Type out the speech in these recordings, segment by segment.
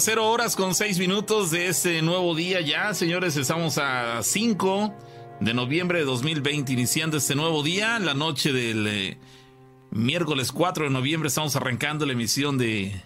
Bueno, cero horas con seis minutos de este nuevo día ya, señores. Estamos a 5 de noviembre de 2020, iniciando este nuevo día, la noche del eh, miércoles 4 de noviembre. Estamos arrancando la emisión de,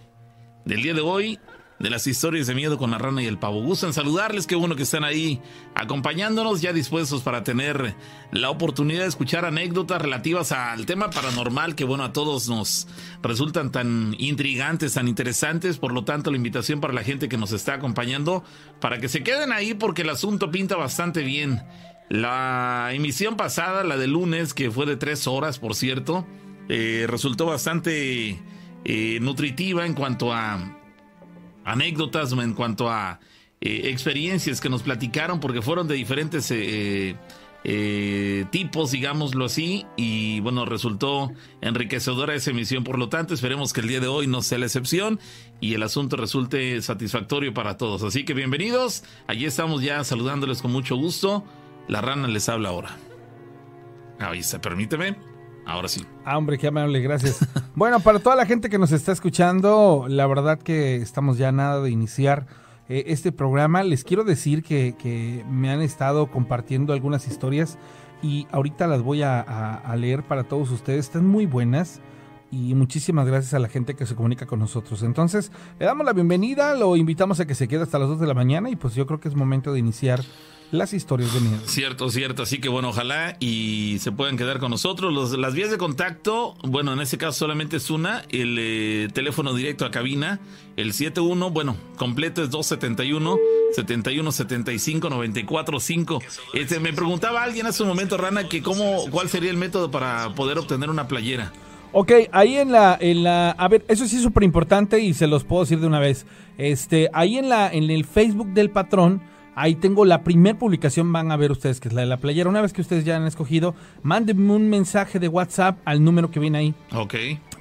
del día de hoy de las historias de miedo con la rana y el pavo. Gustan saludarles, qué bueno que están ahí acompañándonos, ya dispuestos para tener la oportunidad de escuchar anécdotas relativas al tema paranormal que bueno a todos nos resultan tan intrigantes, tan interesantes, por lo tanto la invitación para la gente que nos está acompañando para que se queden ahí porque el asunto pinta bastante bien. La emisión pasada, la de lunes, que fue de tres horas, por cierto, eh, resultó bastante eh, nutritiva en cuanto a anécdotas en cuanto a eh, experiencias que nos platicaron, porque fueron de diferentes eh, eh, tipos, digámoslo así, y bueno, resultó enriquecedora esa emisión. Por lo tanto, esperemos que el día de hoy no sea la excepción y el asunto resulte satisfactorio para todos. Así que bienvenidos, allí estamos ya saludándoles con mucho gusto. La rana les habla ahora. Ahí está, permíteme. Ahora sí. Ah, hombre, qué amable, gracias. bueno, para toda la gente que nos está escuchando, la verdad que estamos ya nada de iniciar eh, este programa. Les quiero decir que, que, me han estado compartiendo algunas historias y ahorita las voy a, a, leer para todos ustedes. Están muy buenas y muchísimas gracias a la gente que se comunica con nosotros. Entonces, le damos la bienvenida, lo invitamos a que se quede hasta las 2 de la mañana y pues yo creo que es momento de iniciar las historias de miedo. Cierto, cierto. Así que bueno, ojalá y se puedan quedar con nosotros. Los, las vías de contacto, bueno, en este caso solamente es una, el eh, teléfono directo a cabina, el 71, bueno, completo es 271 71 75 94 5. Este, me preguntaba alguien hace un momento, Rana, que cómo, cuál sería el método para poder obtener una playera. Ok, ahí en la, en la, a ver, eso sí es súper importante y se los puedo decir de una vez. Este, ahí en la, en el Facebook del patrón, Ahí tengo la primera publicación, van a ver ustedes que es la de la playera. Una vez que ustedes ya han escogido, mándenme un mensaje de WhatsApp al número que viene ahí. Ok.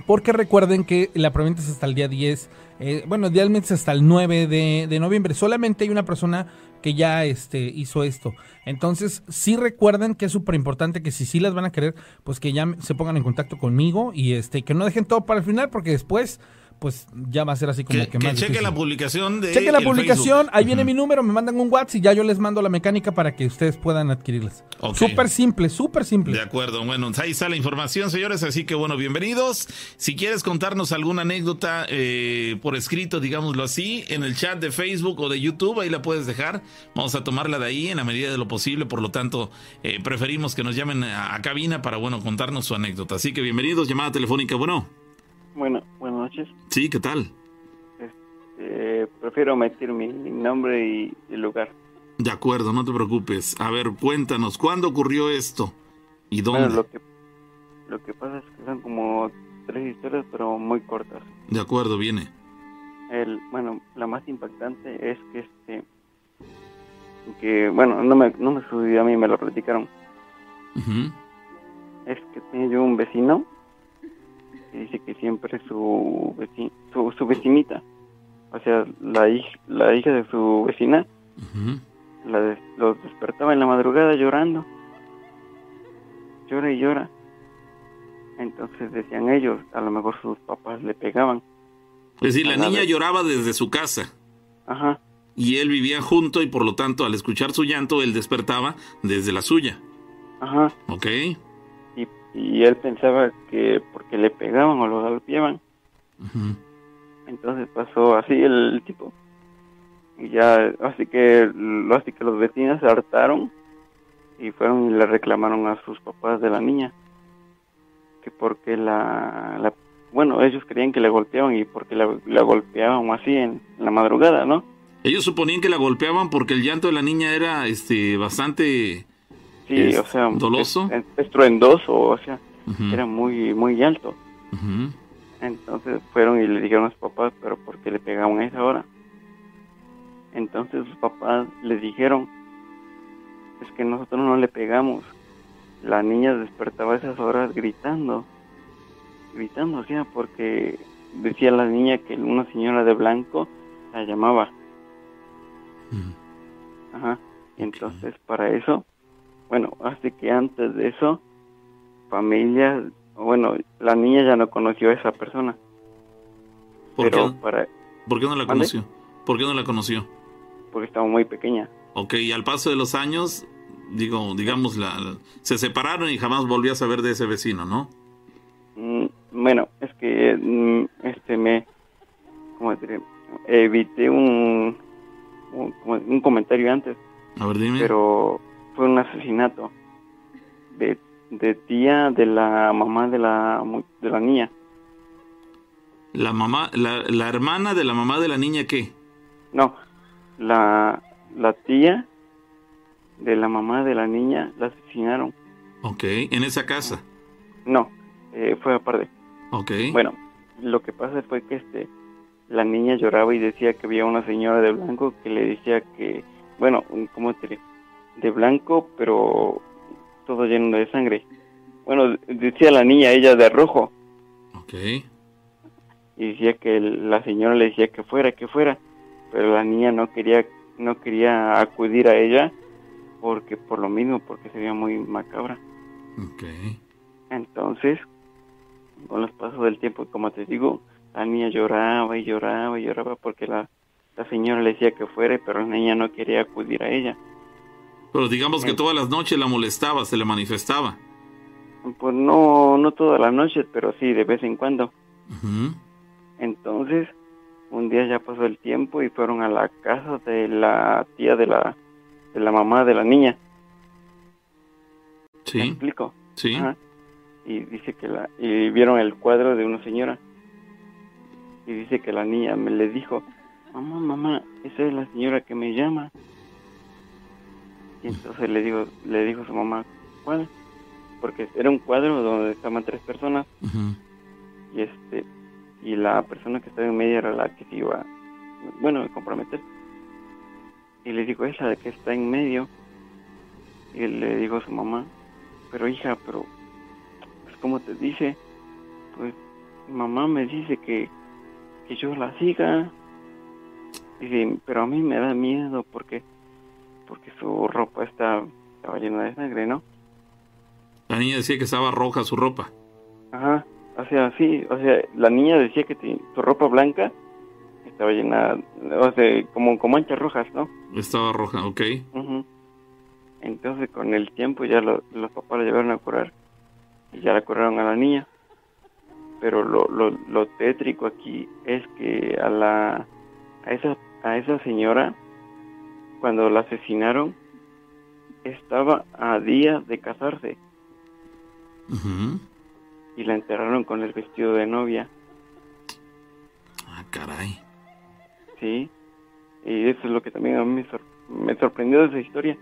Porque recuerden que la preventa es hasta el día 10, eh, bueno, idealmente es hasta el 9 de, de, noviembre. Solamente hay una persona que ya este, hizo esto. Entonces, sí recuerden que es súper importante que si sí las van a querer, pues que ya se pongan en contacto conmigo y este, que no dejen todo para el final porque después pues ya va a ser así como que, que, más que cheque la publicación de cheque la publicación ahí viene uh -huh. mi número me mandan un WhatsApp y ya yo les mando la mecánica para que ustedes puedan adquirirlas. Okay. súper simple súper simple. De acuerdo bueno ahí está la información señores así que bueno bienvenidos. Si quieres contarnos alguna anécdota eh, por escrito digámoslo así en el chat de Facebook o de YouTube ahí la puedes dejar. Vamos a tomarla de ahí en la medida de lo posible por lo tanto eh, preferimos que nos llamen a, a cabina para bueno contarnos su anécdota. Así que bienvenidos llamada telefónica bueno bueno, buenas noches. Sí, ¿qué tal? Este, prefiero omitir mi nombre y el lugar. De acuerdo, no te preocupes. A ver, cuéntanos, ¿cuándo ocurrió esto? ¿Y dónde? Bueno, lo, que, lo que pasa es que son como tres historias, pero muy cortas. De acuerdo, viene. El, bueno, la más impactante es que este que bueno, no me, no me sucedió a mí, me lo platicaron. Uh -huh. Es que tenía yo un vecino que dice que siempre su, vecin su, su vecinita, o sea, la, hij la hija de su vecina, uh -huh. la des los despertaba en la madrugada llorando. Llora y llora. Entonces decían ellos, a lo mejor sus papás le pegaban. Es decir, la niña vez. lloraba desde su casa. Ajá. Y él vivía junto y por lo tanto al escuchar su llanto él despertaba desde la suya. Ajá. Ok. Y, él pensaba que porque le pegaban o lo golpeaban. Uh -huh. Entonces pasó así el, el, tipo. Y ya, así que, así que los vecinos se hartaron y fueron y le reclamaron a sus papás de la niña. Que porque la, la bueno, ellos creían que le golpeaban y porque la, la golpeaban así en, en la madrugada, ¿no? Ellos suponían que la golpeaban porque el llanto de la niña era este bastante sí, es, o sea, doloso, es, estruendoso, o sea, uh -huh. era muy muy alto. Uh -huh. Entonces fueron y le dijeron a sus papás, pero ¿por qué le pegaban a esa hora? Entonces sus papás le dijeron, es que nosotros no le pegamos. La niña despertaba a esas horas gritando, gritando, o sea, porque decía la niña que una señora de blanco la llamaba. Ajá. Y entonces para eso, bueno, así que antes de eso, familia, bueno, la niña ya no conoció a esa persona. ¿Por pero qué? para ¿Por qué no la conoció? ¿Por qué no la conoció? Porque estaba muy pequeña. Ok, y al paso de los años, digo, digamos, la, se separaron y jamás volvió a saber de ese vecino, ¿no? Mm, bueno, es que mm, este me, ¿cómo te diré? evité un, un, un comentario antes. A ver, dime. Pero fue un asesinato de, de tía de la mamá de la, de la niña. La mamá, la, la hermana de la mamá de la niña, ¿qué? No, la, la tía de la mamá de la niña la asesinaron. Ok, en esa casa. No, eh, fue aparte. Ok. Bueno, lo que pasa fue que este la niña lloraba y decía que había una señora de blanco que le decía que, bueno, ¿cómo te? De blanco, pero todo lleno de sangre. Bueno, decía la niña, ella de rojo, Ok. y decía que la señora le decía que fuera, que fuera, pero la niña no quería, no quería acudir a ella porque por lo mismo, porque se veía muy macabra. Ok. Entonces, con los pasos del tiempo, como te digo, la niña lloraba y lloraba y lloraba porque la, la señora le decía que fuera, pero la niña no quería acudir a ella. Pero digamos que todas las noches la molestaba, se le manifestaba. Pues no, no toda la noche, pero sí de vez en cuando. Entonces, un día ya pasó el tiempo y fueron a la casa de la tía de la, de la mamá de la niña. ¿Me Sí, explico? sí. Ajá. Y dice que la y vieron el cuadro de una señora. Y dice que la niña me le dijo, "Mamá, mamá, esa es la señora que me llama." Y entonces le digo le dijo a su mamá, "¿Cuál?" Porque era un cuadro donde estaban tres personas y este y la persona que estaba en medio era la que se iba bueno, a comprometer. Y le digo, "Esa de que está en medio." Y le digo a su mamá, "Pero hija, pero pues como te dice, pues mamá me dice que, que yo la siga. Dice, pero a mí me da miedo porque porque su ropa está estaba llena de sangre, ¿no? La niña decía que estaba roja su ropa. Ajá, o sea, sí, o sea, la niña decía que su ropa blanca estaba llena, o sea, como con manchas rojas, ¿no? Estaba roja, ok. Ujú. Entonces con el tiempo ya lo- los papás la llevaron a curar y ya la curaron a la niña. Pero lo, lo, lo tétrico aquí es que a la a esa a esa señora cuando la asesinaron estaba a días de casarse y la enterraron con el vestido de novia, Ah, caray. ¿sí? Y eso es lo que también a mí me, sor- me sorprendió de esa historia.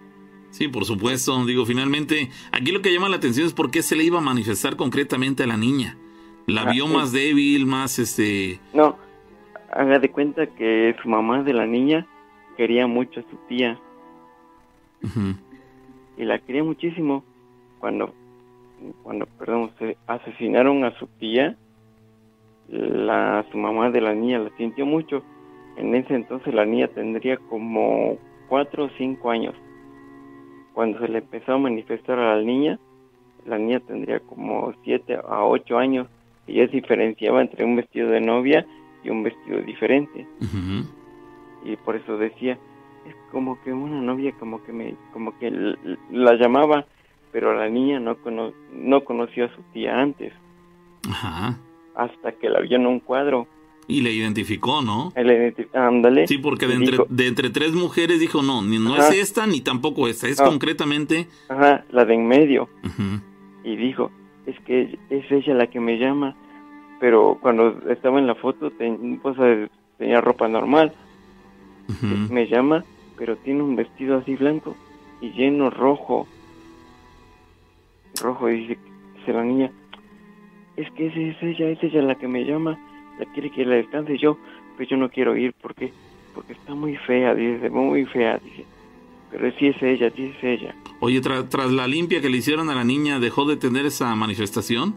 Sí, por supuesto. Digo, finalmente, aquí lo que llama la atención es por qué se le iba a manifestar concretamente a la niña. La Ah, vio sí. más débil, más este. No, haga de cuenta que su mamá de la niña quería mucho a su tía y la quería muchísimo. Cuando, cuando, perdón, se asesinaron a su tía, la su mamá de la niña la sintió mucho. En ese entonces la niña tendría como cuatro o cinco años. Cuando se le empezó a manifestar a la niña, la niña tendría como siete a ocho años. Y ella diferenciaba entre un vestido de novia y un vestido diferente. Ujú. Y por eso decía es como que una novia como que me como que la llamaba pero la niña no cono- no conoció a su tía antes Ajá. hasta que la vio en un cuadro Y le identificó, ¿no? Él identi- ándale Sí, porque de entre, dijo, de entre tres mujeres dijo, no, ni no Ajá. es esta ni tampoco esta, es No. concretamente... ajá la de en medio Ujú. y dijo es que es ella la que me llama pero cuando estaba en la foto ten- pues, eh, tenía ropa normal Me llama pero tiene un vestido así blanco y lleno rojo. Rojo y dice, dice la niña es que es ella es ella la que me llama la quiere que le descanse yo pero yo no quiero ir porque porque está muy fea dice muy fea dice. Pero sí es ella sí es ella Oye, tra- tras la limpia que le hicieron a la niña, ¿dejó de tener esa manifestación?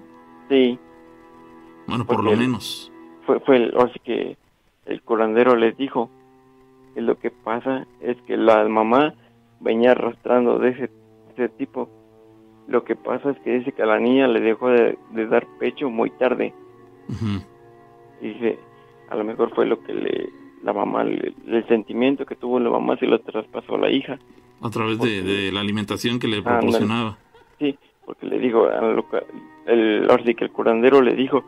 sí. Bueno, por lo menos. fue fue el, así que el curandero les dijo que lo que pasa es que la mamá venía arrastrando de ese, ese tipo lo que pasa es que dice que a la niña le dejó de, de dar pecho muy tarde Ujú. y dice a lo mejor fue lo que le la mamá, el, sentimiento que tuvo la mamá se lo traspasó a la hija. A través de, la alimentación que le proporcionaba. sí, porque le dijo, el, ahora sí que el curandero le dijo,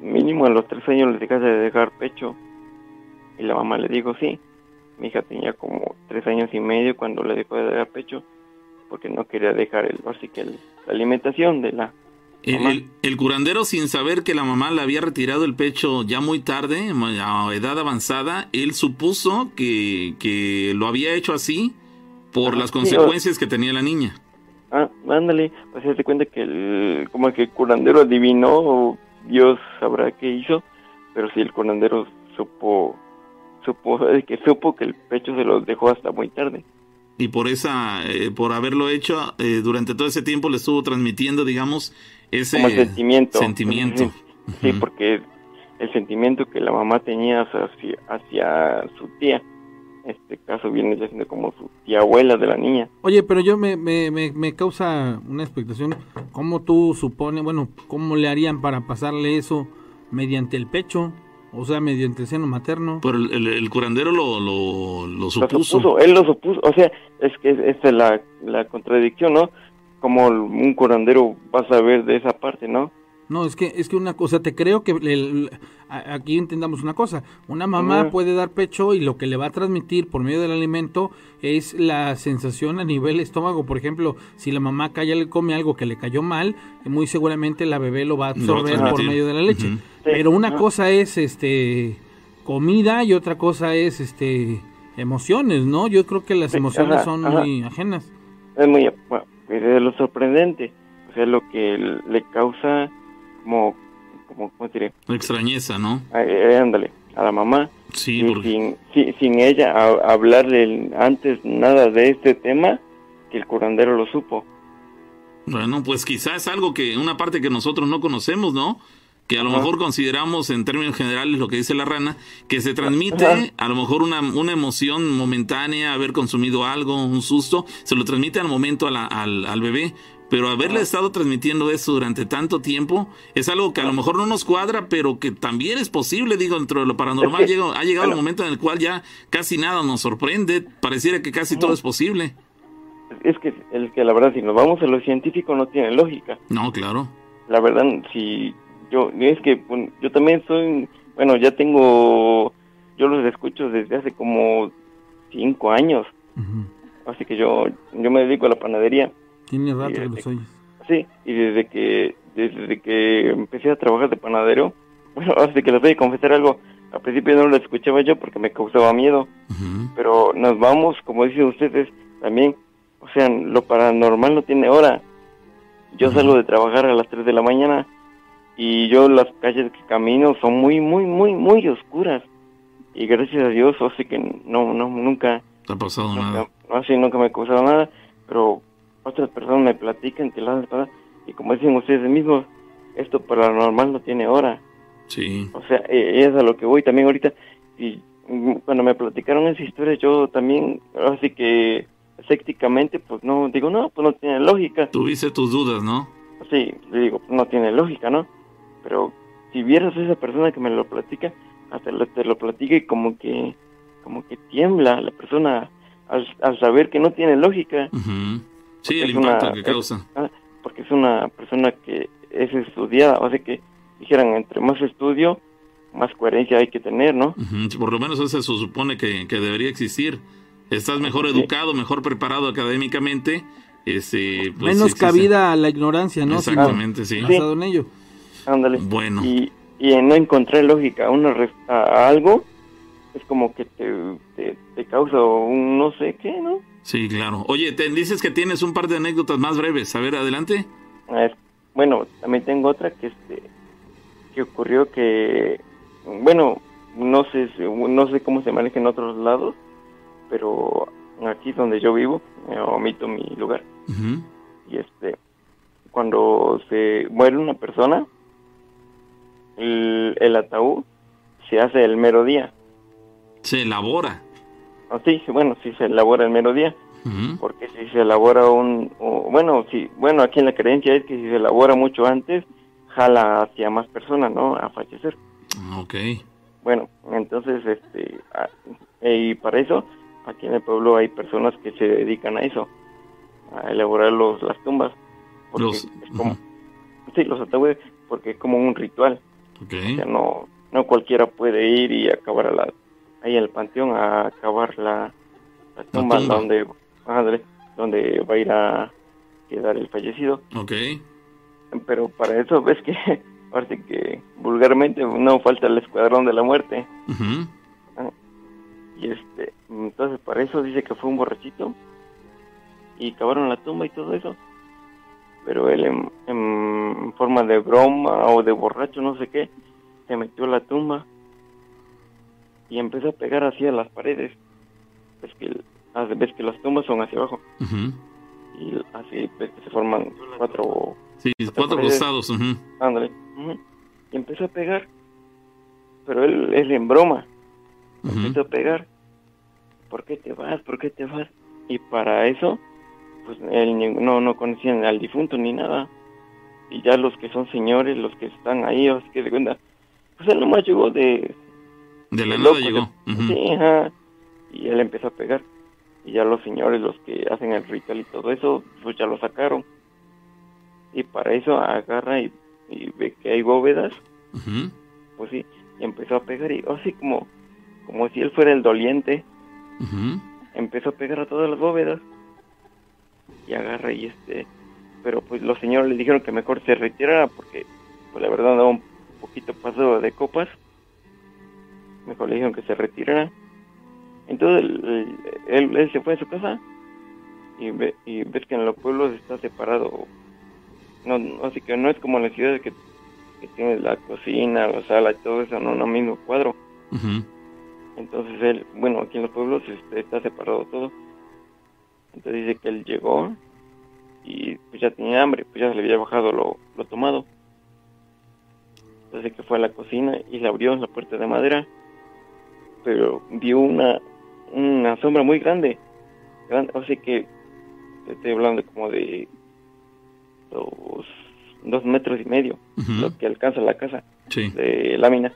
mínimo a los tres años le dejaste de dejar pecho. Y la mamá le dijo, sí. Mi hija tenía como tres años y medio cuando le dejó de dejar pecho, porque no quería dejar el, así que la alimentación de la el, curandero, sin saber que la mamá le había retirado el pecho ya muy tarde, a edad avanzada, él supuso que, que lo había hecho así por las consecuencias que tenía la niña. Ah, ándale, pues se cuenta que el, como que el curandero adivinó, o Dios sabrá qué hizo, pero si el curandero supo, supo, que supo que el pecho se lo dejó hasta muy tarde. Y por esa eh, por haberlo hecho eh, durante todo ese tiempo le estuvo transmitiendo digamos ese sentimiento. sentimiento. Sí, porque el sentimiento que la mamá tenía hacia, hacia su tía este caso viene ya siendo como su tía abuela de la niña. Oye pero yo me, me, me, causa una expectación cómo tú supones bueno cómo le harían para pasarle eso mediante el pecho o sea, mediante el seno materno. Pero el, curandero lo, lo, supuso. Él lo supuso. O sea, es que esta es la, la contradicción, ¿no? Como un curandero va a saber de esa parte, ¿no? No, es que es que una cosa, te creo que aquí entendamos una cosa, una mamá puede dar pecho y lo que le va a transmitir por medio del alimento es la sensación a nivel estómago, por ejemplo, si la mamá calla le come algo que le cayó mal, muy seguramente la bebé lo va a absorber por medio de la leche. Pero una cosa es este comida y otra cosa es este emociones, ¿no? Yo creo que las emociones son muy ajenas. Es muy bueno, es lo sorprendente, o sea, lo que le causa como, como ¿cómo diré? Extrañeza, ¿no? Eh, ándale, a la mamá. Sí, sin, sin, ella hablarle antes nada de este tema, que el curandero lo supo. Bueno, pues quizás es algo que, una parte que nosotros no conocemos, ¿no? que a lo mejor consideramos en términos generales lo que dice la rana, que se transmite a lo mejor una, una emoción momentánea, haber consumido algo, un susto, se lo transmite al momento al, al bebé, pero haberle estado transmitiendo eso durante tanto tiempo es algo que a lo mejor no nos cuadra, pero que también es posible, digo, dentro de lo paranormal ha llegado el momento en el cual ya casi nada nos sorprende, pareciera que casi todo es posible. Es que, el que la verdad, si nos vamos a lo científico no tiene lógica. No, claro. La verdad, si yo, es que yo también soy, bueno, ya tengo, yo los escucho desde hace como cinco años. Así que yo, yo me dedico a la panadería tiene rato que los oyes. Sí, y desde que, desde que empecé a trabajar de panadero, bueno, así que les voy a confesar algo, al principio no lo escuchaba yo porque me causaba miedo, pero nos vamos, como dicen ustedes, también, o sea, lo paranormal no tiene hora. Yo salgo de trabajar a las 3 de la mañana y yo las calles que camino son muy, muy, muy, muy oscuras. Y gracias a Dios, así que no, no, nunca... ¿Te ha pasado nada? Así nunca me ha causado nada, pero otras personas me platican que la y como dicen ustedes mismos, esto paranormal no tiene hora. Sí. O sea, e, es a lo que voy también ahorita. Y cuando me platicaron esa historia, yo también, así que escépticamente, pues no, digo, no, pues no tiene lógica. Tuviste tus dudas, ¿no? Sí, digo, pues no tiene lógica, ¿no? Pero si vieras a esa persona que me lo platica, hasta te lo platica y como que, como que tiembla la persona al, saber que no tiene lógica. Sí, el impacto que causa. Ah, porque es una persona que es estudiada, o sea que dijeran, entre más estudio, más coherencia hay que tener, ¿no? por lo menos eso se supone que, debería existir. Estás mejor educado, mejor preparado académicamente. Este, pues, Menos cabida a la ignorancia, ¿no? Exactamente, sí. Basado en ello. Ándale. Bueno. Y, y en no encontrar lógica a, una, a algo, es como que te, te, te causa un no sé qué, ¿no? Sí, claro. Oye, te dices que tienes un par de anécdotas más breves. A ver, adelante. A ver, bueno, también tengo otra que este que ocurrió que bueno, no sé no sé cómo se maneja en otros lados, pero aquí donde yo vivo, me omito mi lugar. Y este cuando se muere una persona, el, el ataúd se hace el mero día. Se elabora. Ah, sí, bueno, sí se elabora el mero día. Porque si se elabora un... bueno, sí, bueno, aquí en la creencia es que si se elabora mucho antes, jala hacia más personas, ¿no? A fallecer. Ok. Bueno, entonces, este, ah, y para eso, aquí en el pueblo hay personas que se dedican a eso, a elaborar los, las tumbas. Porque Los- es como, sí, los ataúdes, porque es como un ritual. Ok. O sea, no, no cualquiera puede ir y acabar a la, ahí en el panteón a acabar la, la tumba, tumba. donde, ándale, donde va a ir a quedar el fallecido. Ok. Pero para eso ves que, sí que vulgarmente no falta el escuadrón de la muerte. Ujú. Y este, entonces para eso dice que fue un borrachito y cavaron la tumba y todo eso. Pero él en, en forma de broma o de borracho, no sé qué, se metió a la tumba y empezó a pegar así a las paredes. Ves que, ves que las tumbas son hacia abajo y así ves que se forman cuatro Sí, cuatro costados. Ándale. Y empezó a pegar. Pero él es en broma. Empezó a pegar. ¿Por qué te vas? ¿Por qué te vas? Y para eso, pues él no, no conocían al difunto ni nada. Y ya los que son señores, los que están ahí, o sea, que de cuenta, pues él nomás llegó de... De la nada llegó. Sí, ajá. Y él empezó a pegar. Y ya los señores, los que hacen el ritual y todo eso, pues ya lo sacaron. Y para eso agarra y, y ve que hay bóvedas pues sí, y empezó a pegar y así como, como si él fuera el doliente, empezó a pegar a todas las bóvedas y agarra y este, pero pues los señores le dijeron que mejor se retirara porque pues la verdad andaba un poquito pasado de copas, mejor le dijeron que se retirara, entonces él, él- él se fue a su casa y, ve, y ves que en los pueblos está separado, no, no, así que no es como en las ciudades que, que tienes la cocina, la sala y todo eso, no, no mismo cuadro. Entonces él, bueno, aquí en los pueblos este, está separado todo. Entonces dice que él llegó y pues ya tenía hambre, pues ya se le había bajado lo, lo tomado. Entonces que fue a la cocina y le abrió la puerta de madera, pero vio una, una sombra muy grande. grande así que estoy hablando como de dos, dos metros y medio, lo que alcanza la casa Sí. de lámina.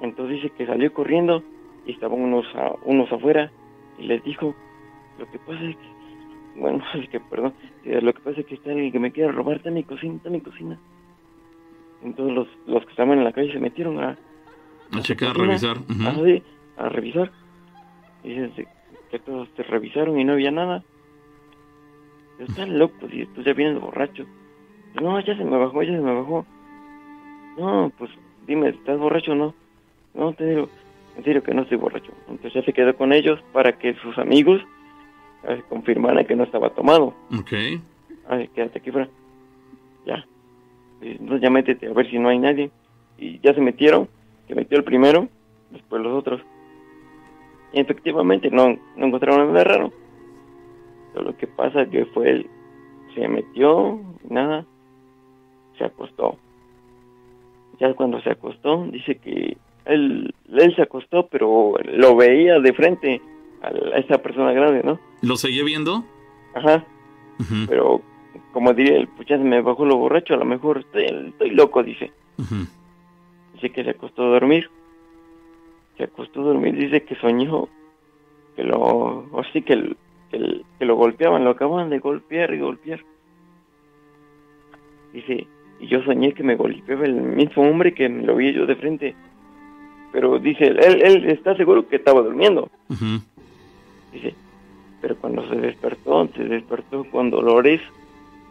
Entonces dice que salió corriendo y estaban unos, a- unos afuera y les dijo, lo que pasa es que, bueno, es que, perdón, lo que pasa es que está alguien que me quiere robar, está mi cocina, está mi cocina. Entonces los, los que estaban en la calle se metieron a, A checar, a revisar. Ujú. así, a revisar. Y que todos se revisaron y no había nada. Están locos y estos ya vienen borrachos. No, ya se me bajó, ya se me bajó. No, pues dime, ¿estás borracho o no? No, te digo, en serio que no estoy borracho. Entonces ya se quedó con ellos para que sus amigos eh, confirmaran que no estaba tomado. Ok. Ay, quédate aquí fuera. Ya. Entonces ya métete a ver si no hay nadie. Y ya se metieron, que metió el primero, después los otros. Y efectivamente no, no encontraron nada raro. Pero lo que pasa es que fue él, se metió, nada, se acostó. Ya cuando se acostó, dice que él, él se acostó, pero lo veía de frente a, esa persona grande, ¿no? ¿Lo seguía viendo? Ajá pero como diría el pues ya se me bajó lo borracho, a lo mejor estoy, estoy loco, dice. Ujú. Dice que se acostó a dormir. Se acostó a dormir, dice que soñó que lo, así que, el- que, el- que lo golpeaban, lo acababan de golpear y golpear. Dice, y yo soñé que me golpeaba el mismo hombre que me lo vi yo de frente. Pero dice, él, él está seguro que estaba durmiendo. Dice, pero cuando se despertó, se despertó con dolores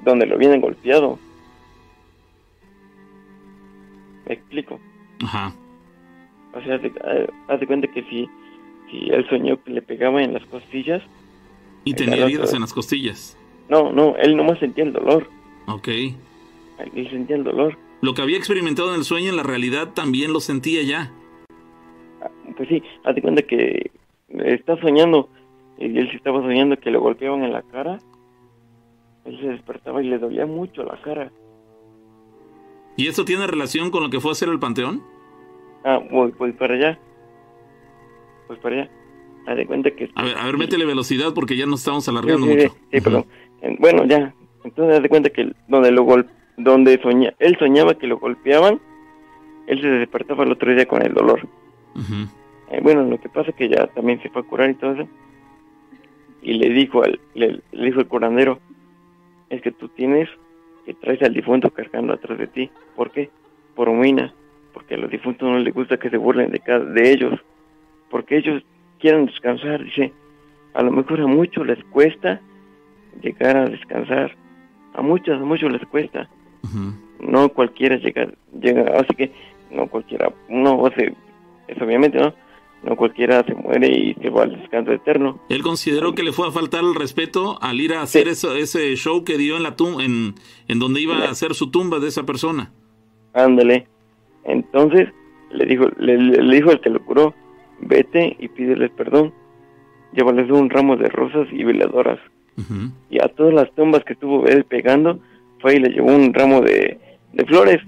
donde lo vienen golpeado. ¿Me explico? Ajá. O sea, hace, hace cuenta que si, si él soñó que le pegaba en las costillas, Y tenía heridas otro. en las costillas. no, no, él nomás sentía el dolor. Ok. Él sentía el dolor. Lo que había experimentado en el sueño, en la realidad también lo sentía ya. Ah, Pues sí, hace cuenta que está soñando, y él se estaba soñando que lo golpeaban en la cara. Él se despertaba y le dolía mucho la cara. ¿Y esto tiene relación con lo que fue a hacer el panteón? Ah, voy, voy para allá. Voy para allá. Haz de cuenta que... A ver, a ver, métele velocidad porque ya nos estamos alargando sí, sí, mucho. sí, perdón. En- Bueno, ya. Entonces, haz de cuenta que donde lo gol donde soña, él soñaba que lo golpeaban, él se despertaba el otro día con el dolor. Eh, bueno, lo que pasa es que ya también se fue a curar y todo eso. Y le dijo al, le, dijo el curandero, es que tú tienes que traes al difunto cargando atrás de ti. ¿Por qué? Por humina. Porque a los difuntos no les gusta que se burlen de, cada, de ellos. Porque ellos quieren descansar. Dice, a lo mejor a muchos les cuesta llegar a descansar. A muchos, a muchos les cuesta. No cualquiera llega, llega, así que no cualquiera, no, hace eso obviamente no, no cualquiera se muere y se va al descanso eterno. Él consideró que le fue a faltar el respeto al ir a hacer eso, ese show que dio en la tumba, en, en donde iba a hacer su tumba de esa persona. Ándale. Entonces le dijo, le, dijo al que lo curó, vete y pídeles perdón, llévales un ramo de rosas y veladoras. Y a todas las tumbas que estuvo él pegando, fue y le llevó un ramo de, de flores,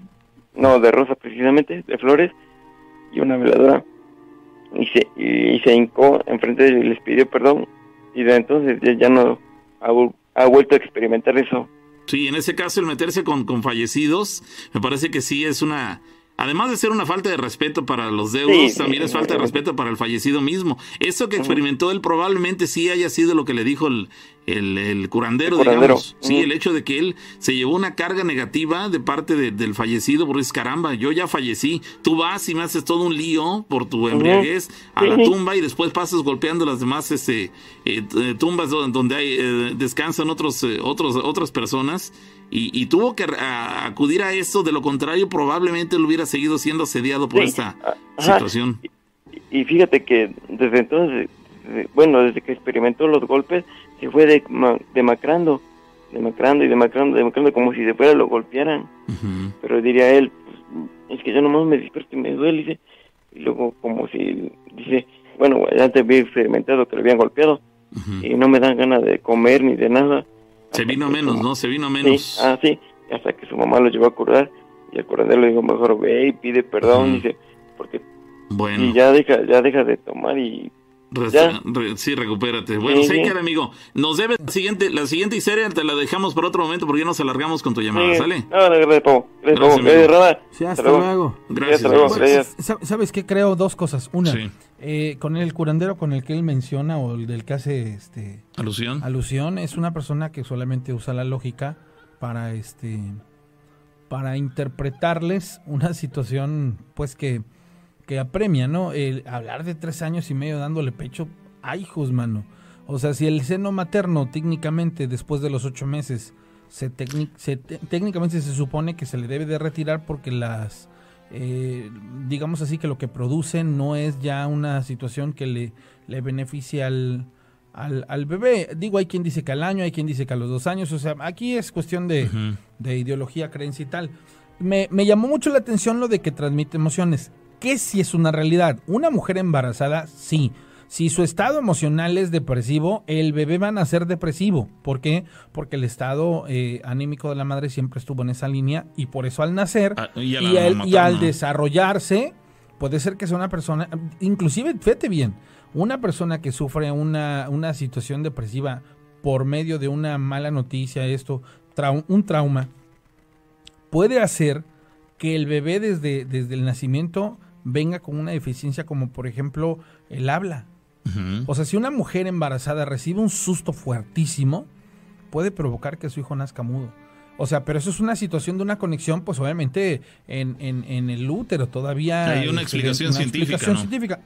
no de rosas precisamente, de flores y una veladora. Y se, y, se hincó enfrente de ellos y les pidió perdón. Y de entonces ya, no ha, vuelto a experimentar eso. Sí, en ese caso el meterse con, con fallecidos me parece que sí es una Además de ser una falta de respeto para los deudos, también es falta de respeto para el fallecido mismo. Eso que experimentó él probablemente sí haya sido lo que le dijo el, el, curandero, digamos. Sí, el hecho de que él se llevó una carga negativa de parte del fallecido, porque es caramba, yo ya fallecí. Tú vas y me haces todo un lío por tu embriaguez a la tumba y después pasas golpeando las demás este, eh, eh, tumbas donde hay, eh, descansan otros, otros, otras personas y, tuvo que acudir a eso, de lo contrario probablemente él hubiera seguido siendo asediado por esta situación. Y, fíjate que desde entonces, bueno, desde que experimentó los golpes, se fue de, demacrando, demacrando y demacrando, demacrando como si de fuera lo golpearan. Pero diría él, pues, es que yo nomás me despierto y me duele, y luego como si, dice, bueno, ya te había experimentado que lo habían golpeado, y no me dan ganas de comer ni de nada se vino menos, ¿no? Se vino menos. ah, sí, hasta que su mamá lo llevó a curar y el curandero le dijo, mejor ve y pide perdón, dice, porque... Bueno. Y ya deja, ya deja de tomar y sí, recupérate. Bueno, sí, que amigo. Nos debe la siguiente, la siguiente historia te la dejamos para otro momento porque ya nos alargamos con tu llamada, ¿sale? No, no, gracias, Gracias, Sí, hasta luego. Gracias. ¿Sabes qué? Creo dos cosas. Una, eh, con el curandero con el que él menciona o el del que hace este alusión. Alusión es una persona que solamente usa la lógica para este para interpretarles una situación pues que que apremia, ¿no? El hablar de tres años y medio dándole pecho a hijos, mano. O sea, si el seno materno técnicamente después de los ocho meses se, técnicamente se supone que se le debe de retirar porque las eh, digamos así que lo que producen no es ya una situación que le, le beneficie al, al, bebé. Digo, hay quien dice que al año, hay quien dice que a los dos años. O sea, aquí es cuestión de, de ideología, creencia y tal. Me, me, llamó mucho la atención lo de que transmite emociones que si es una realidad. Una mujer embarazada, sí. Si su estado emocional es depresivo, el bebé va a nacer depresivo. ¿Por qué? Porque el estado eh, anímico de la madre siempre estuvo en esa línea y por eso al nacer ah, y, al desarrollarse, puede ser que sea una persona, inclusive, fíjate bien, una persona que sufre una, una situación depresiva por medio de una mala noticia, esto, un trauma, puede hacer que el bebé desde, desde el nacimiento venga con una deficiencia como por ejemplo el habla. O sea, si una mujer embarazada recibe un susto fuertísimo, puede provocar que su hijo nazca mudo. O sea, pero eso es una situación de una conexión, pues obviamente en, en, el útero todavía... Hay una este, explicación científica.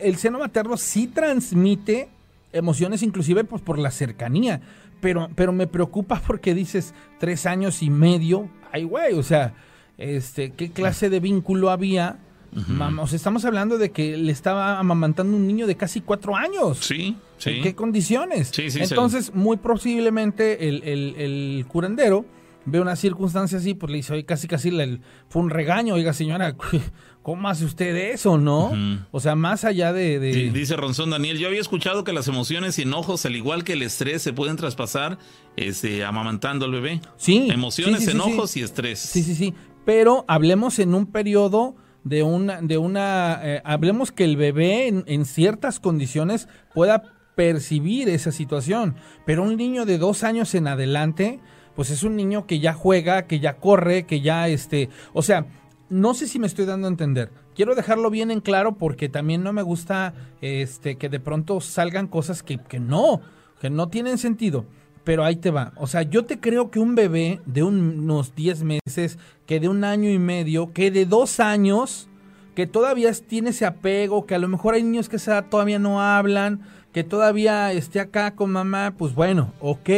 el, seno materno sí transmite emociones, inclusive pues, por la cercanía. Pero, pero me preocupa porque dices tres años y medio. Ay, güey, o sea, este, qué clase de vínculo había. Vamos, estamos hablando de que le estaba amamantando un niño de casi cuatro años. Sí, sí. ¿En qué condiciones? Entonces, muy posiblemente el, curandero ve una circunstancia así, pues le dice, oye, casi casi le, fue un regaño, oiga señora, ¿cómo hace usted eso, no? O sea, más allá de... Dice Ronzón Daniel, yo había escuchado que las emociones y enojos, al igual que el estrés, se pueden traspasar este, amamantando al bebé. Sí. Emociones, enojos y estrés. Sí, sí, sí pero hablemos en un periodo de una, de una, eh, hablemos que el bebé en, ciertas condiciones pueda percibir esa situación, pero un niño de dos años en adelante, pues es un niño que ya juega, que ya corre, que ya este, o sea, no sé si me estoy dando a entender. Quiero dejarlo bien en claro porque también no me gusta este que de pronto salgan cosas que, que no, que no tienen sentido. Pero ahí te va. O sea, yo te creo que un bebé de unos 10 meses, que de un año y medio, que de dos años, que todavía tiene ese apego, que a lo mejor hay niños que todavía no hablan, que todavía esté acá con mamá, pues bueno, ok.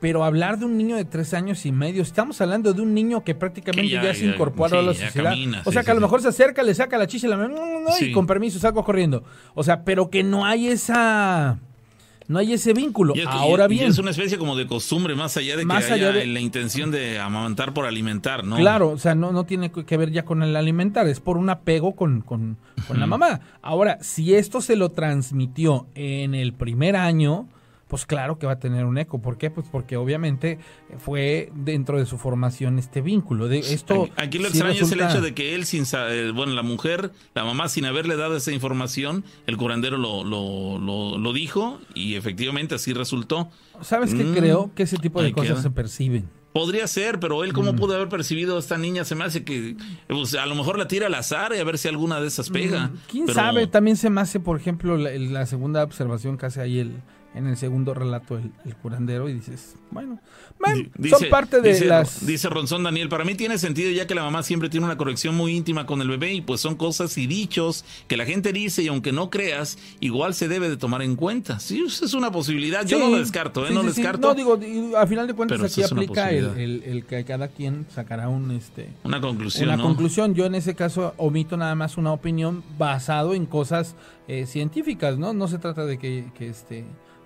Pero hablar de un niño de tres años y medio, estamos hablando de un niño que prácticamente ya, se incorporó a la sociedad. o sea, que a lo mejor se acerca, le saca la chicha la y con permiso salgo corriendo. O sea, pero que no hay esa no hay ese vínculo. Ahora bien. es una especie como de costumbre, más allá de que haya la intención de amamantar por alimentar, ¿no? Claro, o sea, no, no tiene que ver ya con el alimentar, es por un apego con, con, con la mamá. Ahora, si esto se lo transmitió en el primer año, pues claro que va a tener un eco. ¿Por qué? Pues porque obviamente fue dentro de su formación este vínculo. De esto Aquí lo extraño es el hecho de que él, sin eh, bueno, la mujer, la mamá, sin haberle dado esa información, el curandero lo, lo, lo, dijo y efectivamente así resultó. ¿Sabes qué mm, creo? Que ese tipo de cosas se perciben. Podría ser, pero él cómo mm. pudo haber percibido a esta niña, se me hace que pues, a lo mejor la tira al azar y a ver si alguna de esas pega. Mm, ¿Quién sabe? También se me hace, por ejemplo, la, la segunda observación que hace ahí el, en el segundo relato el, curandero y dices, bueno, son parte de las... Dice Ronzón Daniel, para mí tiene sentido ya que la mamá siempre tiene una corrección muy íntima con el bebé y pues son cosas y dichos que la gente dice y aunque no creas, igual se debe de tomar en cuenta. Sí, es una posibilidad, yo no lo descarto, ¿eh? no lo descarto. No, digo, a final de cuentas aquí aplica el, que cada quien sacará un, este, una conclusión. Una conclusión, yo en ese caso omito nada más una opinión basado en cosas eh, científicas, ¿no? No se trata de que, que este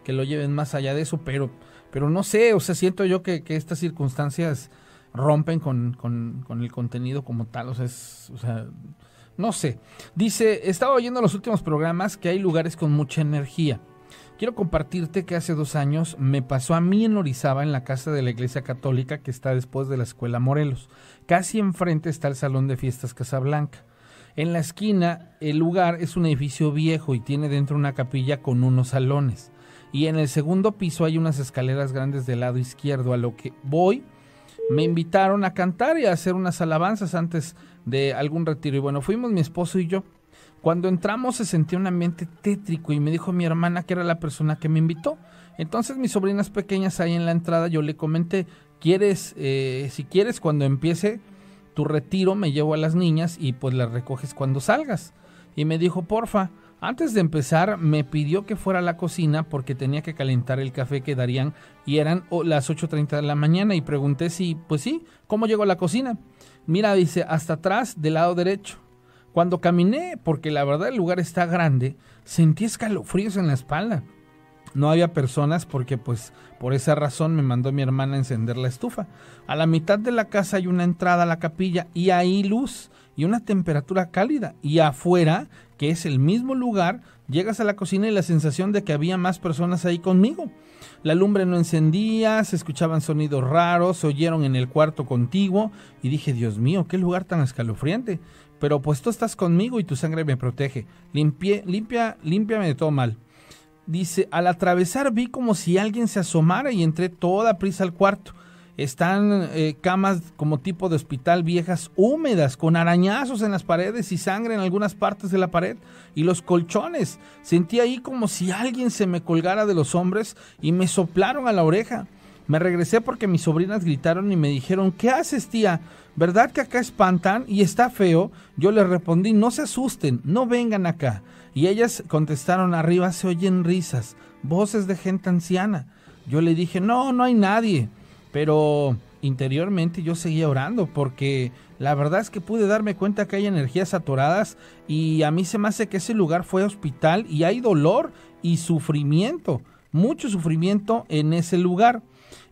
que lo lleven más allá de eso, pero, pero no sé, o sea, siento yo que, estas circunstancias rompen con, el contenido como tal, o sea, o sea, no sé. Dice, estaba oyendo los últimos programas que hay lugares con mucha energía. Quiero compartirte que hace dos años me pasó a mí en Orizaba, en la casa de la iglesia católica que está después de la escuela Morelos. Casi enfrente está el salón de fiestas Casablanca. En la esquina, el lugar es un edificio viejo y tiene dentro una capilla con unos salones y en el segundo piso hay unas escaleras grandes del lado izquierdo. A lo que voy, me invitaron a cantar y a hacer unas alabanzas antes de algún retiro. Y bueno, fuimos mi esposo y yo. Cuando entramos se sentía un ambiente tétrico y me dijo mi hermana que era la persona que me invitó. Entonces mis sobrinas pequeñas ahí en la entrada yo le comenté, ¿quieres, eh, si quieres cuando empiece tu retiro me llevo a las niñas y pues las recoges cuando salgas? Y me dijo, porfa. Antes de empezar, me pidió que fuera a la cocina porque tenía que calentar el café que darían y eran las 8.30 de la mañana y pregunté si, pues sí, ¿cómo llegó a la cocina? Mira, dice, hasta atrás, del lado derecho. Cuando caminé, porque la verdad el lugar está grande, sentí escalofríos en la espalda. No había personas porque pues por esa razón me mandó mi hermana a encender la estufa. A la mitad de la casa hay una entrada a la capilla y hay luz y una temperatura cálida. Y afuera que es el mismo lugar, llegas a la cocina y la sensación de que había más personas ahí conmigo. La lumbre no encendía, se escuchaban sonidos raros, se oyeron en el cuarto contiguo y dije, Dios mío, qué lugar tan escalofriante. Pero pues tú estás conmigo y tu sangre me protege. Limpie, limpia, límpiame de todo mal. Dice, al atravesar vi como si alguien se asomara y entré toda prisa al cuarto. Están eh, camas como tipo de hospital viejas húmedas, con arañazos en las paredes y sangre en algunas partes de la pared. Y los colchones. Sentí ahí como si alguien se me colgara de los hombres y me soplaron a la oreja. Me regresé porque mis sobrinas gritaron y me dijeron, ¿qué haces tía? ¿Verdad que acá espantan y está feo? Yo les respondí, no se asusten, no vengan acá. Y ellas contestaron, arriba se oyen risas, voces de gente anciana. Yo le dije, no, no hay nadie. Pero interiormente yo seguía orando porque la verdad es que pude darme cuenta que hay energías atoradas y a mí se me hace que ese lugar fue hospital y hay dolor y sufrimiento, mucho sufrimiento en ese lugar.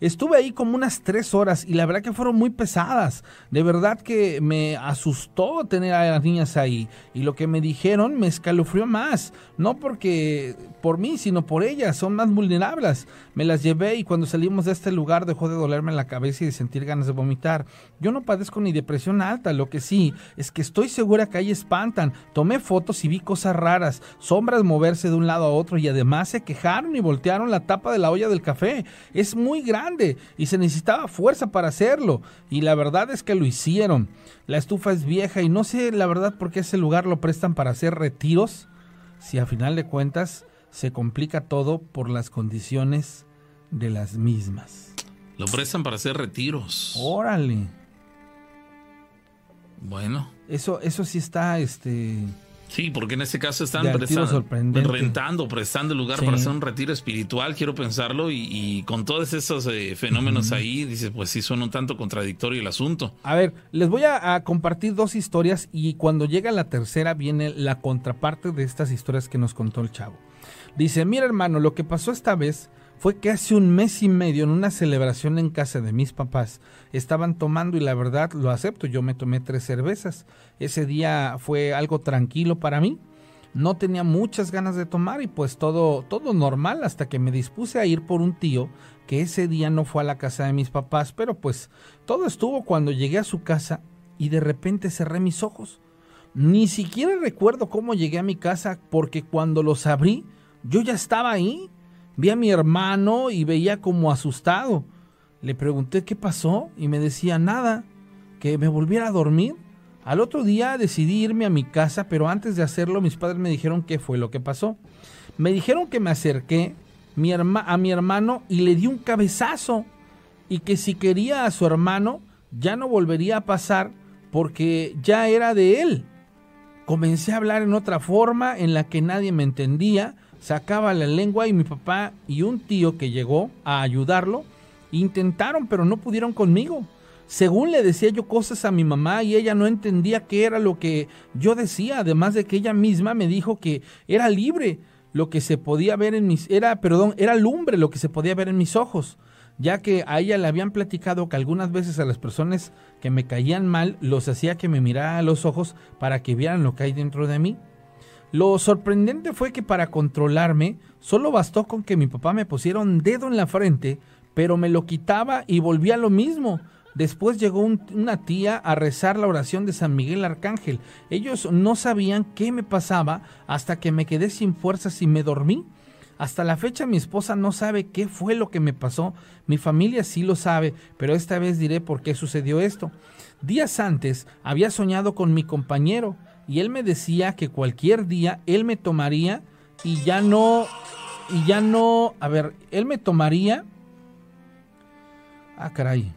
Estuve ahí como unas tres horas y la verdad que fueron muy pesadas. De verdad que me asustó tener a las niñas ahí. Y lo que me dijeron me escalofrió más. No porque por mí, sino por ellas. Son más vulnerables. Me las llevé y cuando salimos de este lugar dejó de dolerme la cabeza y de sentir ganas de vomitar. Yo no padezco ni depresión alta. Lo que sí es que estoy segura que ahí espantan. Tomé fotos y vi cosas raras. Sombras moverse de un lado a otro y además se quejaron y voltearon la tapa de la olla del café. Es muy grande grande y se necesitaba fuerza para hacerlo. Y la verdad es que lo hicieron. La estufa es vieja y no sé la verdad por qué ese lugar lo prestan para hacer retiros. Si a final de cuentas se complica todo por las condiciones de las mismas. Lo prestan para hacer retiros. Órale. Bueno. Eso, eso sí está, este. Sí, porque en este caso están prestando, rentando, prestando el lugar para hacer un retiro espiritual, quiero pensarlo, y, con todos esos eh, fenómenos ahí, dices, pues sí suena un tanto contradictorio el asunto. A ver, les voy a, compartir dos historias y cuando llega la tercera viene la contraparte de estas historias que nos contó el chavo. Dice, mira hermano, lo que pasó esta vez fue que hace un mes y medio en una celebración en casa de mis papás estaban tomando y la verdad lo acepto, yo me tomé tres cervezas. Ese día fue algo tranquilo para mí. No tenía muchas ganas de tomar y pues todo todo normal hasta que me dispuse a ir por un tío que ese día no fue a la casa de mis papás, pero pues todo estuvo cuando llegué a su casa y de repente cerré mis ojos. Ni siquiera recuerdo cómo llegué a mi casa porque cuando los abrí yo ya estaba ahí Vi a mi hermano y veía como asustado. Le pregunté qué pasó y me decía nada, que me volviera a dormir. Al otro día decidí irme a mi casa, pero antes de hacerlo mis padres me dijeron qué fue lo que pasó. Me dijeron que me acerqué a mi hermano y le di un cabezazo y que si quería a su hermano ya no volvería a pasar porque ya era de él. Comencé a hablar en otra forma en la que nadie me entendía sacaba la lengua y mi papá y un tío que llegó a ayudarlo intentaron pero no pudieron conmigo. Según le decía yo cosas a mi mamá y ella no entendía qué era lo que yo decía, además de que ella misma me dijo que era libre lo que se podía ver en mis era perdón, era lumbre lo que se podía ver en mis ojos, ya que a ella le habían platicado que algunas veces a las personas que me caían mal los hacía que me mirara a los ojos para que vieran lo que hay dentro de mí. Lo sorprendente fue que para controlarme solo bastó con que mi papá me pusiera un dedo en la frente, pero me lo quitaba y volvía lo mismo. Después llegó una tía a rezar la oración de San Miguel Arcángel. Ellos no sabían qué me pasaba hasta que me quedé sin fuerzas y me dormí. Hasta la fecha mi esposa no sabe qué fue lo que me pasó. Mi familia sí lo sabe, pero esta vez diré por qué sucedió esto. Días antes había soñado con mi compañero y él me decía que cualquier día él me tomaría y ya no y ya no, a ver, él me tomaría Ah, caray.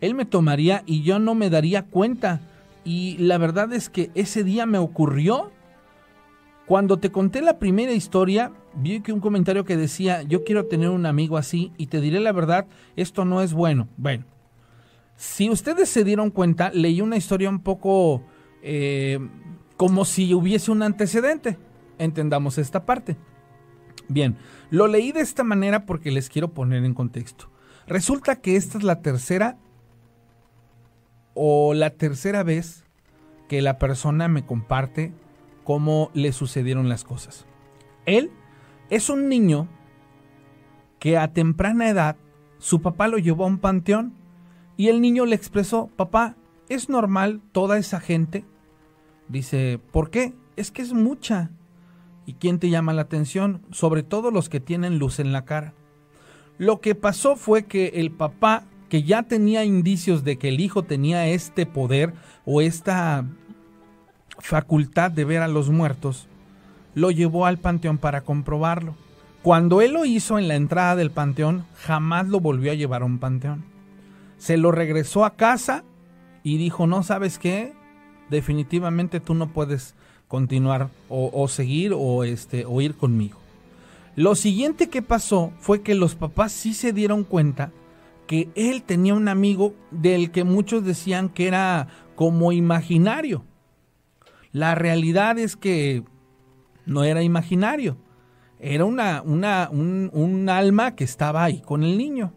Él me tomaría y yo no me daría cuenta. Y la verdad es que ese día me ocurrió. Cuando te conté la primera historia, vi que un comentario que decía, yo quiero tener un amigo así y te diré la verdad, esto no es bueno. Bueno, si ustedes se dieron cuenta, leí una historia un poco eh, como si hubiese un antecedente. Entendamos esta parte. Bien, lo leí de esta manera porque les quiero poner en contexto. Resulta que esta es la tercera o la tercera vez que la persona me comparte cómo le sucedieron las cosas. Él es un niño que a temprana edad su papá lo llevó a un panteón y el niño le expresó, papá, ¿es normal toda esa gente? Dice, ¿por qué? Es que es mucha. ¿Y quién te llama la atención? Sobre todo los que tienen luz en la cara. Lo que pasó fue que el papá, que ya tenía indicios de que el hijo tenía este poder o esta facultad de ver a los muertos, lo llevó al panteón para comprobarlo. Cuando él lo hizo en la entrada del panteón, jamás lo volvió a llevar a un panteón. Se lo regresó a casa y dijo, no sabes qué, definitivamente tú no puedes continuar o, seguir o, este, o ir conmigo. Lo siguiente que pasó fue que los papás sí se dieron cuenta que él tenía un amigo del que muchos decían que era como imaginario. La realidad es que no era imaginario, era una, una, un, alma que estaba ahí con el niño.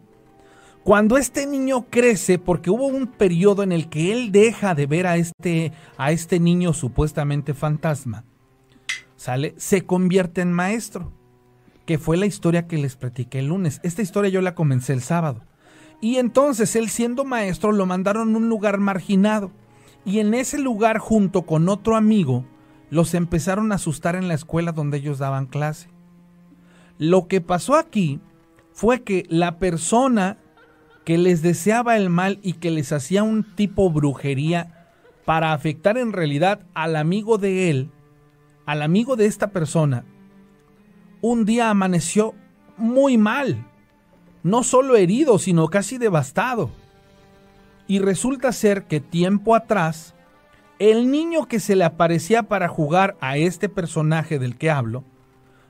Cuando este niño crece, porque hubo un periodo en el que él deja de ver a este, a este niño supuestamente fantasma, ¿sale? Se convierte en maestro, que fue la historia que les platiqué el lunes. Esta historia yo la comencé el sábado. Y entonces él siendo maestro lo mandaron a un lugar marginado. Y en ese lugar junto con otro amigo los empezaron a asustar en la escuela donde ellos daban clase. Lo que pasó aquí fue que la persona que les deseaba el mal y que les hacía un tipo brujería para afectar en realidad al amigo de él, al amigo de esta persona, un día amaneció muy mal, no solo herido, sino casi devastado. Y resulta ser que tiempo atrás, el niño que se le aparecía para jugar a este personaje del que hablo,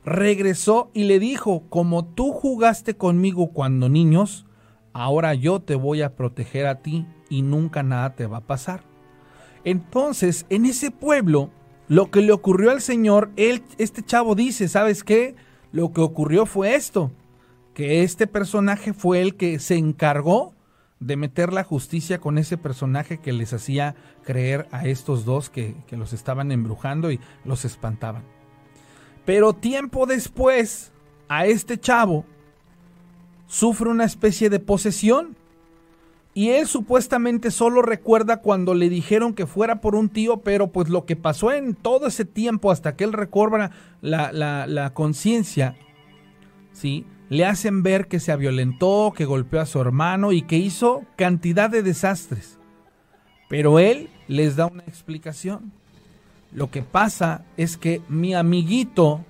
regresó y le dijo, como tú jugaste conmigo cuando niños, ahora yo te voy a proteger a ti y nunca nada te va a pasar. Entonces, en ese pueblo, lo que le ocurrió al Señor, él, este chavo dice, ¿sabes qué? Lo que ocurrió fue esto, que este personaje fue el que se encargó de meter la justicia con ese personaje que les hacía creer a estos dos que, que los estaban embrujando y los espantaban. Pero tiempo después, a este chavo sufre una especie de posesión. Y él supuestamente solo recuerda cuando le dijeron que fuera por un tío, pero pues lo que pasó en todo ese tiempo hasta que él recobra la, la conciencia, ¿sí? Le hacen ver que se violentó, que golpeó a su hermano y que hizo cantidad de desastres. Pero él les da una explicación. Lo que pasa es que mi amiguito,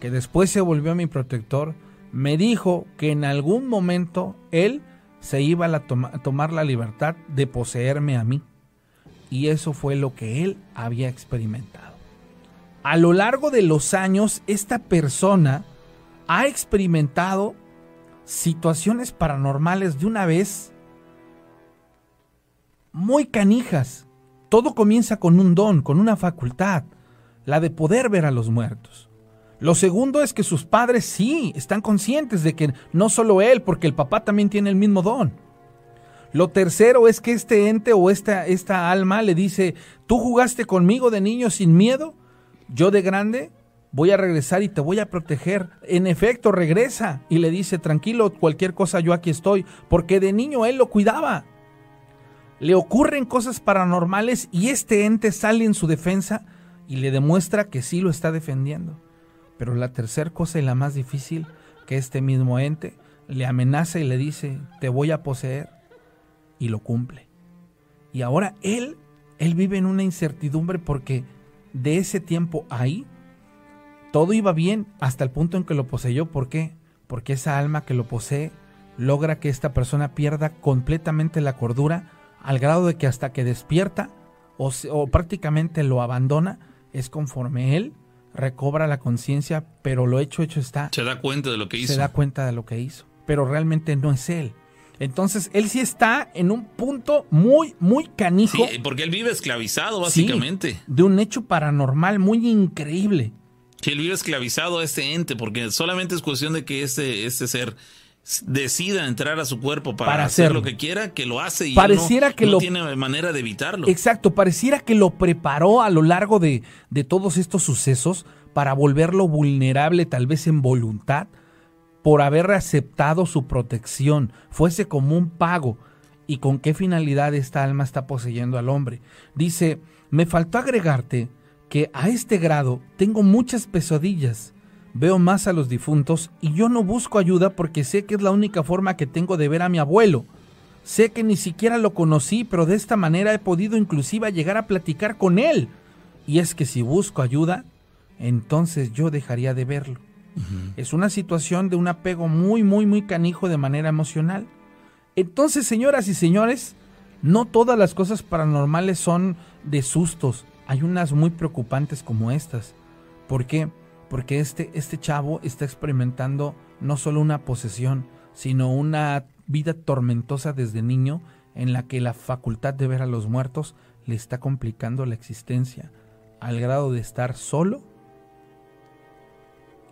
que después se volvió mi protector, me dijo que en algún momento él se iba a, tomar la libertad de poseerme a mí. Y eso fue lo que él había experimentado. A lo largo de los años, esta persona ha experimentado situaciones paranormales de una vez muy canijas todo comienza con un don, con una facultad, la de poder ver a los muertos. Lo segundo es que sus padres sí están conscientes de que no solo él, porque el papá también tiene el mismo don. Lo tercero es que este ente o esta, esta alma le dice, tú jugaste conmigo de niño sin miedo, yo de grande voy a regresar y te voy a proteger. En efecto, regresa y le dice, tranquilo, cualquier cosa yo aquí estoy, porque de niño él lo cuidaba le ocurren cosas paranormales y este ente sale en su defensa y le demuestra que sí lo está defendiendo. Pero la tercera cosa y la más difícil, que este mismo ente le amenaza y le dice, te voy a poseer, y lo cumple. Y ahora él, él vive en una incertidumbre porque de ese tiempo ahí, todo iba bien hasta el punto en que lo poseyó. ¿Por qué? Porque esa alma que lo posee logra que esta persona pierda completamente la cordura al grado de que hasta que despierta o, prácticamente lo abandona, es conforme él recobra la conciencia, pero lo hecho hecho está. Se da cuenta de lo que hizo. Se da cuenta de lo que hizo, pero realmente no es él. Entonces, él sí está en un punto muy, muy canijo. Sí, porque él vive esclavizado, básicamente. de un hecho paranormal muy increíble. Que él vive esclavizado a este ente, porque solamente es cuestión de que este, este ser decida entrar a su cuerpo para, hacer lo que quiera, que lo hace y pareciera no, que lo, tiene manera de evitarlo. Exacto, pareciera que lo preparó a lo largo de, de todos estos sucesos para volverlo vulnerable tal vez en voluntad por haber aceptado su protección, fuese como un pago. ¿Y con qué finalidad esta alma está poseyendo al hombre? Dice, me faltó agregarte que a este grado tengo muchas pesadillas veo más a los difuntos y yo no busco ayuda porque sé que es la única forma que tengo de ver a mi abuelo. Sé que ni siquiera lo conocí, pero de esta manera he podido inclusive llegar a platicar con él. Y es que si busco ayuda, entonces yo dejaría de verlo. Es una situación de un apego muy, muy, muy canijo de manera emocional. Entonces, señoras y señores, no todas las cosas paranormales son de sustos. Hay unas muy preocupantes como estas. ¿Por qué? Porque este, este chavo está experimentando no solo una posesión, sino una vida tormentosa desde niño en la que la facultad de ver a los muertos le está complicando la existencia al grado de estar solo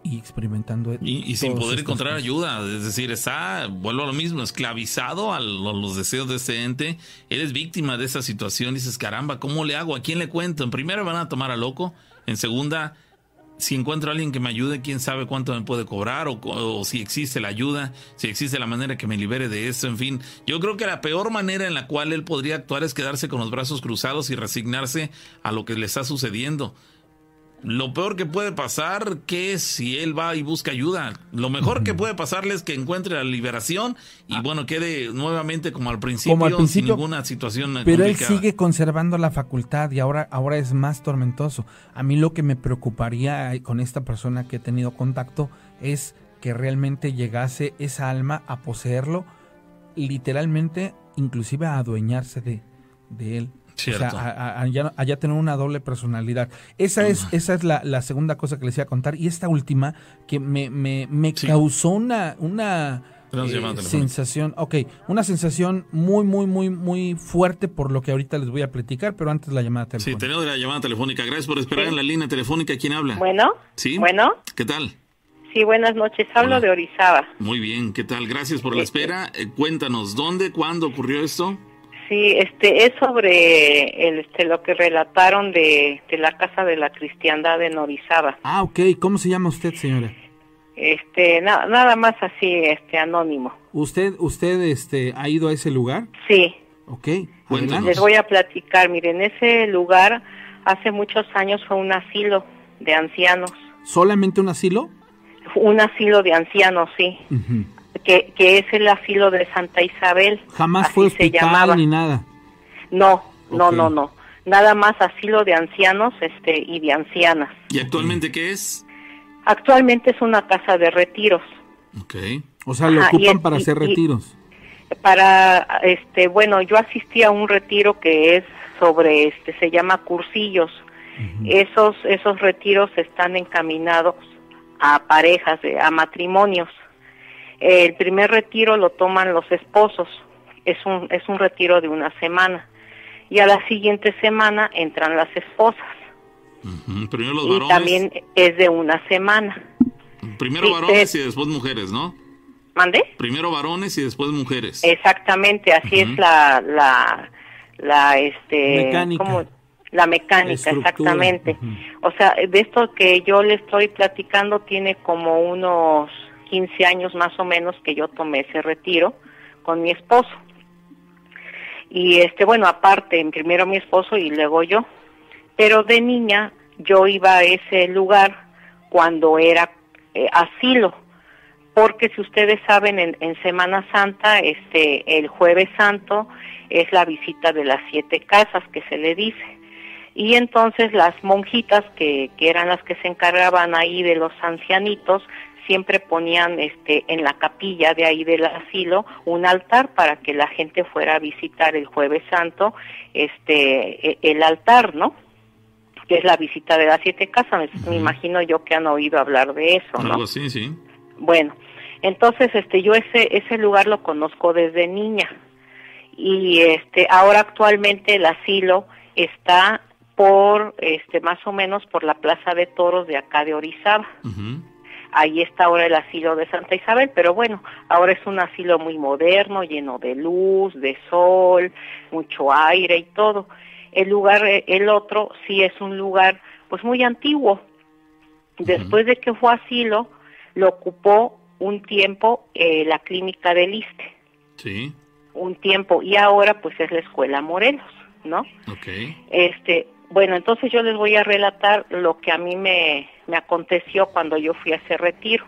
y experimentando y, y sin poder encontrar ayuda es decir está vuelvo a lo mismo esclavizado a los deseos de ese ente eres víctima de esa situación dices caramba cómo le hago a quién le cuento en primera van a tomar a loco en segunda si encuentro a alguien que me ayude, quién sabe cuánto me puede cobrar o, si existe la ayuda, si existe la manera que me libere de eso, en fin. Yo creo que la peor manera en la cual él podría actuar es quedarse con los brazos cruzados y resignarse a lo que le está sucediendo. Lo peor que puede pasar, que es si él va y busca ayuda? Lo mejor que puede pasarle es que encuentre la liberación y ah. bueno, quede nuevamente como al principio, como al principio sin ninguna situación Pero él sigue conservando la facultad y ahora, ahora es más tormentoso. A mí lo que me preocuparía con esta persona que he tenido contacto es que realmente llegase esa alma a poseerlo, literalmente, inclusive a adueñarse de, de él. Cierto. O sea, allá, tener una doble personalidad. Esa es, esa es la, segunda cosa que les iba a contar. Y esta última que me, me, me causó una, una eh, sensación, ok, una sensación muy, muy, muy, muy fuerte por lo que ahorita les voy a platicar, pero antes la llamada telefónica. Sí, tenemos la llamada telefónica. Gracias por esperar en la línea telefónica. ¿Quién habla? Bueno. Sí. Bueno. ¿Qué tal? Sí, buenas noches. Hablo de Orizaba. Muy bien, ¿qué tal? Gracias por la espera. Eh, cuéntanos, ¿dónde, cuándo ocurrió esto? Sí, este es sobre el, este, lo que relataron de, la Casa de la Cristiandad en Orizaba. Ah, ok. ¿Cómo se llama usted, señora? Este, nada más así, este, anónimo. ¿Usted, usted, este, ha ido a ese lugar? Sí. Ok. Les voy a platicar. Miren, ese lugar hace muchos años fue un asilo de ancianos. ¿Solamente un asilo? Un asilo de ancianos, sí que, que es el asilo de Santa Isabel. Jamás fue hospital ni nada. No, no, no, no. Nada más asilo de ancianos este, y de ancianas. ¿Y actualmente qué es? Actualmente es una casa de retiros. Ok. O sea, lo ocupan para hacer retiros. para, este, bueno, yo asistí a un retiro que es sobre, este, se llama cursillos. Esos, esos retiros están encaminados a parejas, a matrimonios. El primer retiro lo toman los esposos, es un, es un retiro de una semana. Y a la siguiente semana entran las esposas. Primero los varones. Y también es de una semana. Primero varones y después mujeres, ¿no? ¿Mande? Primero varones y después mujeres. Exactamente, así es la, la, la, este, mecánica. La mecánica, exactamente. O sea, de esto que yo le estoy platicando tiene como unos 15 años más o menos que yo tomé ese retiro con mi esposo. Y este, bueno, aparte, primero mi esposo y luego yo. Pero de niña yo iba a ese lugar cuando era eh, asilo, porque si ustedes saben, en, en, Semana Santa, este, el jueves santo es la visita de las siete casas que se le dice. Y entonces las monjitas, que, que eran las que se encargaban ahí de los ancianitos, siempre ponían este en la capilla de ahí del asilo un altar para que la gente fuera a visitar el jueves santo este e, el altar no que es la visita de las siete casas. Me, imagino yo que han oído hablar de eso no algo sí sí. Bueno entonces este yo ese ese lugar lo conozco desde niña. Y este ahora actualmente el asilo está por este más o menos por la plaza de toros de acá de Orizaba ahí está ahora el asilo de Santa Isabel, pero bueno, ahora es un asilo muy moderno, lleno de luz, de sol, mucho aire y todo. El lugar, eh, el otro, sí es un lugar pues muy antiguo. Después de que fue asilo, lo ocupó un tiempo eh, la clínica del ISTE. Sí. Un tiempo, y ahora pues es la escuela Morelos, ¿no? Okay. Este, bueno, entonces yo les voy a relatar lo que a mí me, me aconteció cuando yo fui a ese retiro.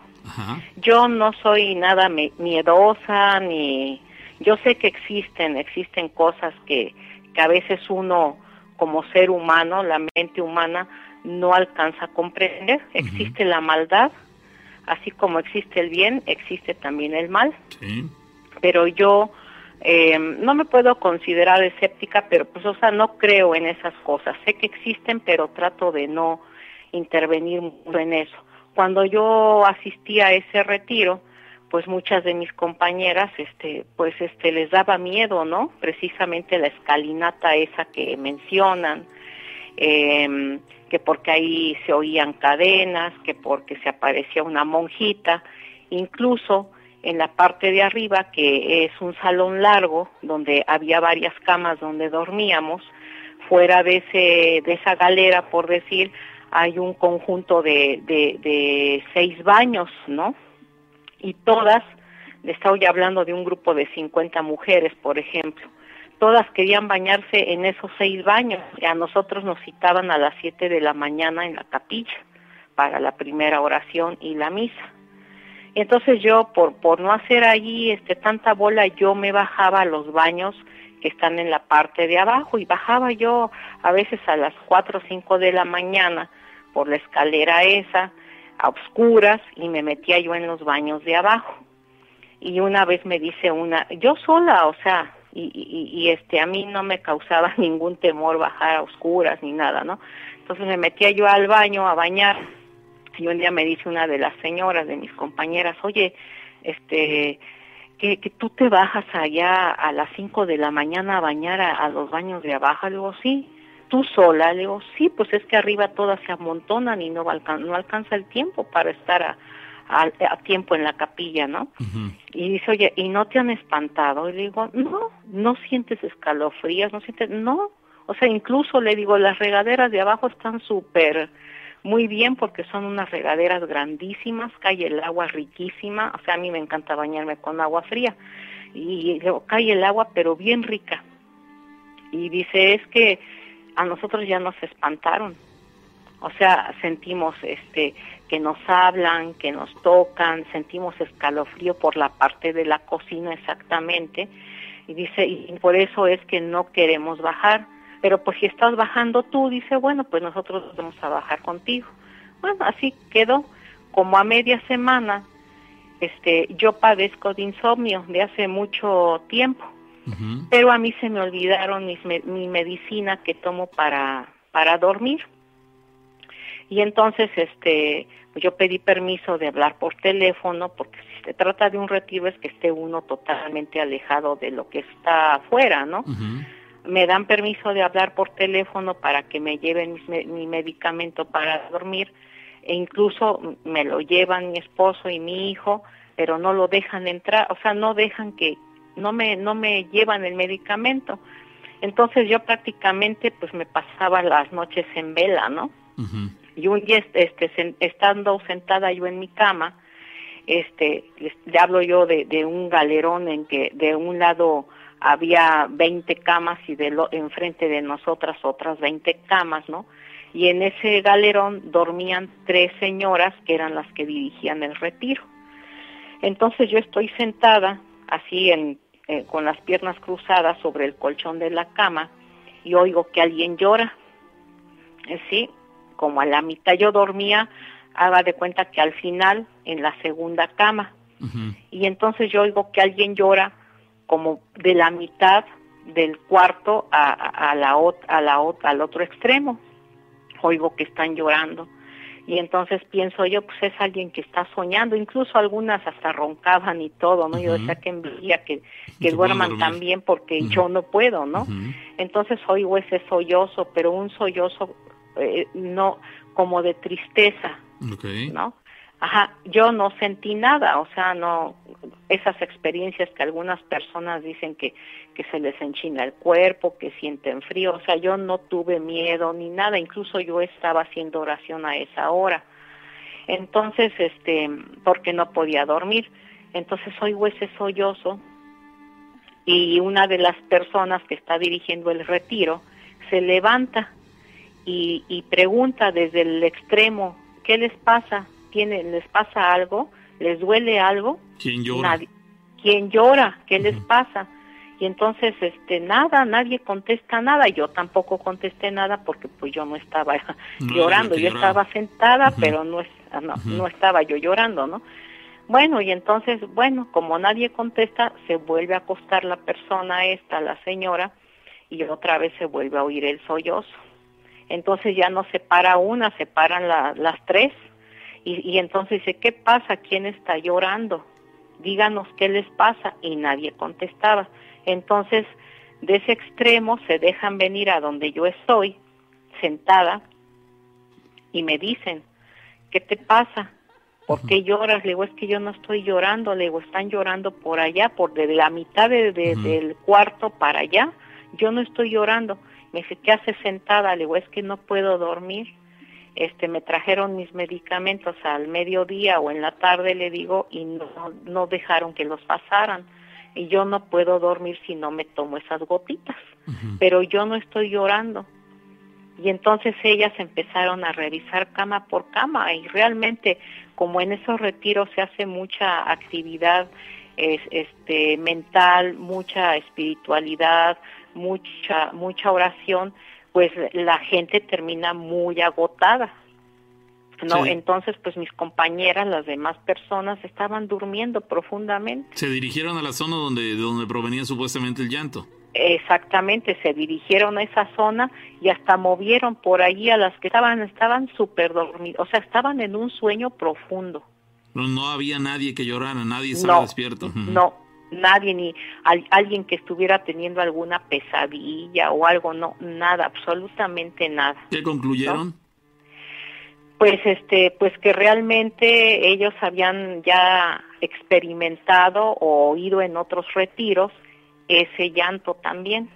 Yo no soy nada miedosa ni yo sé que existen, existen cosas que, que a veces uno como ser humano, la mente humana no alcanza a comprender. Existe la maldad, así como existe el bien, existe también el mal. Pero yo eh, no me puedo considerar escéptica, pero pues, o sea, no creo en esas cosas. Sé que existen, pero trato de no intervenir mucho en eso. Cuando yo asistí a ese retiro, pues muchas de mis compañeras, este, pues este, les daba miedo, ¿no? Precisamente la escalinata esa que mencionan, eh, que porque ahí se oían cadenas, que porque se aparecía una monjita, incluso en la parte de arriba, que es un salón largo, donde había varias camas donde dormíamos, fuera de, ese, de esa galera, por decir, hay un conjunto de, de, seis baños, ¿no? Y todas, le estoy hablando de un grupo de 50 mujeres, por ejemplo, todas querían bañarse en esos seis baños. Y a nosotros nos citaban a las siete de la mañana en la capilla para la primera oración y la misa. Entonces yo, por, por no hacer allí este, tanta bola, yo me bajaba a los baños que están en la parte de abajo y bajaba yo a veces a las cuatro o cinco de la mañana por la escalera esa, a oscuras, y me metía yo en los baños de abajo. Y una vez me dice una, yo sola, o sea, y, y, este a mí no me causaba ningún temor bajar a oscuras ni nada, ¿no? Entonces me metía yo al baño a bañar y un día me dice una de las señoras de mis compañeras, oye, este, que, que tú te bajas allá a las 5 de la mañana a bañar a, los baños de abajo, le digo, sí, tú sola, le digo, sí, pues es que arriba todas se amontonan y no, no alcanza el tiempo para estar a, a, tiempo en la capilla, ¿no? Y dice, oye, ¿y no te han espantado? Y le digo, no, no sientes escalofrías, no sientes, no. O sea, incluso le digo, las regaderas de abajo están súper, muy bien porque son unas regaderas grandísimas, cae el agua riquísima, o sea, a mí me encanta bañarme con agua fría. Y cae el agua, pero bien rica. Y dice, es que a nosotros ya nos espantaron. O sea, sentimos este que nos hablan, que nos tocan, sentimos escalofrío por la parte de la cocina exactamente. Y dice, y por eso es que no queremos bajar. Pero pues si estás bajando tú, dice, bueno, pues nosotros vamos a bajar contigo. Bueno, así quedó. Como a media semana, este, yo padezco de insomnio de hace mucho tiempo. Pero a mí se me olvidaron mis, mi medicina que tomo para, para dormir. Y entonces, este, yo pedí permiso de hablar por teléfono, porque si se trata de un retiro es que esté uno totalmente alejado de lo que está afuera, ¿no? Me dan permiso de hablar por teléfono para que me lleven mi medicamento para dormir, e incluso me lo llevan mi esposo y mi hijo, pero no lo dejan entrar, o sea, no dejan que, no me, no me llevan el medicamento. Entonces yo prácticamente pues me pasaba las noches en vela, ¿no? y un día este, estando sentada yo en mi cama este le hablo yo de, de, un galerón en que de un lado había 20 camas y de lo, enfrente de nosotras otras 20 camas no y en ese galerón dormían tres señoras que eran las que dirigían el retiro. Entonces yo estoy sentada así en eh, con las piernas cruzadas sobre el colchón de la cama y oigo que alguien llora. Eh, sí como a la mitad yo dormía, haga de cuenta que al final en la segunda cama. Y entonces yo oigo que alguien llora como de la mitad del cuarto a, a, la, a la, al otro extremo. Oigo que están llorando. Y entonces pienso yo, pues es alguien que está soñando, incluso algunas hasta roncaban y todo, ¿no? Yo decía que envidia que, que duerman también porque yo no puedo, ¿no? Entonces oigo ese sollozo, pero un sollozo eh, no como de tristeza, ¿no? Ajá, yo no sentí nada, o sea, no esas experiencias que algunas personas dicen que que se les enchina el cuerpo, que sienten frío, o sea, yo no tuve miedo ni nada, incluso yo estaba haciendo oración a esa hora. Entonces, este, porque no podía dormir. Entonces oigo ese sollozo y una de las personas que está dirigiendo el retiro se levanta y, pregunta desde el extremo, ¿qué les pasa? ¿Tiene, ¿Les pasa algo? ¿Les duele algo? ¿Quién llora? ¿Quién llora? ¿Qué les pasa? Y entonces, este, nada, nadie contesta nada. Yo tampoco contesté nada porque pues yo no estaba llorando. Yo estaba sentada, pero no, no, no estaba yo llorando, ¿no? Bueno, y entonces, bueno, como nadie contesta, se vuelve a acostar la persona esta, la señora, y otra vez se vuelve a oír el sollozo entonces ya no se para una, se paran las tres. Y, y entonces dice, ¿qué pasa? ¿Quién está llorando? Díganos qué les pasa. Y nadie contestaba. Entonces, de ese extremo se dejan venir a donde yo estoy, sentada, y me dicen, ¿qué te pasa? ¿Por qué lloras? Le digo, es que yo no estoy llorando, le digo, están llorando por allá, por de la mitad de, del cuarto para allá, yo no estoy llorando. Me dice, ¿qué hace sentada? Le digo, es que no puedo dormir. Este, me trajeron mis medicamentos al mediodía o en la tarde, le digo, y no, no dejaron que los pasaran. y yo no puedo dormir si no me tomo esas gotitas, pero yo no estoy llorando. Y entonces ellas empezaron a revisar cama por cama y realmente como en esos retiros se hace mucha actividad es, este mental, mucha espiritualidad, mucha mucha oración, pues la gente termina muy agotada. No, entonces pues mis compañeras, las demás personas estaban durmiendo profundamente. Se dirigieron a la zona donde de donde provenía supuestamente el llanto. Exactamente, se dirigieron a esa zona y hasta movieron por allí a las que estaban estaban súper dormidos, o sea, estaban en un sueño profundo. No, no había nadie que llorara, nadie estaba despierto. No, nadie, ni alguien que estuviera teniendo alguna pesadilla o algo, no, nada, absolutamente nada. ¿Qué concluyeron? Pues este, pues que realmente ellos habían ya experimentado o oído en otros retiros ese llanto también.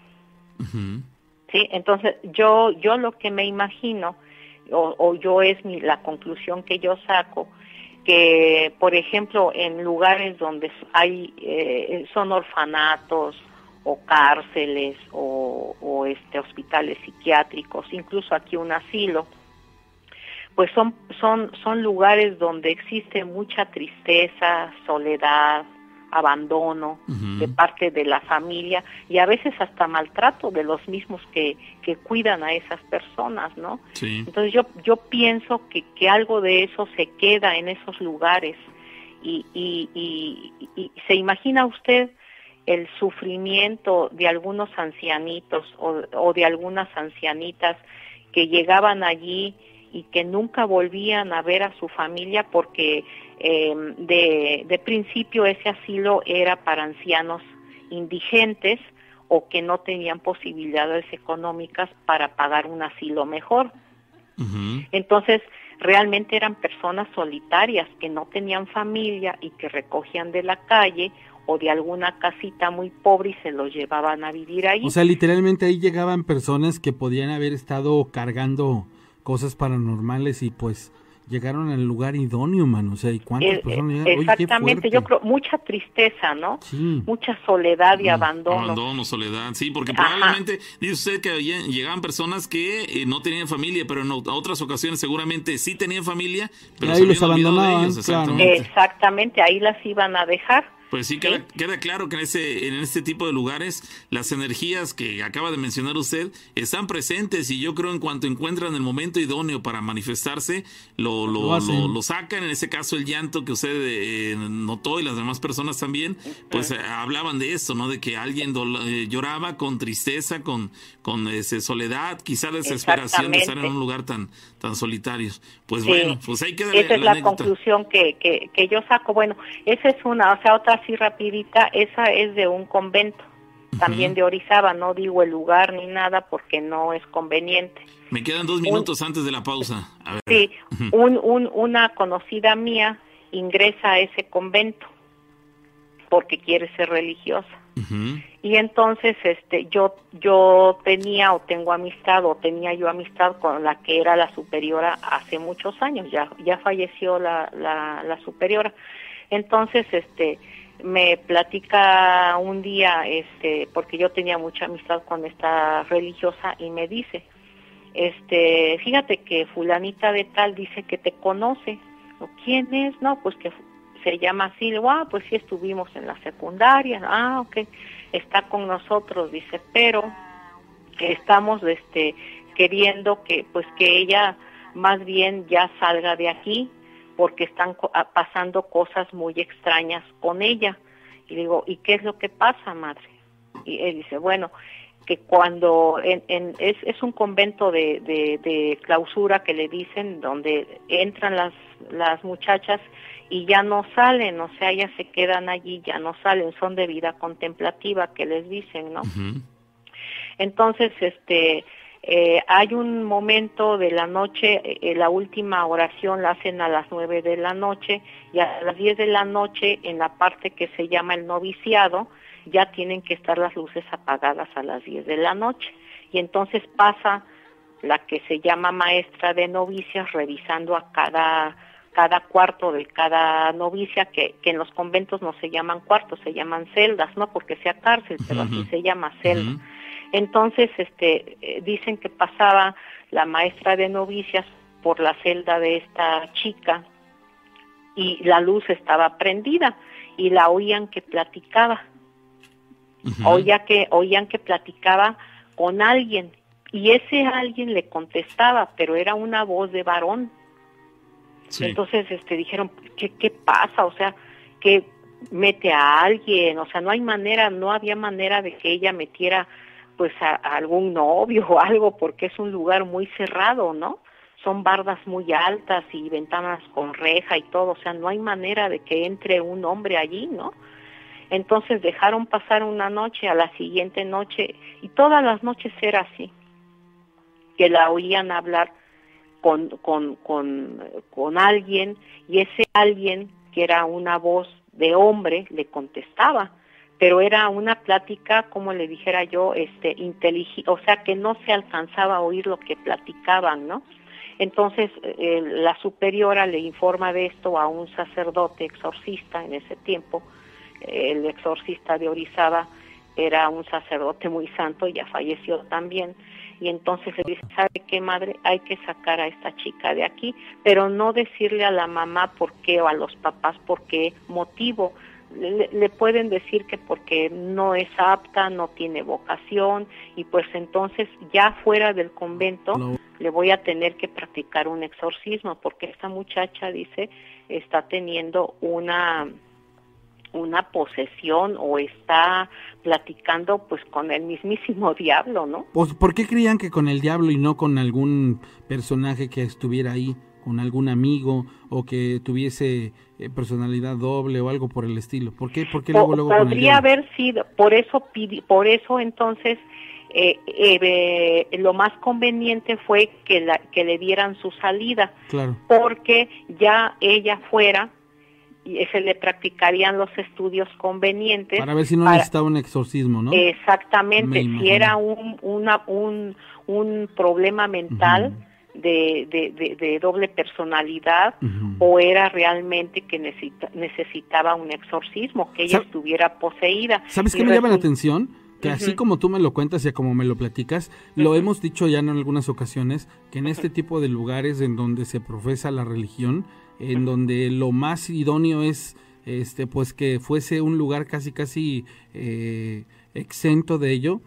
Sí, entonces yo yo lo que me imagino o, yo es mi, la conclusión que yo saco que por ejemplo en lugares donde hay eh, son orfanatos o cárceles o, o, este hospitales psiquiátricos incluso aquí un asilo pues son son son lugares donde existe mucha tristeza soledad abandono de parte de la familia y a veces hasta maltrato de los mismos que, que cuidan a esas personas, ¿no? Entonces yo, yo pienso que, que algo de eso se queda en esos lugares y, y, y, se imagina usted el sufrimiento de algunos ancianitos o, o de algunas ancianitas que llegaban allí y que nunca volvían a ver a su familia porque eh, de, de principio ese asilo era para ancianos indigentes o que no tenían posibilidades económicas para pagar un asilo mejor. Entonces, realmente eran personas solitarias que no tenían familia y que recogían de la calle o de alguna casita muy pobre y se los llevaban a vivir ahí. O sea, literalmente ahí llegaban personas que podían haber estado cargando cosas paranormales y pues llegaron al lugar idóneo, mano. O sea, ¿y cuántas eh, personas Exactamente, yo creo mucha tristeza, ¿no? Sí. Mucha soledad y abandono. Abandono, soledad, sí, porque probablemente dice usted que llegaban personas que eh, no tenían familia, pero en otras ocasiones seguramente sí tenían familia, pero ahí los abandonaban. exactamente. exactamente, ahí las iban a dejar. Pues sí, queda, queda, claro que en, ese, en este tipo de lugares las energías que acaba de mencionar usted están presentes y yo creo en cuanto encuentran el momento idóneo para manifestarse, lo, lo, lo, sacan. En ese caso, el llanto que usted eh, notó y las demás personas también, pues eh, hablaban de esto, ¿no? De que alguien eh, lloraba con tristeza, con, con ese, soledad, quizá desesperación de estar en un lugar tan, tan solitario. Pues bueno, pues ahí queda Esa es la conclusión que, que, que yo saco. Bueno, esa es una, o sea, otra así rapidita, esa es de un convento, también de Orizaba, no digo el lugar ni nada porque no es conveniente. Me quedan dos minutos antes de la pausa. Sí, un, un, una conocida mía ingresa a ese convento porque quiere ser religiosa. Y entonces este yo yo tenía o tengo amistad o tenía yo amistad con la que era la superiora hace muchos años, ya ya falleció la, la, superiora. Entonces este me platica un día, este, porque yo tenía mucha amistad con esta religiosa y me dice, este, fíjate que fulanita de tal dice que te conoce. ¿Quién es? No, pues que se llama Silva, pues sí estuvimos en la secundaria, ah, ok, está con nosotros, dice, pero estamos, este, queriendo que, pues que ella más bien ya salga de aquí, porque están ah, pasando cosas muy extrañas con ella. Y digo, ¿y qué es lo que pasa, madre? Y él dice, bueno, que cuando en, es, es un convento de, de, clausura que le dicen, donde entran las, las muchachas y ya no salen, o sea, ya se quedan allí, ya no salen, son de vida contemplativa que les dicen, ¿no? Entonces, este, eh, hay un momento de la noche, eh, la última oración la hacen a las nueve de la noche y a las diez de la noche en la parte que se llama el noviciado ya tienen que estar las luces apagadas a las diez de la noche y entonces pasa la que se llama maestra de novicias revisando a cada cada cuarto de cada novicia, que, que en los conventos no se llaman cuartos, se llaman celdas, no porque sea cárcel, pero así se llama celda. Entonces, este, eh, dicen que pasaba la maestra de novicias por la celda de esta chica y la luz estaba prendida y la oían que platicaba. Oía que, oían que platicaba con alguien y ese alguien le contestaba, pero era una voz de varón. Entonces este, dijeron, ¿qué, ¿qué pasa? O sea, que mete a alguien, o sea, no hay manera, no había manera de que ella metiera pues a, a, algún novio o algo porque es un lugar muy cerrado, ¿no? Son bardas muy altas y ventanas con reja y todo, o sea, no hay manera de que entre un hombre allí, ¿no? Entonces dejaron pasar una noche, a la siguiente noche, y todas las noches era así, que la oían hablar con, con, con, con alguien y ese alguien, que era una voz de hombre, le contestaba, pero era una plática, como le dijera yo, este, inteligente, o sea, que no se alcanzaba a oír lo que platicaban, ¿no? Entonces, eh, la superiora le informa de esto a un sacerdote exorcista en ese tiempo, el exorcista de Orizaba era un sacerdote muy santo, ya falleció también, y entonces le dice, ¿sabe qué madre? Hay que sacar a esta chica de aquí, pero no decirle a la mamá por qué o a los papás por qué motivo. Le, le, pueden decir que porque no es apta, no tiene vocación, y pues entonces ya fuera del convento no. le voy a tener que practicar un exorcismo, porque esta muchacha dice está teniendo una una posesión o está platicando pues con el mismísimo diablo, ¿no? Pues, ¿Por qué creían que con el diablo y no con algún personaje que estuviera ahí, con algún amigo o que tuviese eh, personalidad doble o algo por el estilo? ¿Por qué, por qué luego, luego Podría con el diablo? haber sido, por eso, por eso entonces eh, eh, lo más conveniente fue que, la, que le dieran su salida, claro. porque ya ella fuera y se le practicarían los estudios convenientes. Para ver si no para, necesitaba un exorcismo, ¿no? Exactamente, si era un, una, un, un problema mental. Uh -huh. De, de, de, de, doble personalidad uh -huh. o era realmente que necesita, necesitaba un exorcismo, que ella ¿Sab estuviera poseída. ¿Sabes qué me llama la atención? que uh -huh. así como tú me lo cuentas y como me lo platicas, uh -huh. lo hemos dicho ya en algunas ocasiones, que en este tipo de lugares en donde se profesa la religión, en donde lo más idóneo es este pues que fuese un lugar casi casi eh, exento de ello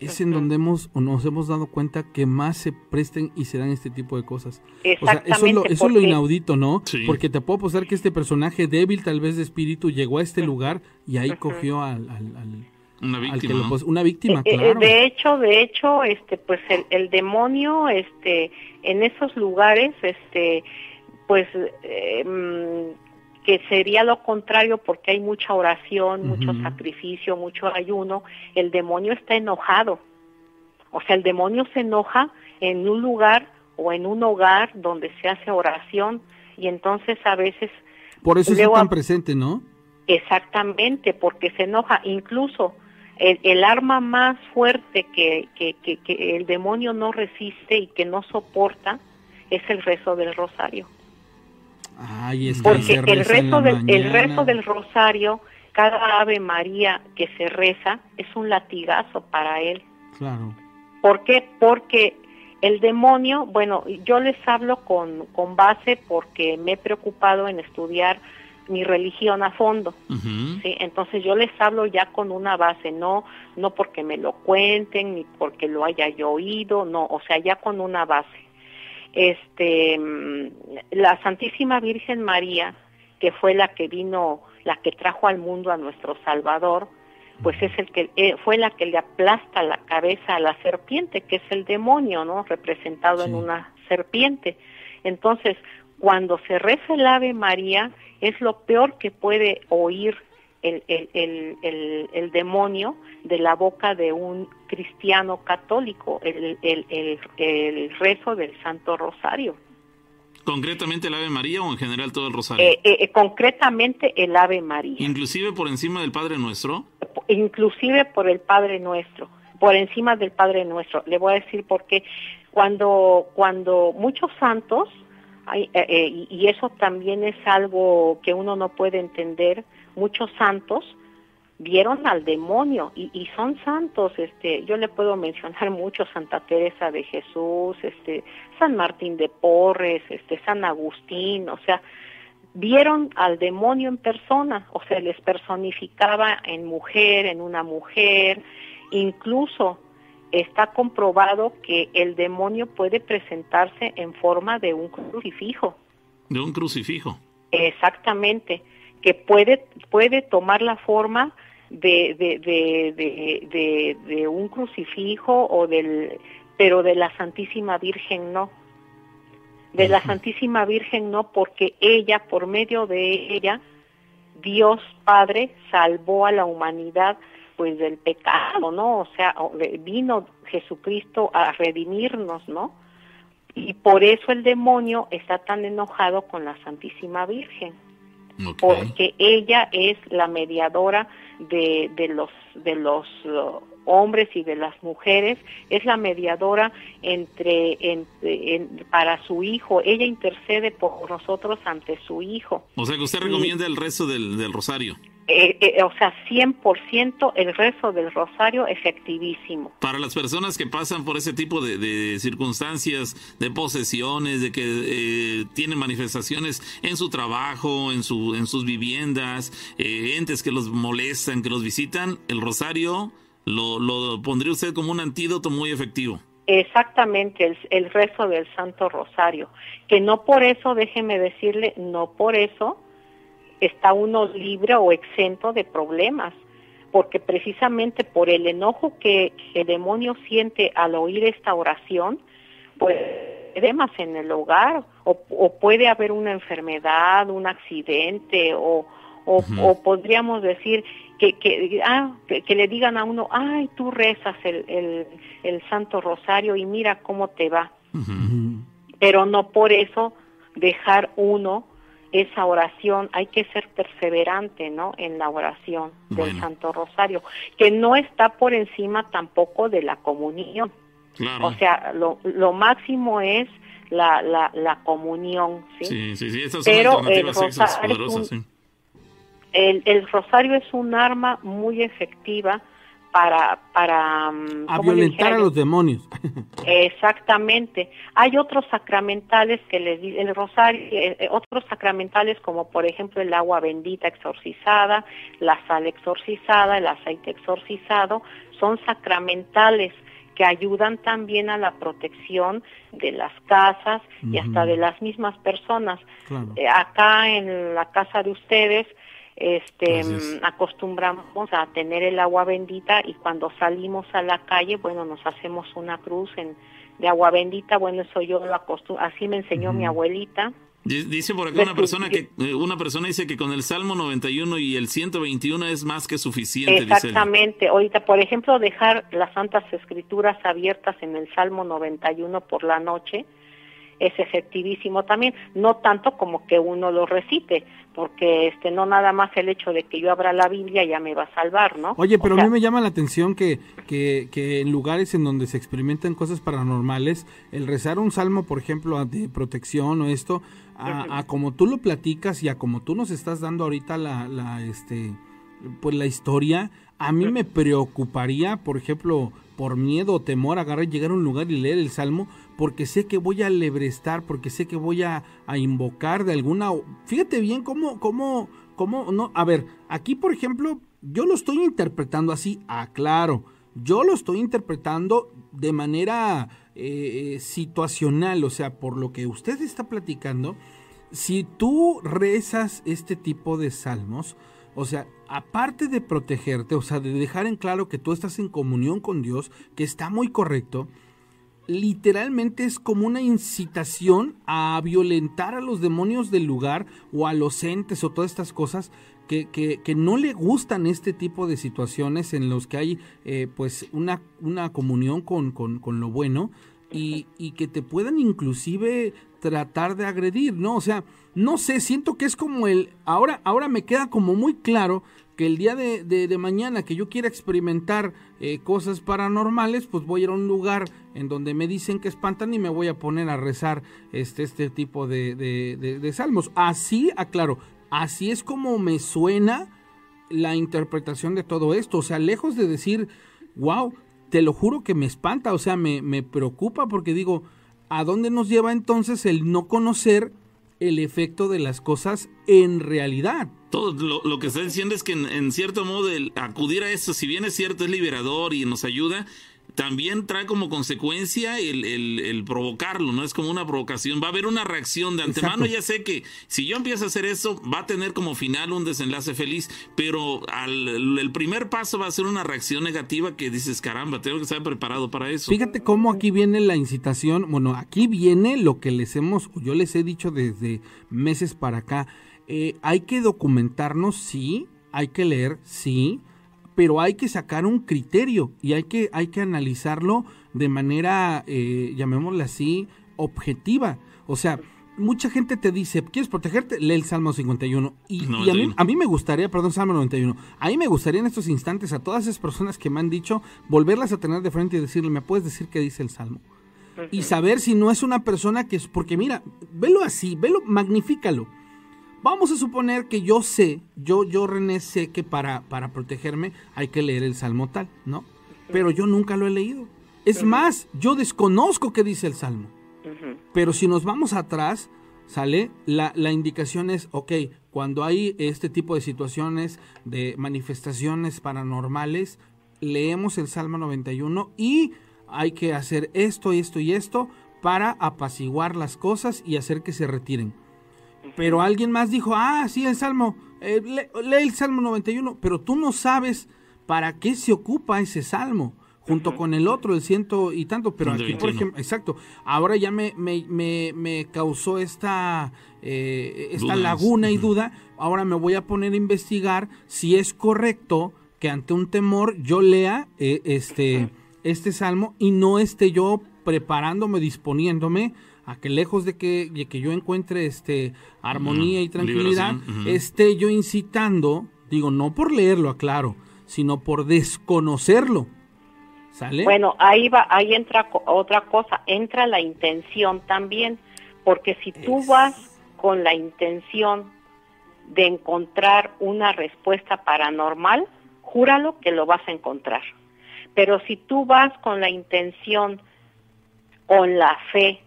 es en donde hemos o nos hemos dado cuenta que más se presten y se dan este tipo de cosas. O sea, eso es lo, eso es lo inaudito, ¿no? Sí. Porque te puedo apostar que este personaje débil, tal vez de espíritu, llegó a este lugar y ahí cogió al, al, al una víctima, lo, pues, una víctima eh, claro. de hecho de hecho este pues el, el, demonio este en esos lugares este pues eh, que sería lo contrario porque hay mucha oración, uh -huh. mucho sacrificio, mucho ayuno, el demonio está enojado. O sea, el demonio se enoja en un lugar o en un hogar donde se hace oración y entonces a veces... Por eso está tan presente, ¿no? Exactamente, porque se enoja. Incluso el, el arma más fuerte que, que, que, que el demonio no resiste y que no soporta es el rezo del rosario. Ay, es que Porque el rezo, del, el del rosario, cada Ave María que se reza, es un latigazo para él. Claro. ¿Por qué? Porque el demonio, bueno, yo les hablo con, con base porque me he preocupado en estudiar mi religión a fondo, uh -huh. ¿sí? Entonces yo les hablo ya con una base, no, no porque me lo cuenten, ni porque lo haya yo oído, no, o sea, ya con una base este la Santísima Virgen María, que fue la que vino, la que trajo al mundo a nuestro Salvador, pues es el que eh, fue la que le aplasta la cabeza a la serpiente, que es el demonio, ¿no? representado sí. en una serpiente. Entonces, cuando se reza el Ave María, es lo peor que puede oír el, el, el, el, demonio de la boca de un cristiano católico, el, el, el, el rezo del Santo Rosario. ¿Concretamente el Ave María o en general todo el Rosario? Eh, eh, concretamente el Ave María. ¿Inclusive por encima del Padre Nuestro? Inclusive por el Padre Nuestro, por encima del Padre Nuestro. Le voy a decir por qué. Cuando, cuando muchos santos eh, y eso también es algo que uno no puede entender. Muchos santos vieron al demonio y, y, son santos este yo le puedo mencionar mucho Santa Teresa de Jesús este San Martín de Porres este San Agustín o sea vieron al demonio en persona o sea les personificaba en mujer en una mujer incluso está comprobado que el demonio puede presentarse en forma de un crucifijo. De un crucifijo. Exactamente que puede puede tomar la forma de, de, de, de, un crucifijo o del, pero de la Santísima Virgen no. De la Santísima Virgen no, porque ella, por medio de ella, Dios Padre salvó a la humanidad pues del pecado, ¿no? O sea, vino Jesucristo a redimirnos, ¿no? Y por eso el demonio está tan enojado con la Santísima Virgen, porque ella es la mediadora de, de los de los uh, hombres y de las mujeres. Es la mediadora entre, para su hijo. Ella intercede por nosotros ante su hijo. O sea que usted recomienda el rezo del, del rosario eh, eh, o sea, 100% el rezo del rosario efectivísimo. Para las personas que pasan por ese tipo de, circunstancias, de posesiones, de que eh, tienen manifestaciones en su trabajo, en, su, en sus viviendas, entes que los molestan, que los visitan, el rosario lo, lo pondría usted como un antídoto muy efectivo. Exactamente, el, el rezo del Santo Rosario, que no por eso, déjeme decirle, no por eso está uno libre o exento de problemas, porque precisamente por el enojo que, el demonio siente al oír esta oración, pues más en el hogar o, puede haber una enfermedad, un accidente o, o, podríamos decir que, que, ah, que, le digan a uno, ay, tú rezas el, el, el Santo Rosario y mira cómo te va. Pero no por eso dejar uno esa oración, hay que ser perseverante, ¿no? En la oración del Santo Rosario, que no está por encima tampoco de la comunión. O sea, lo, lo máximo es la, la, la comunión, ¿sí? Sí, sí, Pero el rosario, el, el rosario es un arma muy efectiva para para mm, a violentar a los demonios. Exactamente. Hay otros sacramentales que les el rosario eh, eh, otros sacramentales como por ejemplo el agua bendita exorcizada la sal exorcizada el aceite exorcizado son sacramentales que ayudan también a la protección de las casas y hasta de las mismas personas. Eh, acá en la casa de ustedes este acostumbramos a tener el agua bendita y cuando salimos a la calle bueno nos hacemos una cruz en de agua bendita bueno eso yo lo acostumbro así me enseñó mi abuelita Dice por acá una persona que eh, una persona dice que con el Salmo 91 y el 121 es más que suficiente. Exactamente. Ahorita, por ejemplo, dejar las Santas Escrituras abiertas en el Salmo 91 por la noche es efectivísimo también, no tanto como que uno lo recite, porque este no nada más el hecho de que yo abra la Biblia ya me va a salvar, ¿no? Oye, pero a mí me llama la atención que, que, que, en lugares en donde se experimentan cosas paranormales, el rezar un salmo, por ejemplo, de protección o esto, a, como tú lo platicas y a como tú nos estás dando ahorita la, la este pues la historia, a mí me preocuparía, por ejemplo, por miedo o temor, agarrar, llegar a un lugar y leer el salmo, porque sé que voy a lebrestar, porque sé que voy a, invocar de alguna... Fíjate bien cómo, cómo, cómo, no, a ver, aquí por ejemplo, yo lo estoy interpretando así, aclaro, yo lo estoy interpretando de manera eh, situacional, o sea, por lo que usted está platicando, si tú rezas este tipo de salmos, o sea, aparte de protegerte, o sea, de dejar en claro que tú estás en comunión con Dios, que está muy correcto, literalmente es como una incitación a violentar a los demonios del lugar o a los entes o todas estas cosas que, que, no le gustan este tipo de situaciones en los que hay eh, pues una, una comunión con, con, lo bueno y, y que te puedan inclusive tratar de agredir, ¿no? O sea, no sé, siento que es como el, ahora, ahora me queda como muy claro que el día de, mañana que yo quiera experimentar eh, cosas paranormales, pues voy a ir a un lugar en donde me dicen que espantan y me voy a poner a rezar este, este tipo de, de salmos. Así, aclaro, así es como me suena la interpretación de todo esto. O sea, lejos de decir, wow, te lo juro que me espanta, o sea, me, me preocupa porque digo, ¿a dónde nos lleva entonces el no conocer el efecto de las cosas en realidad? Todo lo, que está diciendo es que en, cierto modo el acudir a esto, si bien es cierto, es liberador y nos ayuda, también trae como consecuencia el, provocarlo, ¿no? Es como una provocación. Va a haber una reacción de antemano. Ya sé que si yo empiezo a hacer eso, va a tener como final un desenlace feliz, pero al, el primer paso va a ser una reacción negativa que dices, caramba, tengo que estar preparado para eso. Fíjate cómo aquí viene la incitación. Bueno, aquí viene lo que les hemos, yo les he dicho desde meses para acá. Eh, hay que documentarnos, sí, hay que leer, sí, pero hay que sacar un criterio y hay que, hay que analizarlo de manera, eh, llamémosla así, objetiva. O sea, mucha gente te dice, ¿quieres protegerte? Lee el Salmo 51. Y, a, mí, a, mí, me gustaría, perdón, Salmo 91, a mí me gustaría en estos instantes a todas esas personas que me han dicho, volverlas a tener de frente y decirle, ¿me puedes decir qué dice el Salmo? Y saber si no es una persona que es, porque mira, velo así, velo, magnifícalo Vamos a suponer que yo sé, yo, yo René sé que para, para protegerme hay que leer el Salmo tal, ¿no? Pero yo nunca lo he leído. Es más, yo desconozco qué dice el Salmo. Pero si nos vamos atrás, ¿sale? La, la indicación es, ok, cuando hay este tipo de situaciones, de manifestaciones paranormales, leemos el Salmo 91 y hay que hacer esto, esto y esto para apaciguar las cosas y hacer que se retiren. Pero alguien más dijo, ah, sí, el Salmo, eh, lee el Salmo 91, pero tú no sabes para qué se ocupa ese Salmo, junto con el otro, el ciento y tanto, pero aquí, por ejemplo, exacto, ahora ya me, me, me, causó esta, eh, esta laguna y duda, ahora me voy a poner a investigar si es correcto que ante un temor yo lea eh, este, este Salmo y no esté yo preparándome, disponiéndome a que lejos de que, que yo encuentre este armonía y tranquilidad, esté yo incitando, digo, no por leerlo, aclaro, sino por desconocerlo. ¿Sale? Bueno, ahí va, ahí entra otra cosa, entra la intención también, porque si tú vas con la intención de encontrar una respuesta paranormal, júralo que lo vas a encontrar. Pero si tú vas con la intención, con la fe,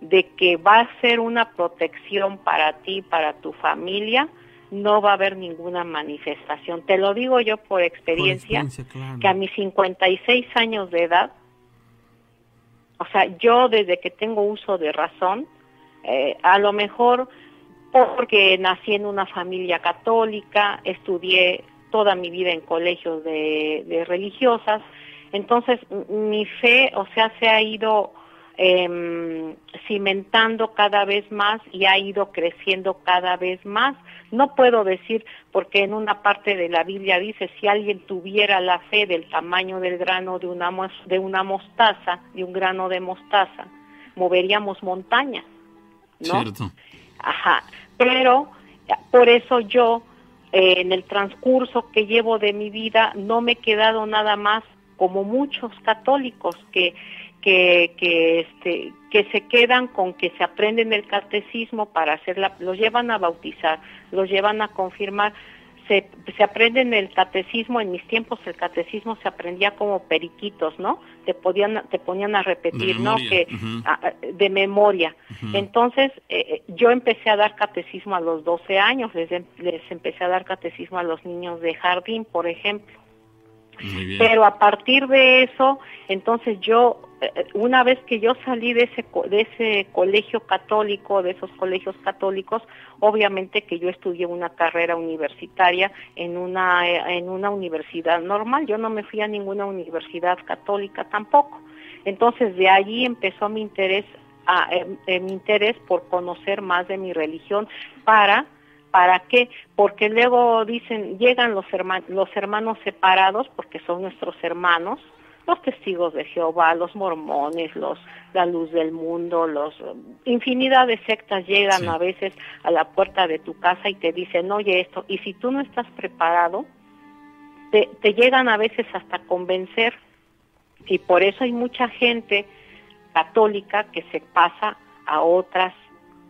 de que va a ser una protección para ti, para tu familia, no va a haber ninguna manifestación. Te lo digo yo por experiencia, que a mis 56 años de edad, o sea, yo desde que tengo uso de razón, eh, a lo mejor porque nací en una familia católica, estudié toda mi vida en colegios de religiosas, entonces mi fe, o sea, se ha ido eh, cimentando cada vez más y ha ido creciendo cada vez más. No puedo decir, porque en una parte de la Biblia dice, si alguien tuviera la fe del tamaño del grano de una, de una mostaza, de un grano de mostaza, moveríamos montañas, ¿no? Cierto. Ajá, pero por eso yo, eh, en el transcurso que llevo de mi vida, no me he quedado nada más como muchos católicos que que, que, este, que se quedan con que se aprenden el catecismo para hacerla, los llevan a bautizar, los llevan a confirmar, se, se aprenden el catecismo, en mis tiempos el catecismo se aprendía como periquitos, ¿no? Te, podían, te ponían a repetir, ¿no? Que, de memoria. Entonces, eh, eh, yo empecé a dar catecismo a los 12 años, les, les empecé a dar catecismo a los niños de jardín, por ejemplo. Pero a partir de eso, entonces yo, eh, una vez que yo salí de ese, de ese colegio católico, de esos colegios católicos, obviamente que yo estudié una carrera universitaria en una, en una universidad normal. Yo no me fui a ninguna universidad católica tampoco. Entonces de allí empezó mi interés, eh, mi interés por conocer más de mi religión para ¿Para qué? Porque luego dicen, llegan los, hermanos, los hermanos separados, porque son nuestros hermanos, los testigos de Jehová, los mormones, los la luz del mundo, los infinidad de sectas llegan a veces a la puerta de tu casa y te dicen, oye esto, y si tú no estás preparado, te, te llegan a veces hasta convencer, y por eso hay mucha gente católica que se pasa a otras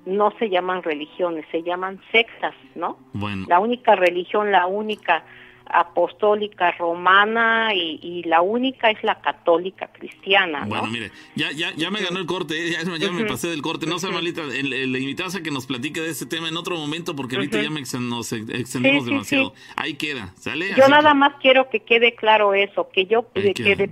no se llaman religiones, se llaman sectas, ¿no? Bueno. La única religión, la única apostólica romana y, la única es la católica cristiana. ¿no? Bueno, mire, ya, ya, ya me ganó el corte, ¿eh? ya, me pasé del corte. No sé, malita, le, invitamos a que nos platique de este tema en otro momento porque ahorita ya nos extendemos demasiado. Ahí queda, ¿sale? Yo nada más quiero que quede claro eso, que yo, que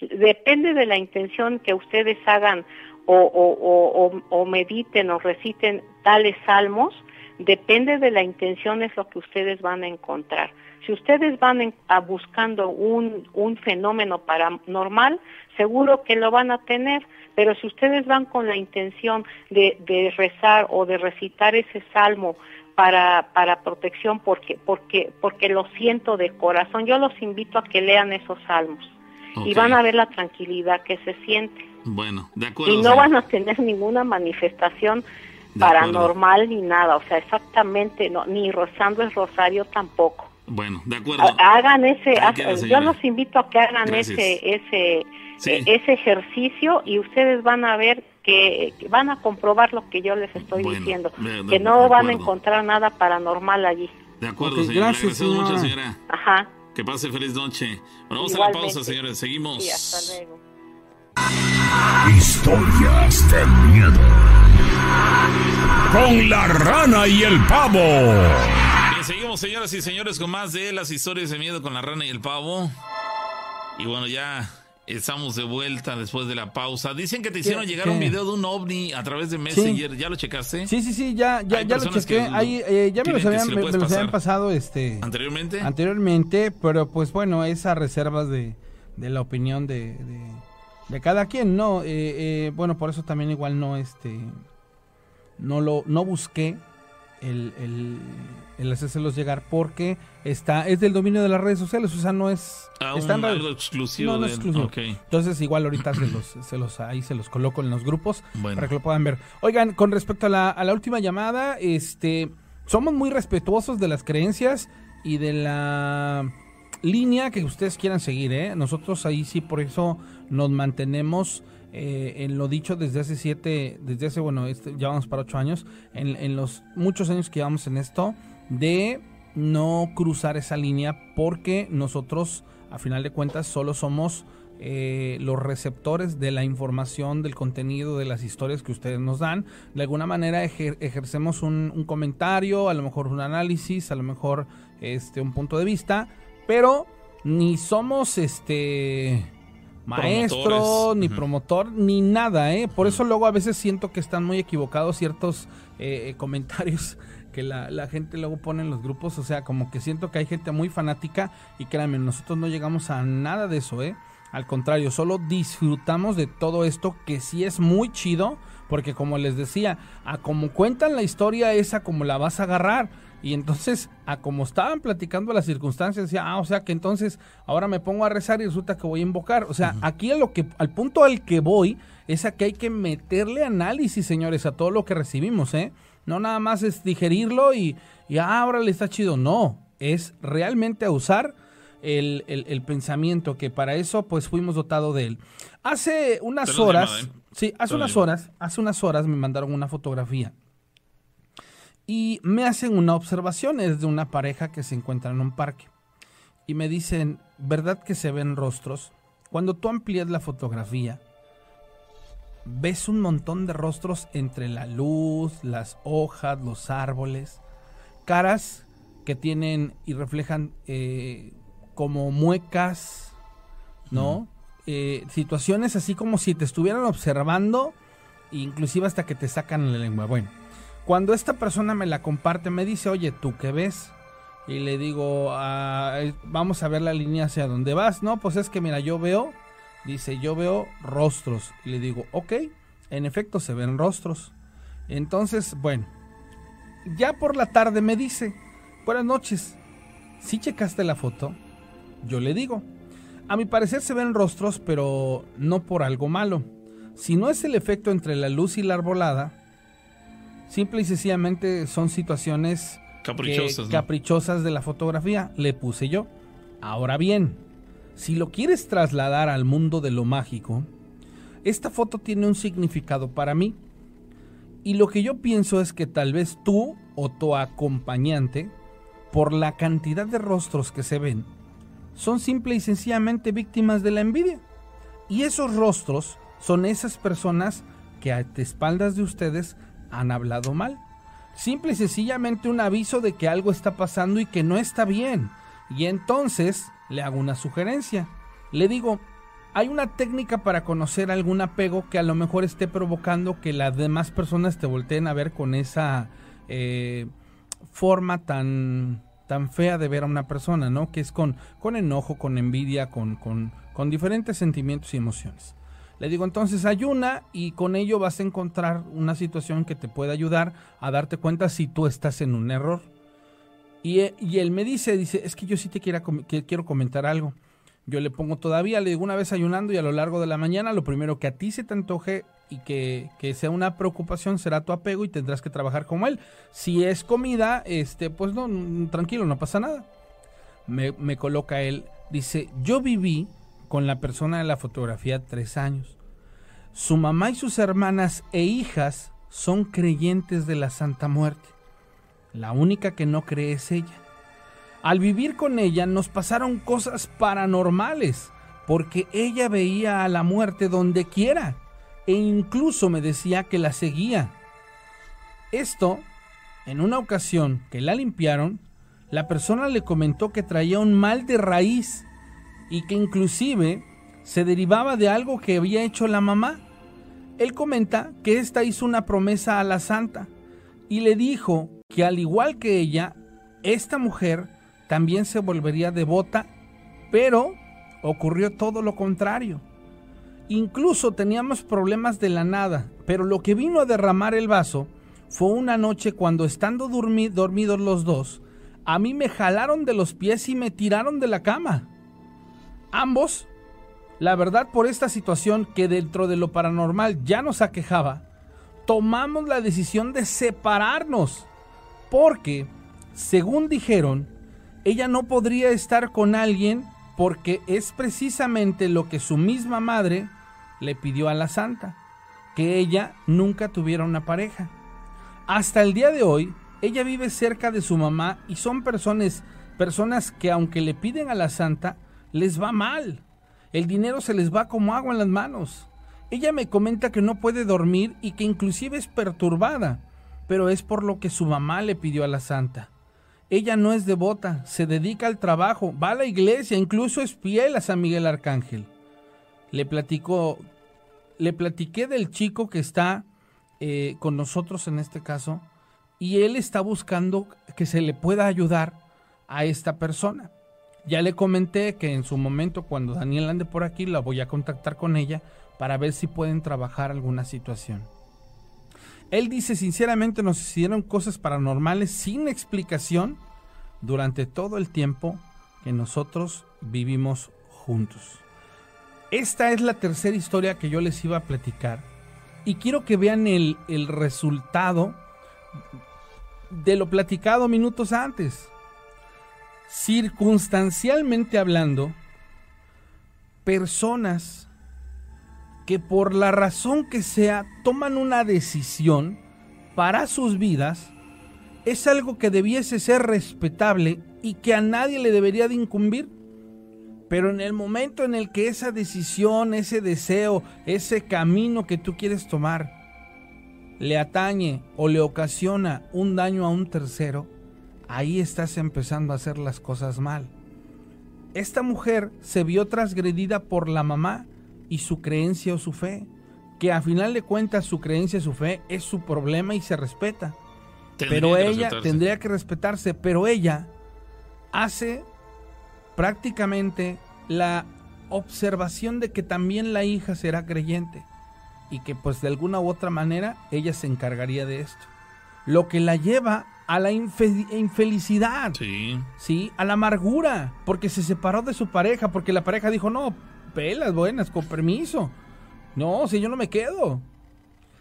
depende de la intención que ustedes hagan o, o, o, o mediten o reciten tales salmos, depende de la intención es lo que ustedes van a encontrar. Si ustedes van a buscando un, un fenómeno paranormal, seguro que lo van a tener, pero si ustedes van con la intención de, de rezar o de recitar ese salmo para, para protección porque, porque, porque lo siento de corazón, yo los invito a que lean esos salmos y van a ver la tranquilidad que se siente. Bueno, de acuerdo. Y no van a tener ninguna manifestación paranormal ni nada, o sea, exactamente, no, ni rozando el rosario tampoco. Bueno, de acuerdo. Hagan ese, yo los invito a que hagan ese, ese, e, ese ejercicio y ustedes van a ver que, van a comprobar lo que yo les estoy diciendo, que no van a encontrar nada paranormal allí. De acuerdo, señora. Gracias, mucho, señora. Ajá. Que pase feliz noche. Bueno, vamos a la pausa, señores. Seguimos. Sí, hasta luego. Historias de miedo. Con la rana y el pavo seguimos, señoras y señores, con más de las historias de miedo con la rana y el pavo. Y bueno, ya estamos de vuelta después de la pausa. Dicen que te hicieron llegar un video de un ovni a través de Messenger. ¿Ya lo checaste? Sí, sí, sí, ya, ya, ya lo chequé. Ahí, eh, ya me los habían, pasado este, anteriormente. Anteriormente, pero pues bueno, esas reservas de, de la opinión de, de, cada quien, ¿no? Eh, eh, bueno, por eso también igual no, este, no lo, no busqué el, el, el hacérselos llegar porque está es del dominio de las redes sociales, o sea, no es ah, algo exclusivo. No, exclusivo. Entonces, igual ahorita se los, se los, ahí se los coloco en los grupos para que lo puedan ver. Oigan, con respecto a la, a la última llamada, este, somos muy respetuosos de las creencias y de la línea que ustedes quieran seguir, ¿eh? Nosotros ahí sí, por eso nos mantenemos eh, en lo dicho desde hace siete, desde hace, bueno, este, ya vamos para ocho años, en, los muchos años que llevamos en esto, de no cruzar esa línea porque nosotros, a final de cuentas, solo somos eh, los receptores de la información, del contenido, de las historias que ustedes nos dan. De alguna manera ejercemos un, un, comentario, a lo mejor un análisis, a lo mejor este, un punto de vista, pero ni somos este maestro, ni promotor, ni nada, ¿eh? Por eso luego a veces siento que están muy equivocados ciertos eh, eh, comentarios que la, gente luego pone en los grupos, o sea, como que siento que hay gente muy fanática y créanme, nosotros no llegamos a nada de eso, ¿eh? Al contrario, solo disfrutamos de todo esto que sí es muy chido, porque como les decía, a como cuentan la historia esa, como la vas a agarrar. Y entonces, a como estaban platicando las circunstancias, decía, ah, o sea que entonces ahora me pongo a rezar y resulta que voy a invocar. O sea, aquí a lo que, al punto al que voy es a que hay que meterle análisis, señores, a todo lo que recibimos, ¿eh? No nada más es digerirlo y, y ah, ahora le está chido. No, es realmente a usar el, el, pensamiento, que para eso pues fuimos dotados de él. Hace unas horas, ¿eh? sí, hace unas horas, hace unas horas me mandaron una fotografía y me hacen una observación, es de una pareja que se encuentra en un parque. Y me dicen, ¿verdad que se ven rostros? Cuando tú amplías la fotografía, ves un montón de rostros entre la luz, las hojas, los árboles, caras que tienen y reflejan eh, como muecas, ¿no? Eh, situaciones así como si te estuvieran observando, inclusive hasta que te sacan la lengua. Bueno, cuando esta persona me la comparte, me dice, oye, ¿tú qué ves? Y le digo, ah, eh, vamos a ver la línea hacia dónde vas. No, pues es que mira, yo veo, dice, yo veo rostros. Y le digo, ok, en efecto se ven rostros. Entonces, bueno, ya por la tarde me dice, buenas noches, si checaste la foto? Yo le digo, A mi parecer se ven rostros, pero no por algo malo. Si no es el efecto entre la luz y la arbolada, simple y sencillamente son situaciones caprichosas, caprichosas de la fotografía, le puse yo. Ahora bien, si lo quieres trasladar al mundo de lo mágico, esta foto tiene un significado para mí. Y lo que yo pienso es que tal vez tú o tu acompañante, por la cantidad de rostros que se ven, son simple y sencillamente víctimas de la envidia. Y esos rostros son esas personas que a espaldas de ustedes han hablado mal. Simple y sencillamente un aviso de que algo está pasando y que no está bien. Y entonces le hago una sugerencia. Le digo, hay una técnica para conocer algún apego que a lo mejor esté provocando que las demás personas te volteen a ver con esa eh, forma tan, tan fea de ver a una persona, ¿no? Que es con, con enojo, con envidia, con, con, con diferentes sentimientos y emociones. Le digo, entonces hay una y con ello vas a encontrar una situación que te puede ayudar a darte cuenta si tú estás en un error. Y, y él me dice, dice, es que yo sí te quiero, que quiero comentar algo. Yo le pongo todavía, le digo una vez ayunando y a lo largo de la mañana, lo primero que a ti se te antoje y que, sea una preocupación será tu apego y tendrás que trabajar como él. Si es comida, este, pues no, tranquilo, no pasa nada. Me, me coloca él, dice, yo viví con la persona de la fotografía tres años. Su mamá y sus hermanas e hijas son creyentes de la Santa Muerte. La única que no cree es ella. Al vivir con ella nos pasaron cosas paranormales, porque ella veía a la muerte donde quiera e incluso me decía que la seguía. Esto, en una ocasión que la limpiaron, la persona le comentó que traía un mal de raíz y que inclusive se derivaba de algo que había hecho la mamá. Él comenta que ésta hizo una promesa a la santa y le dijo que al igual que ella, esta mujer también se volvería devota, pero ocurrió todo lo contrario. Incluso teníamos problemas de la nada, pero lo que vino a derramar el vaso fue una noche cuando estando dormidos los dos, a mí me jalaron de los pies y me tiraron de la cama. Ambos, la verdad por esta situación que dentro de lo paranormal ya nos aquejaba, tomamos la decisión de separarnos, porque, según dijeron, ella no podría estar con alguien porque es precisamente lo que su misma madre le pidió a la santa, que ella nunca tuviera una pareja. Hasta el día de hoy, ella vive cerca de su mamá y son personas, personas que aunque le piden a la santa, les va mal. El dinero se les va como agua en las manos. Ella me comenta que no puede dormir y que inclusive es perturbada, pero es por lo que su mamá le pidió a la santa. Ella no es devota, se dedica al trabajo, va a la iglesia, incluso es fiel a San Miguel Arcángel. Le platico, le platiqué del chico que está eh, con nosotros en este caso y él está buscando que se le pueda ayudar a esta persona. Ya le comenté que en su momento cuando Daniel ande por aquí la voy a contactar con ella para ver si pueden trabajar alguna situación. Él dice, sinceramente nos hicieron cosas paranormales sin explicación durante todo el tiempo que nosotros vivimos juntos. Esta es la tercera historia que yo les iba a platicar y quiero que vean el, el resultado de lo platicado minutos antes. Circunstancialmente hablando, personas que por la razón que sea toman una decisión para sus vidas es algo que debiese ser respetable y que a nadie le debería de incumbir. Pero en el momento en el que esa decisión, ese deseo, ese camino que tú quieres tomar le atañe o le ocasiona un daño a un tercero, ahí estás empezando a hacer las cosas mal. Esta mujer se vio transgredida por la mamá y su creencia o su fe, que a final de cuentas su creencia o su fe es su problema y se respeta. pero ella tendría que respetarse, pero ella hace prácticamente la observación de que también la hija será creyente y que pues de alguna u otra manera ella se encargaría de esto. Lo que la lleva a la infelicidad, sí. sí, a la amargura, porque se separó de su pareja, porque la pareja dijo, no, pelas buenas, con permiso. No, si yo no me quedo.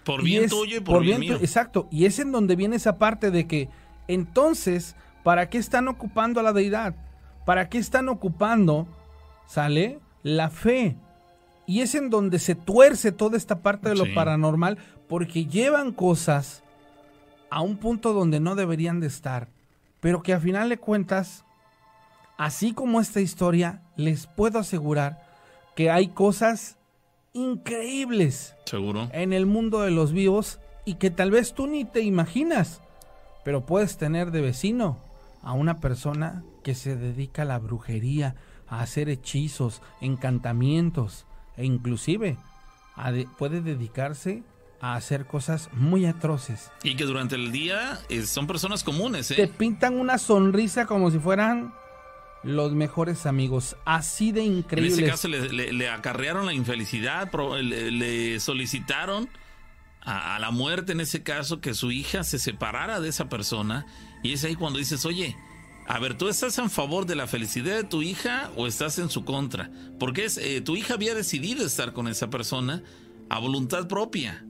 Por bien tuyo y por, bien, mío. Exacto, y es en donde viene esa parte de que entonces, ¿para qué están ocupando a la deidad? ¿Para qué están ocupando, sale, la fe? Y es en donde se tuerce toda esta parte de lo paranormal porque llevan cosas a un punto donde no deberían de estar, pero que a final de cuentas, así como esta historia, les puedo asegurar que hay cosas increíbles Seguro. en el mundo de los vivos y que tal vez tú ni te imaginas, pero puedes tener de vecino a una persona que se dedica a la brujería, a hacer hechizos, encantamientos e inclusive puede dedicarse a hacer cosas muy atroces. Y que durante el día eh, son personas comunes, ¿eh? Te pintan una sonrisa como si fueran los mejores amigos, así de increíbles. En ese caso le, acarrearon la infelicidad, le, solicitaron a, la muerte en ese caso que su hija se separara de esa persona y es ahí cuando dices, oye, a ver, ¿tú estás en favor de la felicidad de tu hija o estás en su contra? Porque es, eh, tu hija había decidido estar con esa persona a voluntad propia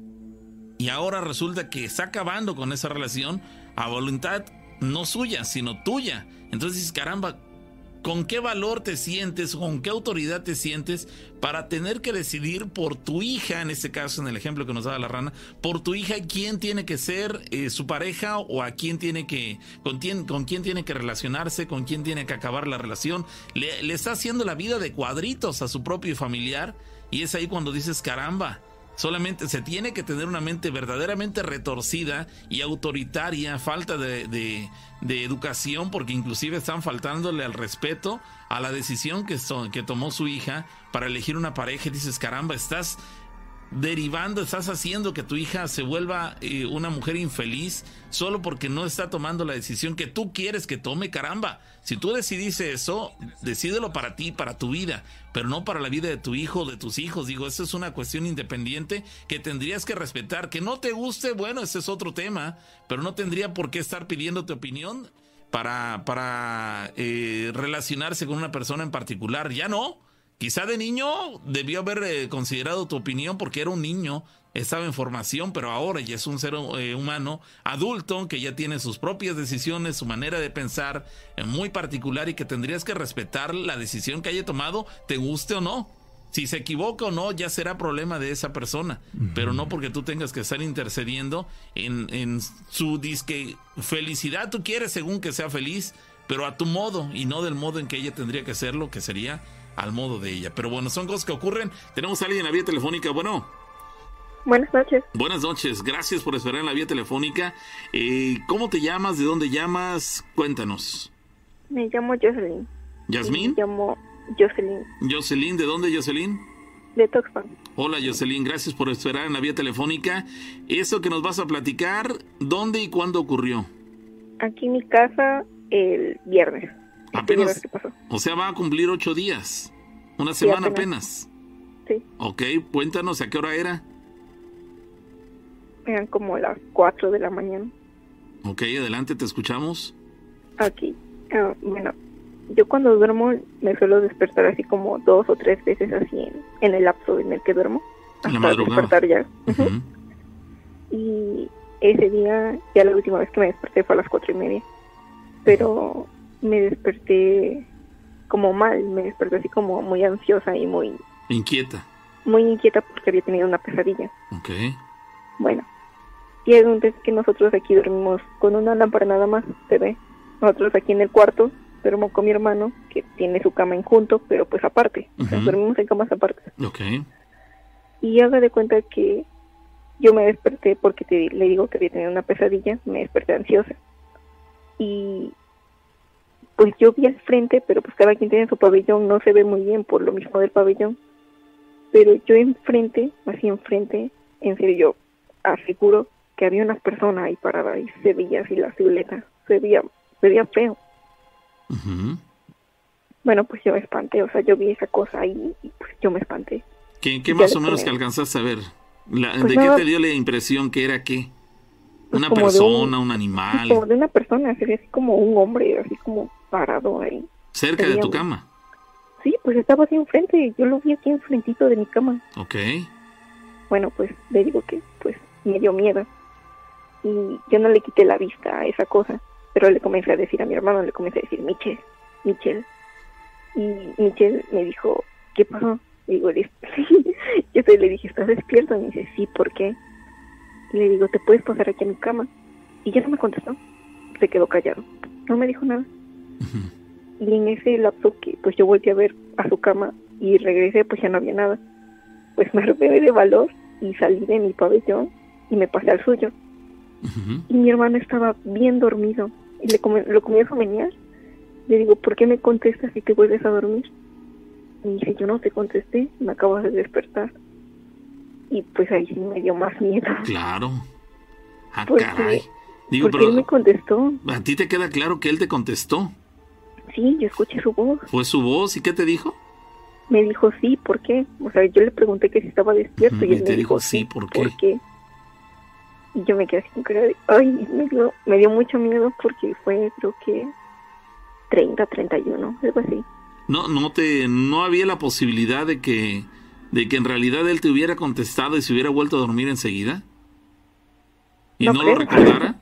y ahora resulta que está acabando con esa relación a voluntad no suya, sino tuya. Entonces caramba, ¿con qué valor te sientes, con qué autoridad te sientes para tener que decidir por tu hija, en este caso, en el ejemplo que nos daba la rana, por tu hija quién tiene que ser eh, su pareja o a quién tiene que, con quién tiene que relacionarse, con quién tiene que acabar la relación? Le, le está haciendo la vida de cuadritos a su propio familiar y es ahí cuando dices, caramba, Solamente se tiene que tener una mente verdaderamente retorcida y autoritaria, falta de, educación, porque inclusive están faltándole al respeto a la decisión que, que tomó su hija para elegir una pareja. Y dices, caramba, estás derivando, estás haciendo que tu hija se vuelva eh, una mujer infeliz solo porque no está tomando la decisión que tú quieres que tome, caramba. Si tú decidiste eso, decídelo para ti, para tu vida, pero no para la vida de tu hijo o de tus hijos. Digo, eso es una cuestión independiente que tendrías que respetar. Que no te guste, bueno, ese es otro tema, pero no tendría por qué estar pidiendo tu opinión para, para eh, relacionarse con una persona en particular. Ya no. Quizá de niño debió haber eh, considerado tu opinión porque era un niño, estaba en formación, pero ahora ya es un ser eh, humano adulto que ya tiene sus propias decisiones, su manera de pensar eh, muy particular y que tendrías que respetar la decisión que haya tomado, te guste o no. Si se equivoca o no, ya será problema de esa persona, pero no porque tú tengas que estar intercediendo en, en su disque felicidad. Tú quieres según que sea feliz, pero a tu modo y no del modo en que ella tendría que serlo, que sería al modo de ella. Pero bueno, son cosas que ocurren. Tenemos a alguien en la vía telefónica. Bueno. Buenas noches. Buenas noches. Gracias por esperar en la vía telefónica. Eh, ¿Cómo te llamas? ¿De dónde llamas? Cuéntanos. Me llamo Jocelyn. ¿Yasmín? Me llamo Jocelyn. Jocelyn, ¿de dónde Jocelyn? De Tuxpan. Hola Jocelyn, gracias por esperar en la vía telefónica. Eso que nos vas a platicar, ¿dónde y cuándo ocurrió? Aquí en mi casa el viernes. Apenas. O sea, va a cumplir ocho días. Una semana apenas. Sí. Ok, cuéntanos a qué hora era. Eran como las cuatro de la mañana. Ok, adelante, te escuchamos. Aquí. Ah, bueno, yo cuando duermo me suelo despertar así como dos o tres veces así en, el lapso en el que duermo. En la madrugada. despertar ya. Y ese día, ya la última vez que me desperté fue a las cuatro y media. Pero me desperté como mal, me desperté así como muy ansiosa y muy... Inquieta. Muy inquieta porque había tenido una pesadilla. Ok. Bueno, y es donde que nosotros aquí dormimos con una lámpara nada más, se ve. Nosotros aquí en el cuarto duermo con mi hermano, que tiene su cama en junto, pero pues aparte. o sea, dormimos en camas aparte. Ok. Y haga de cuenta que yo me desperté porque te, le digo que había tenido una pesadilla, me desperté ansiosa. Y pues yo vi al frente, pero pues cada quien tiene su pabellón, no se ve muy bien por lo mismo del pabellón. Pero yo enfrente, así enfrente, en serio, yo aseguro que había una persona ahí parada y se veía así la silueta, se veía, se veía feo. Bueno, pues yo me espanté, o sea, yo vi esa cosa ahí y pues yo me espanté. ¿Qué, más o menos que alcanzaste a ver? Pues ¿De qué te dio la impresión que era qué? Una persona, un, animal. Como de una persona, sería así como un hombre, así como parado ahí. ¿Cerca de tu cama? Sí, pues estaba así enfrente, yo lo vi aquí enfrentito de mi cama. Ok. Bueno, pues le digo que pues me dio miedo. Y yo no le quité la vista a esa cosa, pero le comencé a decir a mi hermano, le comencé a decir, Michelle, Michelle. Y Michelle me dijo, ¿qué pasó? Y digo, yo le dije, ¿estás despierto? Y me dice, sí, ¿por qué? Y le digo, ¿te puedes pasar aquí a mi cama? Y ya no me contestó, se quedó callado, no me dijo nada. Y en ese lapso que pues yo volví a ver a su cama y regresé, pues ya no había nada. Pues me arrepié de valor y salí de mi pabellón y me pasé al suyo. Y mi hermano estaba bien dormido y le lo comienzo a menear. Le digo, ¿por qué me contestas si te vuelves a dormir? Y dice, yo no te contesté, me acabo de despertar. Y pues ahí sí me dio más miedo. Claro. Ah, caray. Digo, porque él me contestó. ¿A ti te queda claro que él te contestó? Sí, yo escuché su voz. ¿Fue su voz? ¿Y qué te dijo? Me dijo sí, ¿por qué? O sea, yo le pregunté que si estaba despierto y él te me dijo sí, ¿por qué? ¿por qué? Y yo me quedé cara de, ay, me dio, me dio mucho miedo porque fue creo que 30, 31, algo así. No, no te, no había la posibilidad de que, de que en realidad él te hubiera contestado y se hubiera vuelto a dormir enseguida. ¿Y no, lo recordara?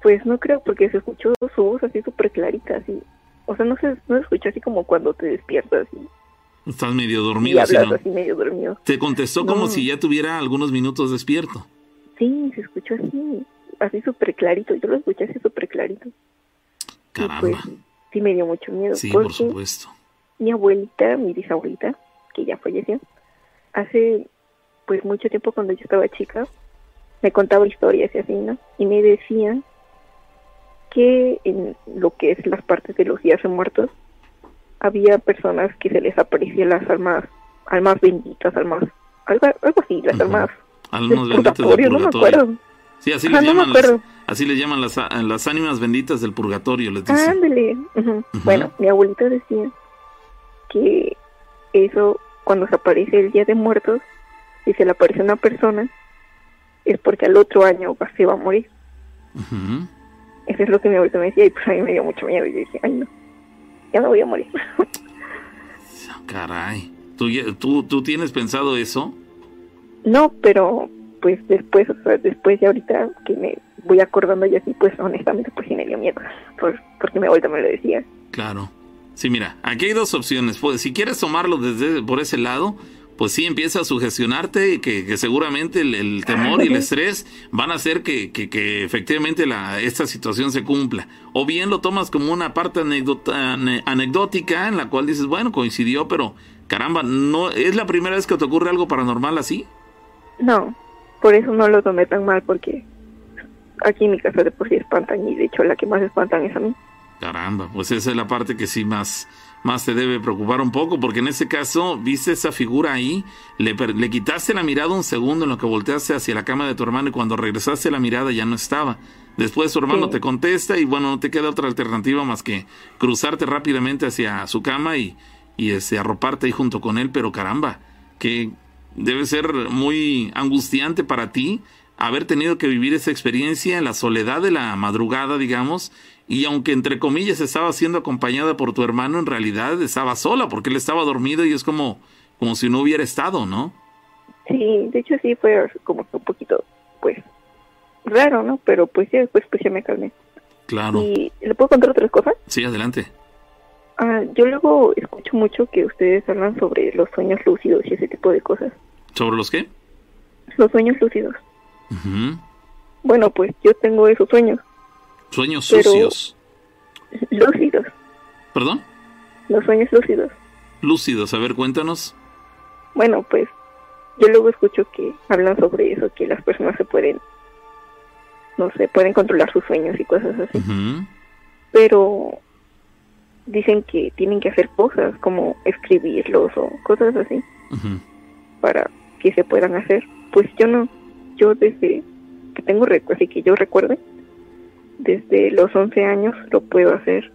Pues no creo, porque se escuchó su voz así súper clarita, así. O sea, no se, no se escuchó así como cuando te despiertas. Y, Estás medio dormido. Y hablas así medio dormido. Te contestó como si ya tuviera algunos minutos despierto. Sí, se escuchó así, así súper clarito. Yo lo escuché así súper clarito. Caramba. Pues, sí me dio mucho miedo. Sí, por supuesto. Mi abuelita, mi bisabuelita, que ya falleció, hace pues mucho tiempo cuando yo estaba chica, me contaba historias y así, ¿no? Y me decía que en lo que es las partes de los días de muertos había personas que se les aparecían las almas almas benditas, almas algo, algo así, las almas almas benditas del purgatorio. No me acuerdo. Sí, así les, llaman las, así les llaman las, las ánimas benditas del purgatorio, les dicen. Ándale. Bueno, mi abuelita decía que eso, cuando se aparece el Día de Muertos, si se le aparece a una persona, es porque al otro año se va a morir. Eso es lo que mi abuelita me decía y pues a mí me dio mucho miedo y yo dije, ay no, ya me voy a morir. Caray, ¿Tú, tú, ¿tú tienes pensado eso? No, pero pues después, o sea, después de ahorita que me voy acordando y así, pues honestamente pues sí me dio miedo, porque mi abuelita me lo decía. Claro. Sí, mira, aquí hay dos opciones. Pues, si quieres tomarlo desde por ese lado, pues sí empieza a sugestionarte y que, seguramente el, temor y el estrés van a hacer que, que, efectivamente la, esta situación se cumpla. O bien lo tomas como una parte anécdota, anecdótica en la cual dices, bueno, coincidió, pero caramba, ¿no es la primera vez que te ocurre algo paranormal así? No, por eso no lo tomé tan mal, porque aquí en mi casa de por sí espantan y de hecho la que más espantan es a mí. Caramba, pues esa es la parte que sí más, más te debe preocupar un poco, porque en ese caso viste esa figura ahí, le, le quitaste la mirada un segundo en lo que volteaste hacia la cama de tu hermano y cuando regresaste la mirada ya no estaba. Después tu hermano te contesta y bueno, no te queda otra alternativa más que cruzarte rápidamente hacia su cama y, y ese, arroparte ahí junto con él, pero caramba, que debe ser muy angustiante para ti haber tenido que vivir esa experiencia en la soledad de la madrugada, digamos, y aunque entre comillas estaba siendo acompañada por tu hermano, en realidad estaba sola porque él estaba dormido y es como, como si no hubiera estado, ¿no? Sí, de hecho sí fue como un poquito, pues, raro, ¿no? Pero pues sí, después pues ya me calmé. Claro. ¿Y le puedo contar otras cosas? Sí, adelante. Ah, yo luego escucho mucho que ustedes hablan sobre los sueños lúcidos y ese tipo de cosas. ¿Sobre los qué? Los sueños lúcidos. Bueno, pues yo tengo esos sueños. ¿Sueños sucios? Lúcidos. ¿Perdón? Los sueños lúcidos. Lúcidos, a ver, cuéntanos. Bueno, pues yo luego escucho que hablan sobre eso, que las personas se pueden, no sé, pueden controlar sus sueños y cosas así. Pero dicen que tienen que hacer cosas como escribirlos o cosas así para que se puedan hacer. Pues yo no, yo desde que tengo recuerdo y que yo recuerde, desde los 11 años lo puedo hacer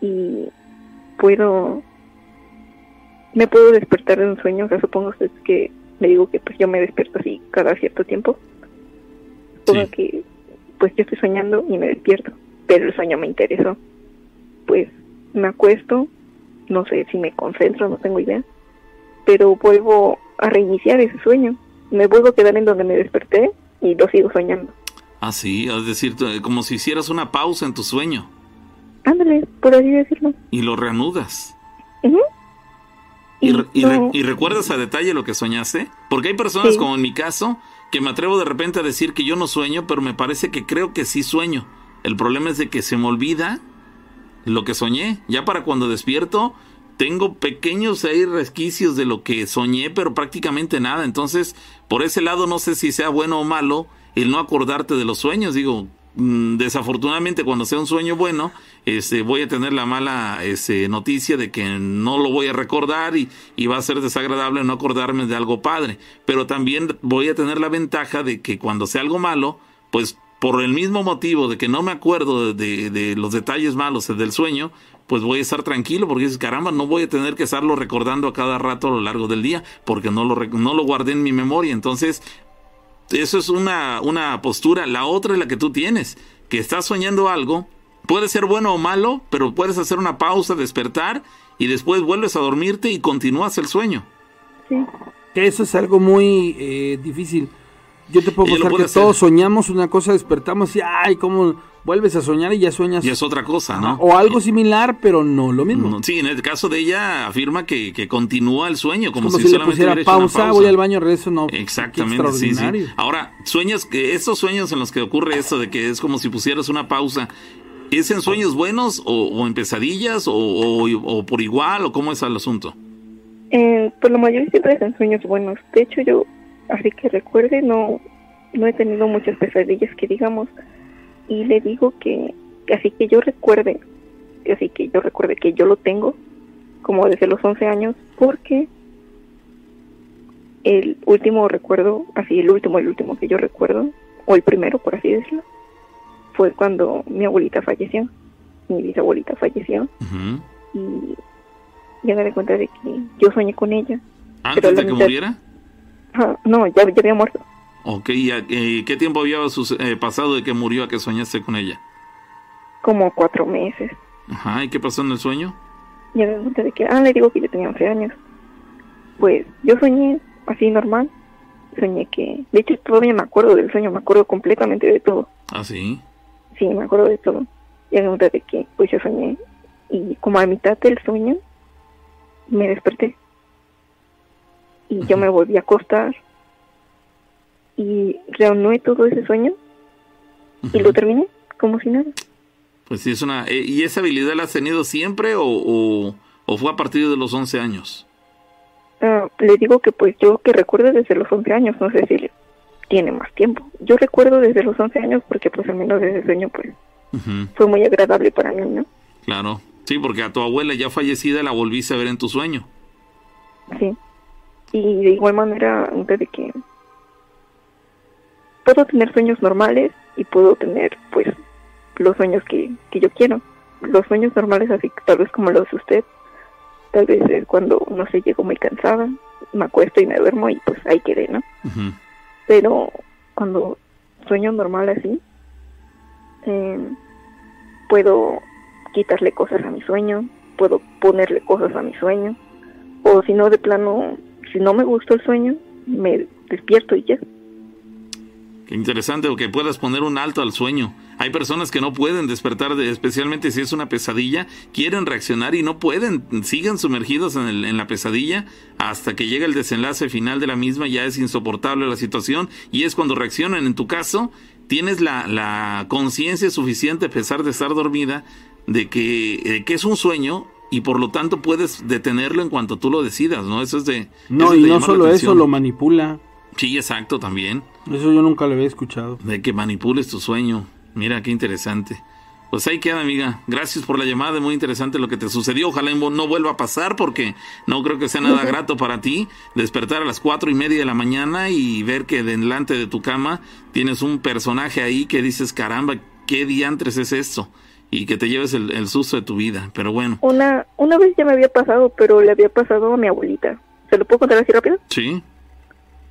y puedo, me puedo despertar de un sueño, o sea, supongo usted que le digo que pues yo me despierto así cada cierto tiempo Supongo que pues yo estoy soñando y me despierto, pero el sueño me interesó. Pues me acuesto, no sé si me concentro, no tengo idea, pero vuelvo a reiniciar ese sueño. Me vuelvo a quedar en donde me desperté y lo sigo soñando. Ah, sí, es decir, como si hicieras una pausa en tu sueño. Ándale, por así decirlo. Y lo reanudas. ¿Y, y, recuerdas a detalle lo que soñaste? Porque hay personas como en mi caso que me atrevo de repente a decir que yo no sueño, pero me parece que creo que sí sueño. El problema es de que se me olvida lo que soñé. Ya para cuando despierto, tengo pequeños ahí resquicios de lo que soñé, pero prácticamente nada. Entonces, por ese lado no sé si sea bueno o malo el no acordarte de los sueños. Digo, Mm, desafortunadamente cuando sea un sueño bueno, este, voy a tener la mala este, noticia de que no lo voy a recordar y, y, va a ser desagradable no acordarme de algo padre. Pero también voy a tener la ventaja de que cuando sea algo malo, pues por el mismo motivo de que no me acuerdo de, de los detalles malos del sueño, pues voy a estar tranquilo porque dices, caramba, no voy a tener que estarlo recordando a cada rato a lo largo del día porque no lo, no lo guardé en mi memoria. Entonces eso es una, una postura. La otra es la que tú tienes, que estás soñando algo, puede ser bueno o malo, pero puedes hacer una pausa, despertar y después vuelves a dormirte y continúas el sueño. Sí. Eso es algo muy eh, difícil. Yo te puedo contar que todos soñamos una cosa, despertamos y ay, cómo vuelves a soñar y ya sueñas. Y es otra cosa, ¿no? O algo similar, pero no lo mismo. sí, en el caso de ella afirma que, que continúa el sueño, como, si, le pusiera pausa, voy al baño, regreso, no. Exactamente, sí, sí. Ahora, sueños, que estos sueños en los que ocurre eso de que es como si pusieras una pausa, ¿es en sueños buenos o, en pesadillas o, o, por igual o cómo es el asunto? Eh, pues la mayoría siempre es en sueños buenos. De hecho, yo así que recuerde, no, no he tenido muchas pesadillas que digamos. Y le digo que, así que yo recuerde, así que yo recuerde que yo lo tengo, como desde los 11 años, porque el último recuerdo, así el último, el último que yo recuerdo, o el primero, por así decirlo, fue cuando mi abuelita falleció, mi bisabuelita falleció, y ya me di cuenta de que yo soñé con ella. ¿Antes de que muriera? no, ya, ya, había muerto. Ok, ¿y qué tiempo había eh, pasado de que murió a que soñaste con ella? Como cuatro meses. Ajá, ¿y qué pasó en el sueño? Ya me conté de que, ah, le digo que yo tenía 11 años. Pues yo soñé así normal. Soñé que, de hecho todavía me acuerdo del sueño, me acuerdo completamente de todo. ¿Ah, sí? Sí, me acuerdo de todo. Ya me conté de que, pues yo soñé. Y como a mitad del sueño, me desperté y yo me volví a acostar y reanudé todo ese sueño y lo terminé como si nada. Pues sí, es una... Eh, ¿Y esa habilidad la has tenido siempre o, o, fue a partir de los 11 años? Uh, le digo que pues yo que recuerdo desde los 11 años, no sé si tiene más tiempo. Yo recuerdo desde los 11 años porque pues al menos ese sueño pues fue muy agradable para mí, ¿no? Claro, sí, porque a tu abuela ya fallecida la volviste a ver en tu sueño. Sí y de igual manera de que puedo tener sueños normales y puedo tener pues los sueños que, que yo quiero. Los sueños normales así tal vez como los de usted tal vez es cuando no sé llego muy cansada me acuesto y me duermo y pues ahí quedé no pero cuando sueño normal así eh, puedo quitarle cosas a mi sueño puedo ponerle cosas a mi sueño o si no de plano si no me gustó el sueño, me despierto y ya. Qué interesante, que puedas poner un alto al sueño. Hay personas que no pueden despertar, de, especialmente si es una pesadilla, quieren reaccionar y no pueden, siguen sumergidos en, el, en, la pesadilla hasta que llega el desenlace final de la misma, ya es insoportable la situación y es cuando reaccionan. En tu caso, tienes la, conciencia suficiente, a pesar de estar dormida, de que, de que es un sueño y por lo tanto puedes detenerlo en cuanto tú lo decidas, ¿no? Eso es de... No, y no solo eso, lo manipula. Sí, exacto, también. Eso yo nunca lo había escuchado. De que manipules tu sueño. Mira, qué interesante. Pues ahí queda, amiga. Gracias por la llamada, muy interesante lo que te sucedió. Ojalá no vuelva a pasar porque no creo que sea nada grato para ti despertar a las cuatro y media de la mañana y ver que delante de tu cama tienes un personaje ahí que dices, caramba, ¿qué diantres es esto? Y que te lleves el, susto de tu vida, pero bueno. Una, una vez ya me había pasado, pero le había pasado a mi abuelita. ¿Se lo puedo contar así rápido? Sí.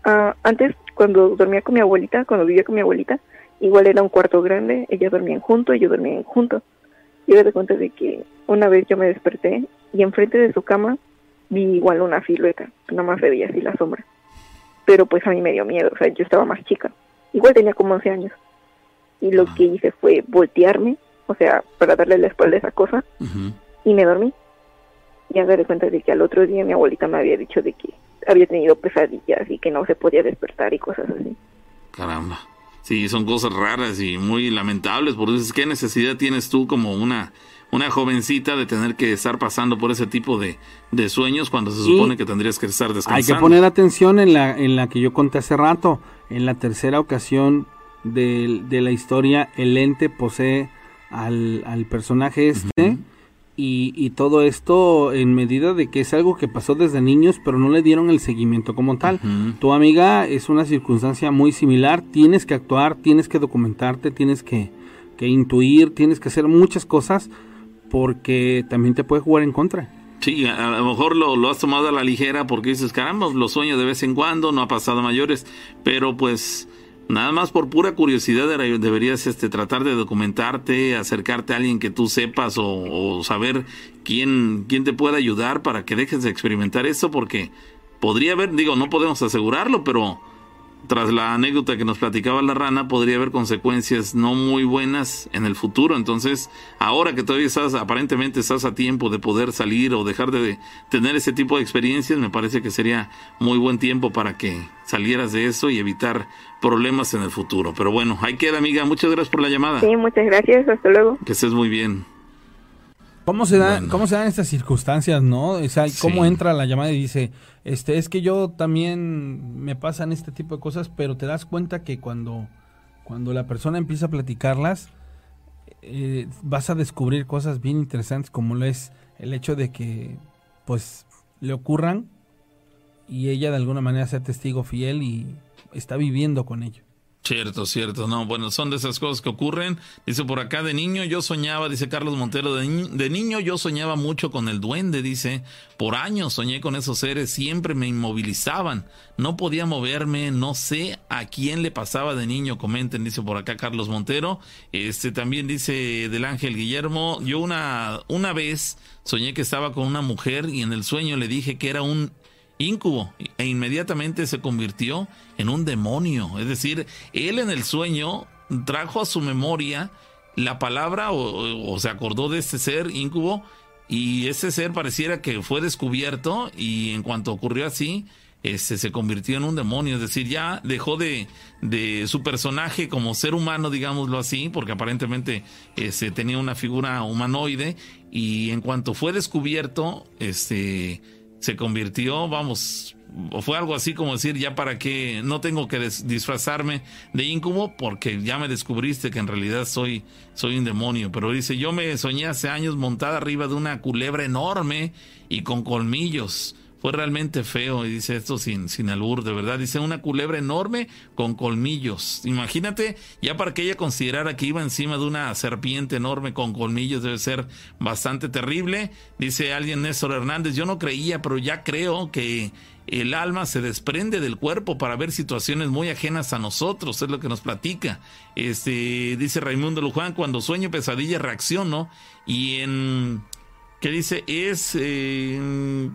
Ah, antes, cuando dormía con mi abuelita, cuando vivía con mi abuelita, igual era un cuarto grande, ella dormía junto y yo dormía junto. Y me di cuenta de que una vez yo me desperté y enfrente de su cama vi igual una silueta, nada más se veía así la sombra. Pero pues a mí me dio miedo, o sea, yo estaba más chica, igual tenía como 11 años. Y lo que hice fue voltearme, o sea, para darle la espalda a esa cosa, y me dormí. Y a dar cuenta de que al otro día mi abuelita me había dicho de que había tenido pesadillas y que no se podía despertar y cosas así. Caramba. Sí, son cosas raras y muy lamentables, porque ¿qué necesidad tienes tú como una, una jovencita de tener que estar pasando por ese tipo de, de sueños cuando se supone que tendrías que estar descansando? Hay que poner atención en la, en la que yo conté hace rato. En la tercera ocasión de, de la historia, el ente posee al, al personaje este. Y, todo esto en medida de que es algo que pasó desde niños, pero no le dieron el seguimiento como tal. Tu amiga es una circunstancia muy similar, tienes que actuar, tienes que documentarte, tienes que, que intuir, tienes que hacer muchas cosas porque también te puede jugar en contra. Sí, a, lo mejor lo, lo, has tomado a la ligera porque dices, caramba, lo sueño de vez en cuando, no ha pasado mayores, pero pues Nada más por pura curiosidad deberías este, tratar de documentarte, acercarte a alguien que tú sepas o, saber quién, quién te puede ayudar para que dejes de experimentar esto porque podría haber, digo, no podemos asegurarlo, pero tras la anécdota que nos platicaba la rana, podría haber consecuencias no muy buenas en el futuro. Entonces, ahora que todavía estás, aparentemente estás a tiempo de poder salir o dejar de tener ese tipo de experiencias, me parece que sería muy buen tiempo para que salieras de eso y evitar problemas en el futuro. Pero bueno, ahí queda, amiga. Muchas gracias por la llamada. Sí, muchas gracias. Hasta luego. Que estés muy bien. ¿Cómo se, dan, ¿Cómo se dan estas circunstancias, no? O sea, ¿cómo entra la llamada y dice, este, es que yo también me pasan este tipo de cosas, pero te das cuenta que cuando, cuando la persona empieza a platicarlas, eh, vas a descubrir cosas bien interesantes, como lo es el hecho de que, pues, le ocurran y ella de alguna manera sea testigo fiel y está viviendo con ello. Cierto, cierto. No, bueno, son de esas cosas que ocurren. Dice por acá, de niño yo soñaba, dice Carlos Montero, de, de, niño yo soñaba mucho con el duende, dice. Por años soñé con esos seres, siempre me inmovilizaban. No podía moverme, no sé a quién le pasaba de niño, comenten, dice por acá Carlos Montero. Este también dice del Ángel Guillermo, yo una, una vez soñé que estaba con una mujer y en el sueño le dije que era un incubo e inmediatamente se convirtió en un demonio. Es decir, él en el sueño trajo a su memoria la palabra o, se acordó de este ser incubo y ese ser pareciera que fue descubierto y en cuanto ocurrió así, este, se convirtió en un demonio, es decir, ya dejó de, de su personaje como ser humano, digámoslo así, porque aparentemente este, tenía una figura humanoide y en cuanto fue descubierto, este, se convirtió, vamos, o fue algo así como decir, ya para qué, no tengo que disfrazarme de incubo porque ya me descubriste que en realidad soy, soy un demonio. Pero dice, yo me soñé hace años montada arriba de una culebra enorme y con colmillos fue realmente feo, y dice esto sin, sin albur, de verdad. Dice una culebra enorme con colmillos. Imagínate, ya para que ella considerara que iba encima de una serpiente enorme con colmillos, debe ser bastante terrible. Dice alguien, Néstor Hernández, yo no creía, pero ya creo que el alma se desprende del cuerpo para ver situaciones muy ajenas a nosotros, es lo que nos platica. Este, dice Raimundo Luján, cuando sueño pesadilla reacciono y en... ¿Qué dice? Es... Eh,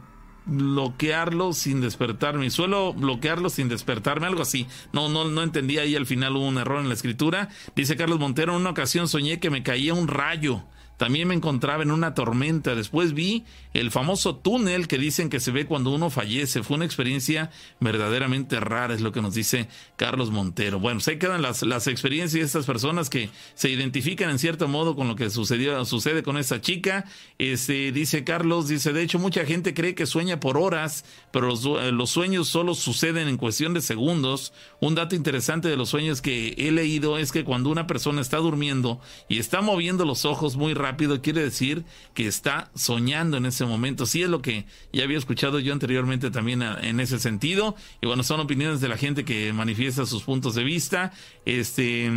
bloquearlo sin despertarme. Suelo bloquearlo sin despertarme, algo así. No, no, no entendí ahí al final hubo un error en la escritura. Dice Carlos Montero, en una ocasión soñé que me caía un rayo también me encontraba en una tormenta. Después vi el famoso túnel que dicen que se ve cuando uno fallece. Fue una experiencia verdaderamente rara, es lo que nos dice Carlos Montero. Bueno, pues ahí quedan las, las experiencias de estas personas que se identifican en cierto modo con lo que sucedió, sucede con esta chica. Este, dice Carlos, dice, de hecho mucha gente cree que sueña por horas, pero los, eh, los sueños solo suceden en cuestión de segundos. Un dato interesante de los sueños que he leído es que cuando una persona está durmiendo y está moviendo los ojos muy rápido, rápido quiere decir que está soñando en ese momento. Sí es lo que ya había escuchado yo anteriormente también en ese sentido. Y bueno, son opiniones de la gente que manifiesta sus puntos de vista. Este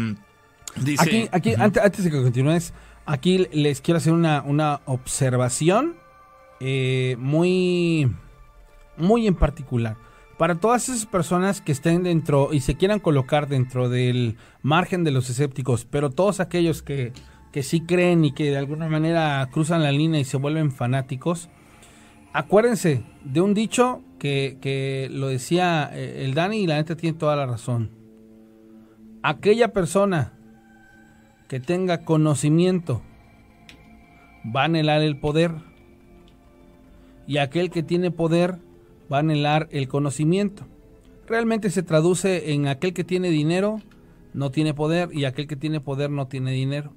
dice. Aquí, antes, de que continúes, aquí les quiero hacer una, una observación eh, muy, muy en particular. Para todas esas personas que estén dentro y se quieran colocar dentro del margen de los escépticos, pero todos aquellos que, que sí creen y que de alguna manera cruzan la línea y se vuelven fanáticos, acuérdense de un dicho que, que lo decía eh, el Dani y la neta tiene toda la razón. Aquella persona que tenga conocimiento va a anhelar el poder y aquel que tiene poder va a anhelar el conocimiento. Realmente se traduce en aquel que tiene dinero no tiene poder y aquel que tiene poder no tiene dinero.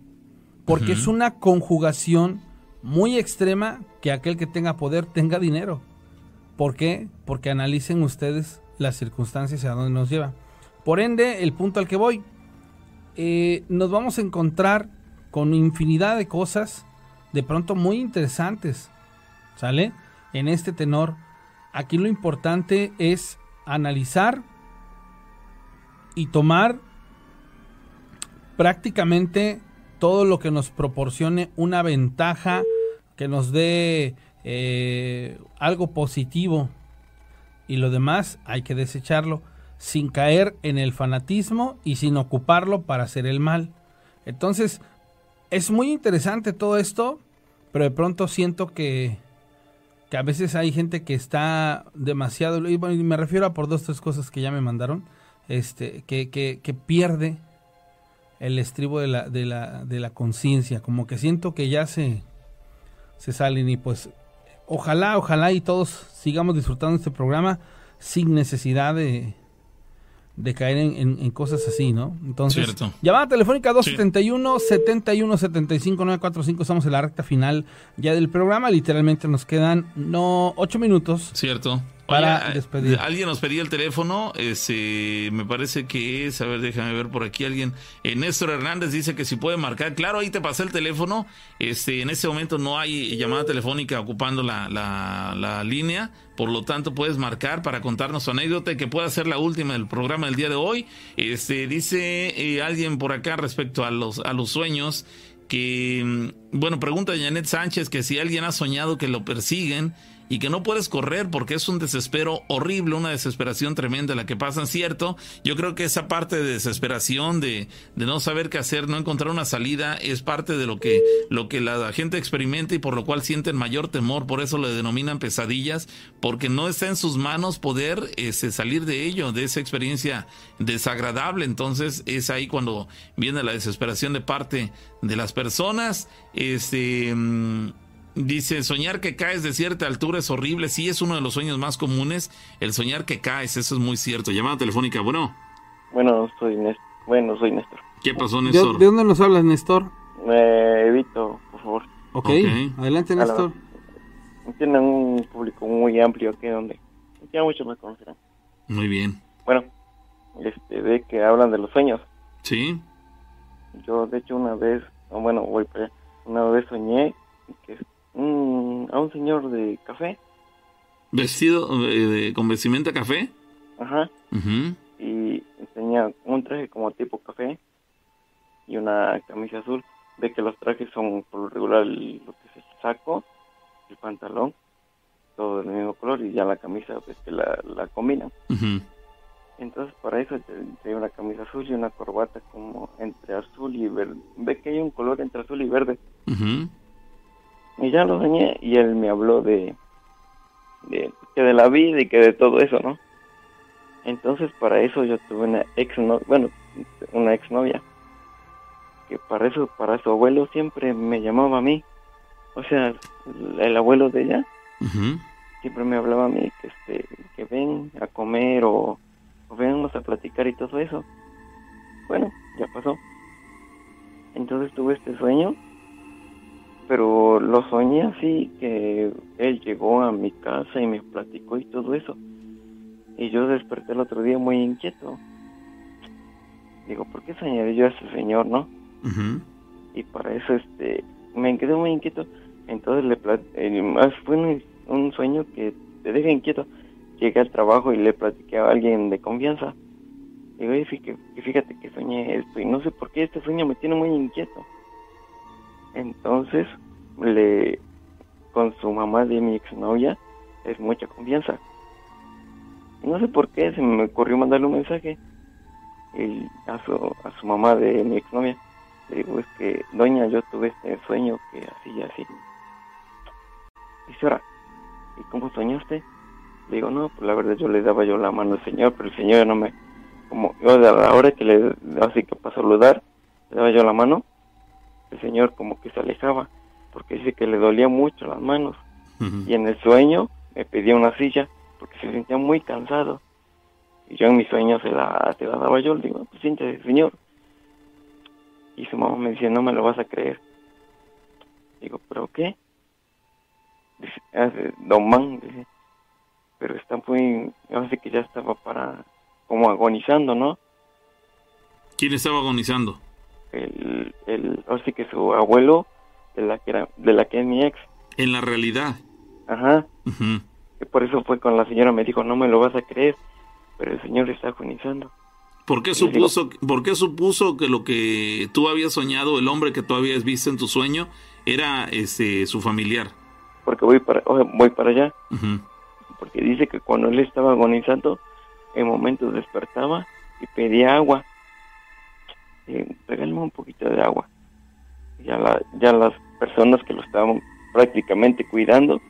Porque es una conjugación muy extrema que aquel que tenga poder tenga dinero. ¿Por qué? Porque analicen ustedes las circunstancias a dónde nos lleva. Por ende, el punto al que voy, eh, nos vamos a encontrar con infinidad de cosas de pronto muy interesantes, ¿sale? En este tenor, aquí lo importante es analizar y tomar prácticamente todo lo que nos proporcione una ventaja, que nos dé eh, algo positivo y lo demás hay que desecharlo sin caer en el fanatismo y sin ocuparlo para hacer el mal. Entonces, es muy interesante todo esto, pero de pronto siento que, que a veces hay gente que está demasiado, y me refiero a por dos, tres cosas que ya me mandaron, este, que, que, que pierde el estribo de la, de la, de la conciencia, como que siento que ya se, se salen y pues ojalá, ojalá y todos sigamos disfrutando este programa sin necesidad de, de caer en, cosas así, ¿no? Entonces, Cierto. llamada telefónica 271 71 75 945, estamos en la recta final ya del programa, literalmente nos quedan no ocho minutos. Cierto para despedir. Alguien nos pedía el teléfono, este, me parece que es, a ver, déjame ver por aquí alguien. Eh, Néstor Hernández dice que si puede marcar, claro, ahí te pasé el teléfono. Este, en este momento no hay llamada telefónica ocupando la, la, línea, por lo tanto puedes marcar para contarnos tu anécdota que pueda ser la última del programa del día de hoy. Este, dice eh, alguien por acá respecto a los, a los sueños que, mm, bueno, pregunta Janet Sánchez que si alguien ha soñado que lo persiguen y que no puedes correr porque es un desespero horrible, una desesperación tremenda la que pasan, ¿cierto? Yo creo que esa parte de desesperación, de, de no saber qué hacer, no encontrar una salida, es parte de lo que, lo que la gente experimenta y por lo cual sienten mayor temor, por eso le denominan pesadillas, porque no está en sus manos poder este, salir de ello, de esa experiencia desagradable. Entonces es ahí cuando viene la desesperación de parte de las personas. Este mm, Dice, soñar que caes de cierta altura es horrible. Sí, es uno de los sueños más comunes. El soñar que caes, eso es muy cierto. Llamada telefónica, bueno. Bueno, soy Néstor. Bueno, soy Néstor. ¿Qué pasó, Néstor? ¿De, dónde nos hablas, Néstor? Eh, Evito, por favor. ok, adelante, Néstor. Tienen un público muy amplio aquí donde ya muchos me conocerán. Muy bien. Bueno, este, de que hablan de los sueños. Sí. Yo, de hecho, una vez, bueno, voy para allá, una vez soñé que a un señor de café. ¿Vestido eh, con vestimenta café? Ajá. Y tenía un traje como tipo café y una camisa azul. Ve que los trajes son por lo regular lo que es el saco, el pantalón, todo del mismo color y ya la camisa pues que la, la combinan. Entonces para eso tenía una camisa azul y una corbata como entre azul y verde. Ve que hay un color entre azul y verde. Y ya lo soñé y él me habló de, de, que de la vida y que de todo eso, ¿no? Entonces para eso yo tuve una ex bueno, una exnovia que para eso, para su abuelo siempre me llamaba a mí. O sea, el abuelo de ella siempre me hablaba a mí que este que ven a comer o, o venimos a platicar y todo eso. Bueno, ya pasó. Entonces tuve este sueño pero lo soñé así, que él llegó a mi casa y me platicó y todo eso. Y yo desperté el otro día muy inquieto. Digo, ¿por qué soñaré yo a ese señor, no? Y para eso este me quedé muy inquieto. Entonces le eh, fue un, sueño que te deja inquieto. Llegué al trabajo y le platiqué a alguien de confianza. Digo, fíjate que soñé esto y no sé por qué este sueño me tiene muy inquieto. Entonces, le con su mamá de mi exnovia es mucha confianza. no sé por qué se me ocurrió mandarle un mensaje y a su, a su mamá de mi exnovia. Le digo, es que, doña, yo tuve este sueño que así y así. Dice, ahora, ¿y cómo soñaste? Le digo, no, pues la verdad yo le daba yo la mano al Señor, pero el Señor no me, como yo a la hora que le, así que para saludar, le daba yo la mano, el Señor como que se alejaba, porque dice que le dolía mucho las manos. Y en el sueño me pedía una silla, porque se sentía muy cansado. Y yo en mi sueño se la, se la daba yo, le digo, pues siéntese, Señor. Y su mamá me decía, no me lo vas a creer. Digo, ¿pero qué? Dice, Don Man, dice, pero está muy, sé que ya estaba para, como agonizando, ¿no? ¿Quién estaba agonizando? El, el, así que su abuelo, de la que era, de la que es mi ex. En la realidad. Ajá. por eso fue con la señora, me dijo, no me lo vas a creer, pero el señor está agonizando. ¿Por qué, supuso, ¿Por qué supuso que lo que tú habías soñado, el hombre que tú habías visto en tu sueño, era este, su familiar? Porque voy para, voy para allá. Porque dice que cuando él estaba agonizando, en momentos despertaba y pedía agua. Eh, un poquito de agua. Ya, la, ya las personas que lo estaban prácticamente cuidando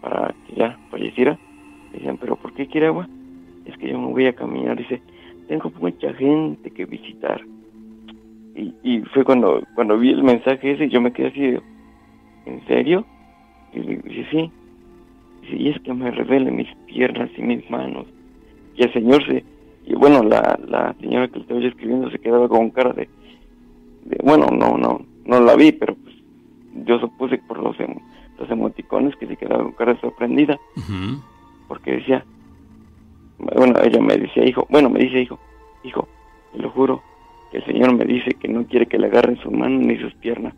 para que ya falleciera, decían, pero ¿por qué quiere agua? Es que yo me voy a caminar. Dice, tengo mucha gente que visitar. Y, y fue cuando, cuando vi el mensaje ese, yo me quedé así, ¿en serio? Y dice, sí. Y es que me revele mis piernas y mis manos. Y el señor se, y bueno, la, la señora que estaba escribiendo se quedaba con cara de, bueno, no, no, no la vi, pero pues yo supuse por los, los emoticones que se quedaba con cara sorprendida. Porque decía, bueno, ella me decía, hijo, bueno, me dice, hijo, hijo, te lo juro, que el Señor me dice que no quiere que le agarren sus manos ni sus piernas,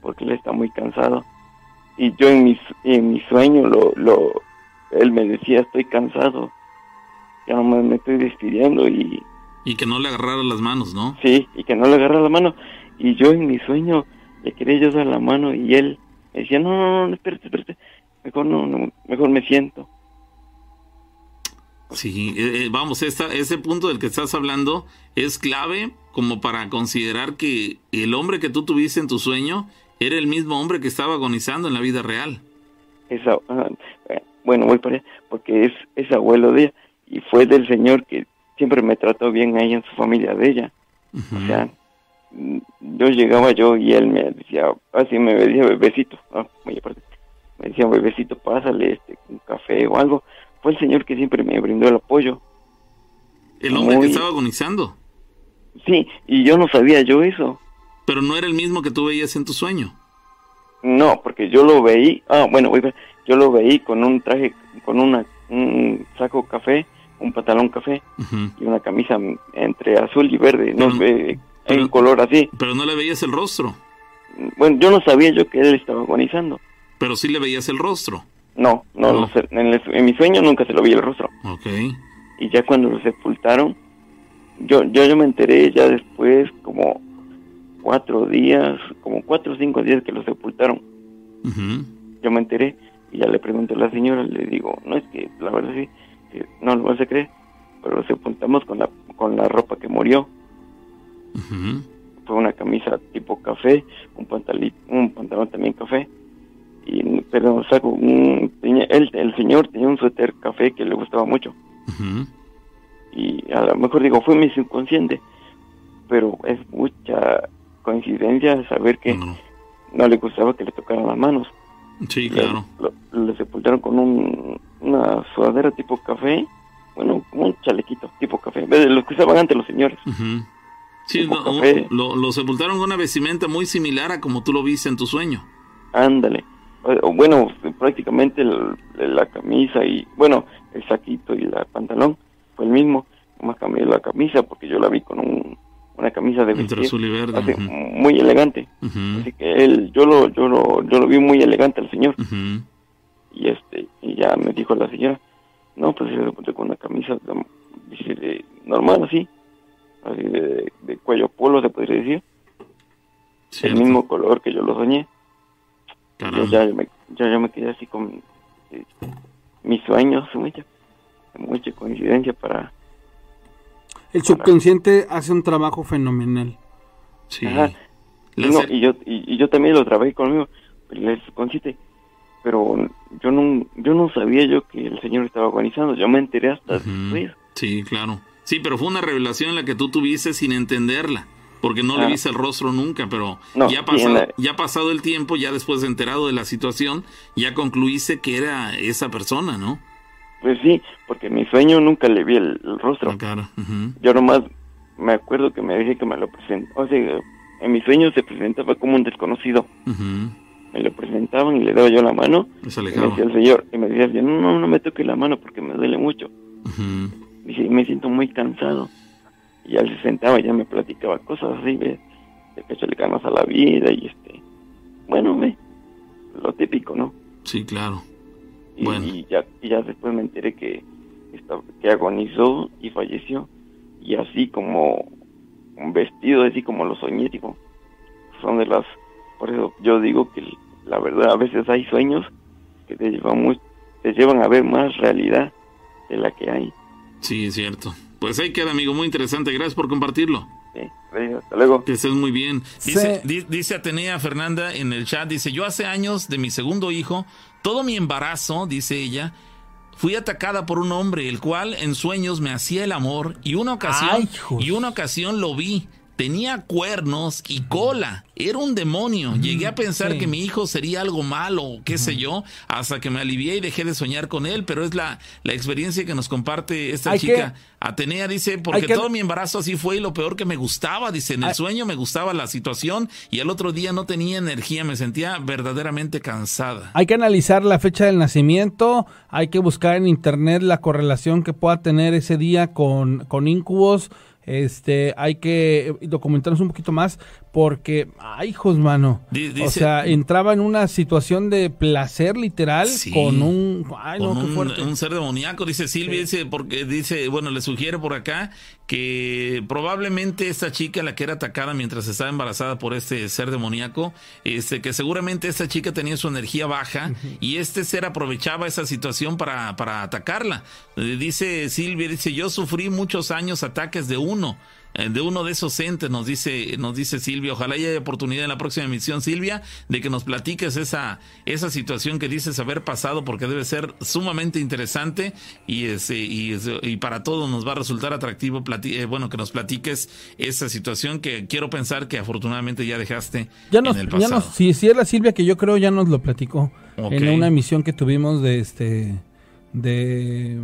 porque él está muy cansado. Y yo en mi, en mi sueño, lo, lo, él me decía, estoy cansado, ya me, estoy despidiendo y... Y que no le agarrara las manos, ¿no? Sí, y que no le agarrara la mano. Y yo en mi sueño le quería yo dar la mano y él me decía, no, no, no, espérate, espérate, mejor no, no mejor me siento. Sí, eh, eh, vamos, esta, ese punto del que estás hablando es clave como para considerar que el hombre que tú tuviste en tu sueño era el mismo hombre que estaba agonizando en la vida real. Esa, eh, bueno, voy para allá, porque es, es abuelo de ella y fue del señor que siempre me trató bien ahí en su familia de ella. O sea, mm, yo llegaba yo y él me decía, así me decía bebecito, ah, me decía bebecito, pásale este, un café o algo fue el Señor que siempre me brindó el apoyo. ¿El hombre que estaba agonizando? Sí, y yo no sabía yo eso. Pero no era el mismo que tú veías en tu sueño. No, porque yo lo veí, ah, bueno, yo lo veí con un traje, con una, un saco café, un pantalón café y una camisa entre azul y verde, no en un color así. Pero no le veías el rostro. Bueno, yo no sabía yo que él estaba agonizando. Pero sí le veías el rostro. No, no, en, mi sueño nunca se lo vi el rostro. Ok. Y ya cuando lo sepultaron, yo, yo, yo me enteré ya después, como cuatro días, como cuatro o cinco días que lo sepultaron. Yo me enteré y ya le pregunté a la señora, le digo, no es que la verdad sí, no lo vas a creer, pero lo sepultamos con la, con la ropa que murió. Fue una camisa tipo café, un pantalón, un pantalón también café y pero saco un, el, el señor tenía un suéter café que le gustaba mucho. Y a lo mejor digo fue mi subconsciente pero es mucha coincidencia saber que no, le gustaba que le tocaran las manos sí claro. le, sepultaron con un, una sudadera tipo café bueno como un chalequito tipo café de los que usaban antes los señores. Sí, lo, lo sepultaron con una vestimenta muy similar a como tú lo viste en tu sueño. Ándale. Bueno, prácticamente la camisa y, bueno, el saquito y la pantalón fue el mismo, más cambié la camisa porque yo la vi con una camisa de vestir azul y verde, muy elegante, así que él, yo lo, yo lo, yo lo vi muy elegante al señor, y este, y ya me dijo la señora, no, pues se puse con una camisa de, normal así, así de, cuello polo se podría decir, el mismo color que yo lo soñé, yo ya, me, me quedé así con eh, mis sueños. mucha coincidencia para... El subconsciente hace un trabajo fenomenal. Sí. y, yo, y, yo también lo trabajé conmigo, el subconsciente, pero yo no, yo no sabía yo que el Señor estaba organizando, yo me enteré hasta después. Sí, claro. Sí, pero fue una revelación en la que tú tuviste sin entenderla, porque no le viste el rostro nunca, pero ya, pasado, ya pasado el tiempo, ya después de enterado de la situación, ya concluiste que era esa persona, ¿no? Pues sí, porque en mi sueño nunca le vi el, rostro. Claro. Yo nomás me acuerdo que me dije que me lo presentó. O sea, en mi sueño se presentaba como un desconocido. Me lo presentaban y le daba yo la mano. y me decía el señor, y me decía, no, no, no me toque la mano porque me duele mucho. Y me siento muy cansado. Y él se sentaba y ya me platicaba cosas así, de, de que le ganas a la vida y este, bueno, ve, lo típico, ¿no? Sí, claro. Y, ya, y ya después me enteré que, que agonizó y falleció. Y así como un vestido, así como lo soñé, digo, son de las... Por eso yo digo que la verdad a veces hay sueños que te llevan, te llevan a ver más realidad de la que hay. Sí, es cierto. Pues ahí queda, amigo, muy interesante. Gracias por compartirlo. Sí, hasta luego. Que estés muy bien. Dice, dice Atenea Fernanda en el chat, dice, yo hace años de mi segundo hijo, todo mi embarazo, dice ella, fui atacada por un hombre, el cual en sueños me hacía el amor y una ocasión, y una ocasión lo vi tenía cuernos y cola. Era un demonio. Llegué a pensar que mi hijo sería algo malo, qué sé yo, hasta que me alivié y dejé de soñar con él. Pero es la, la experiencia que nos comparte esta chica. Atenea dice, porque todo mi embarazo así fue y lo peor que me gustaba. Dice, en el sueño me gustaba la situación y el otro día no tenía energía, me sentía verdaderamente cansada. Hay que analizar la fecha del nacimiento, hay que buscar en internet la correlación que pueda tener ese día con, con incubos este, hay que documentarnos un poquito más porque, ay, hijos, mano. o sea, entraba en una situación de placer literal con un, un, ser demoníaco, dice Silvia, dice, porque dice, bueno, le sugiere por acá que probablemente esta chica, la que era atacada mientras estaba embarazada por este ser demoníaco, este, que seguramente esta chica tenía su energía baja y este ser aprovechaba esa situación para, para atacarla. Eh, dice Silvia, dice, yo sufrí muchos años ataques de uno de uno de esos entes, nos dice, nos dice Silvia. Ojalá haya oportunidad en la próxima emisión, Silvia, de que nos platiques esa, esa situación que dices haber pasado, porque debe ser sumamente interesante y, ese, y, y para todos nos va a resultar atractivo, eh, bueno, que nos platiques esa situación que quiero pensar que afortunadamente ya dejaste ya en el pasado. Ya si, si es la Silvia que yo creo ya nos lo platicó en una emisión que tuvimos de este de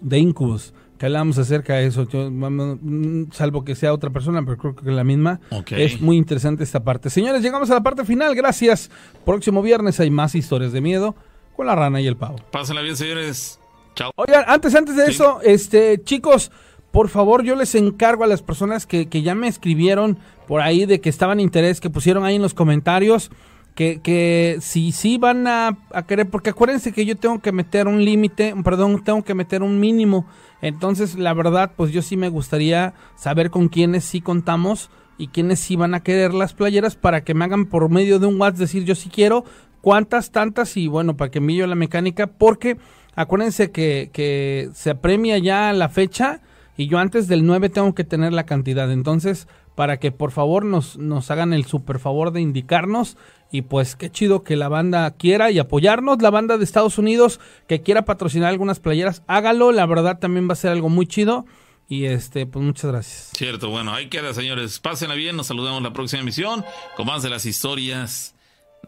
de Incubus que hablamos acerca de eso, mm, salvo que sea otra persona, pero creo que es la misma. Es muy interesante esta parte. Señores, llegamos a la parte final, gracias. Próximo viernes hay más historias de miedo con la rana y el pavo. Pásenla bien, señores. Chao. Oigan, antes, antes de eso, este, chicos, por favor, yo les encargo a las personas que, que ya me escribieron por ahí de que estaban interés, que pusieron ahí en los comentarios que, que si sí van a, a, querer, porque acuérdense que yo tengo que meter un límite, perdón, tengo que meter un mínimo. Entonces, la verdad, pues yo sí me gustaría saber con quiénes sí contamos y quiénes sí van a querer las playeras para que me hagan por medio de un WhatsApp decir yo sí quiero, cuántas, tantas y bueno, para que yo la mecánica, porque acuérdense que, que se apremia ya la fecha y yo antes del 9 tengo que tener la cantidad. Entonces, para que por favor nos, nos hagan el super favor de indicarnos y pues qué chido que la banda quiera y apoyarnos, la banda de Estados Unidos que quiera patrocinar algunas playeras, hágalo, la verdad también va a ser algo muy chido. Y este, pues muchas gracias. Cierto, bueno, ahí queda, señores. Pásenla bien, nos saludamos la próxima emisión con más de las historias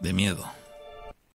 de miedo.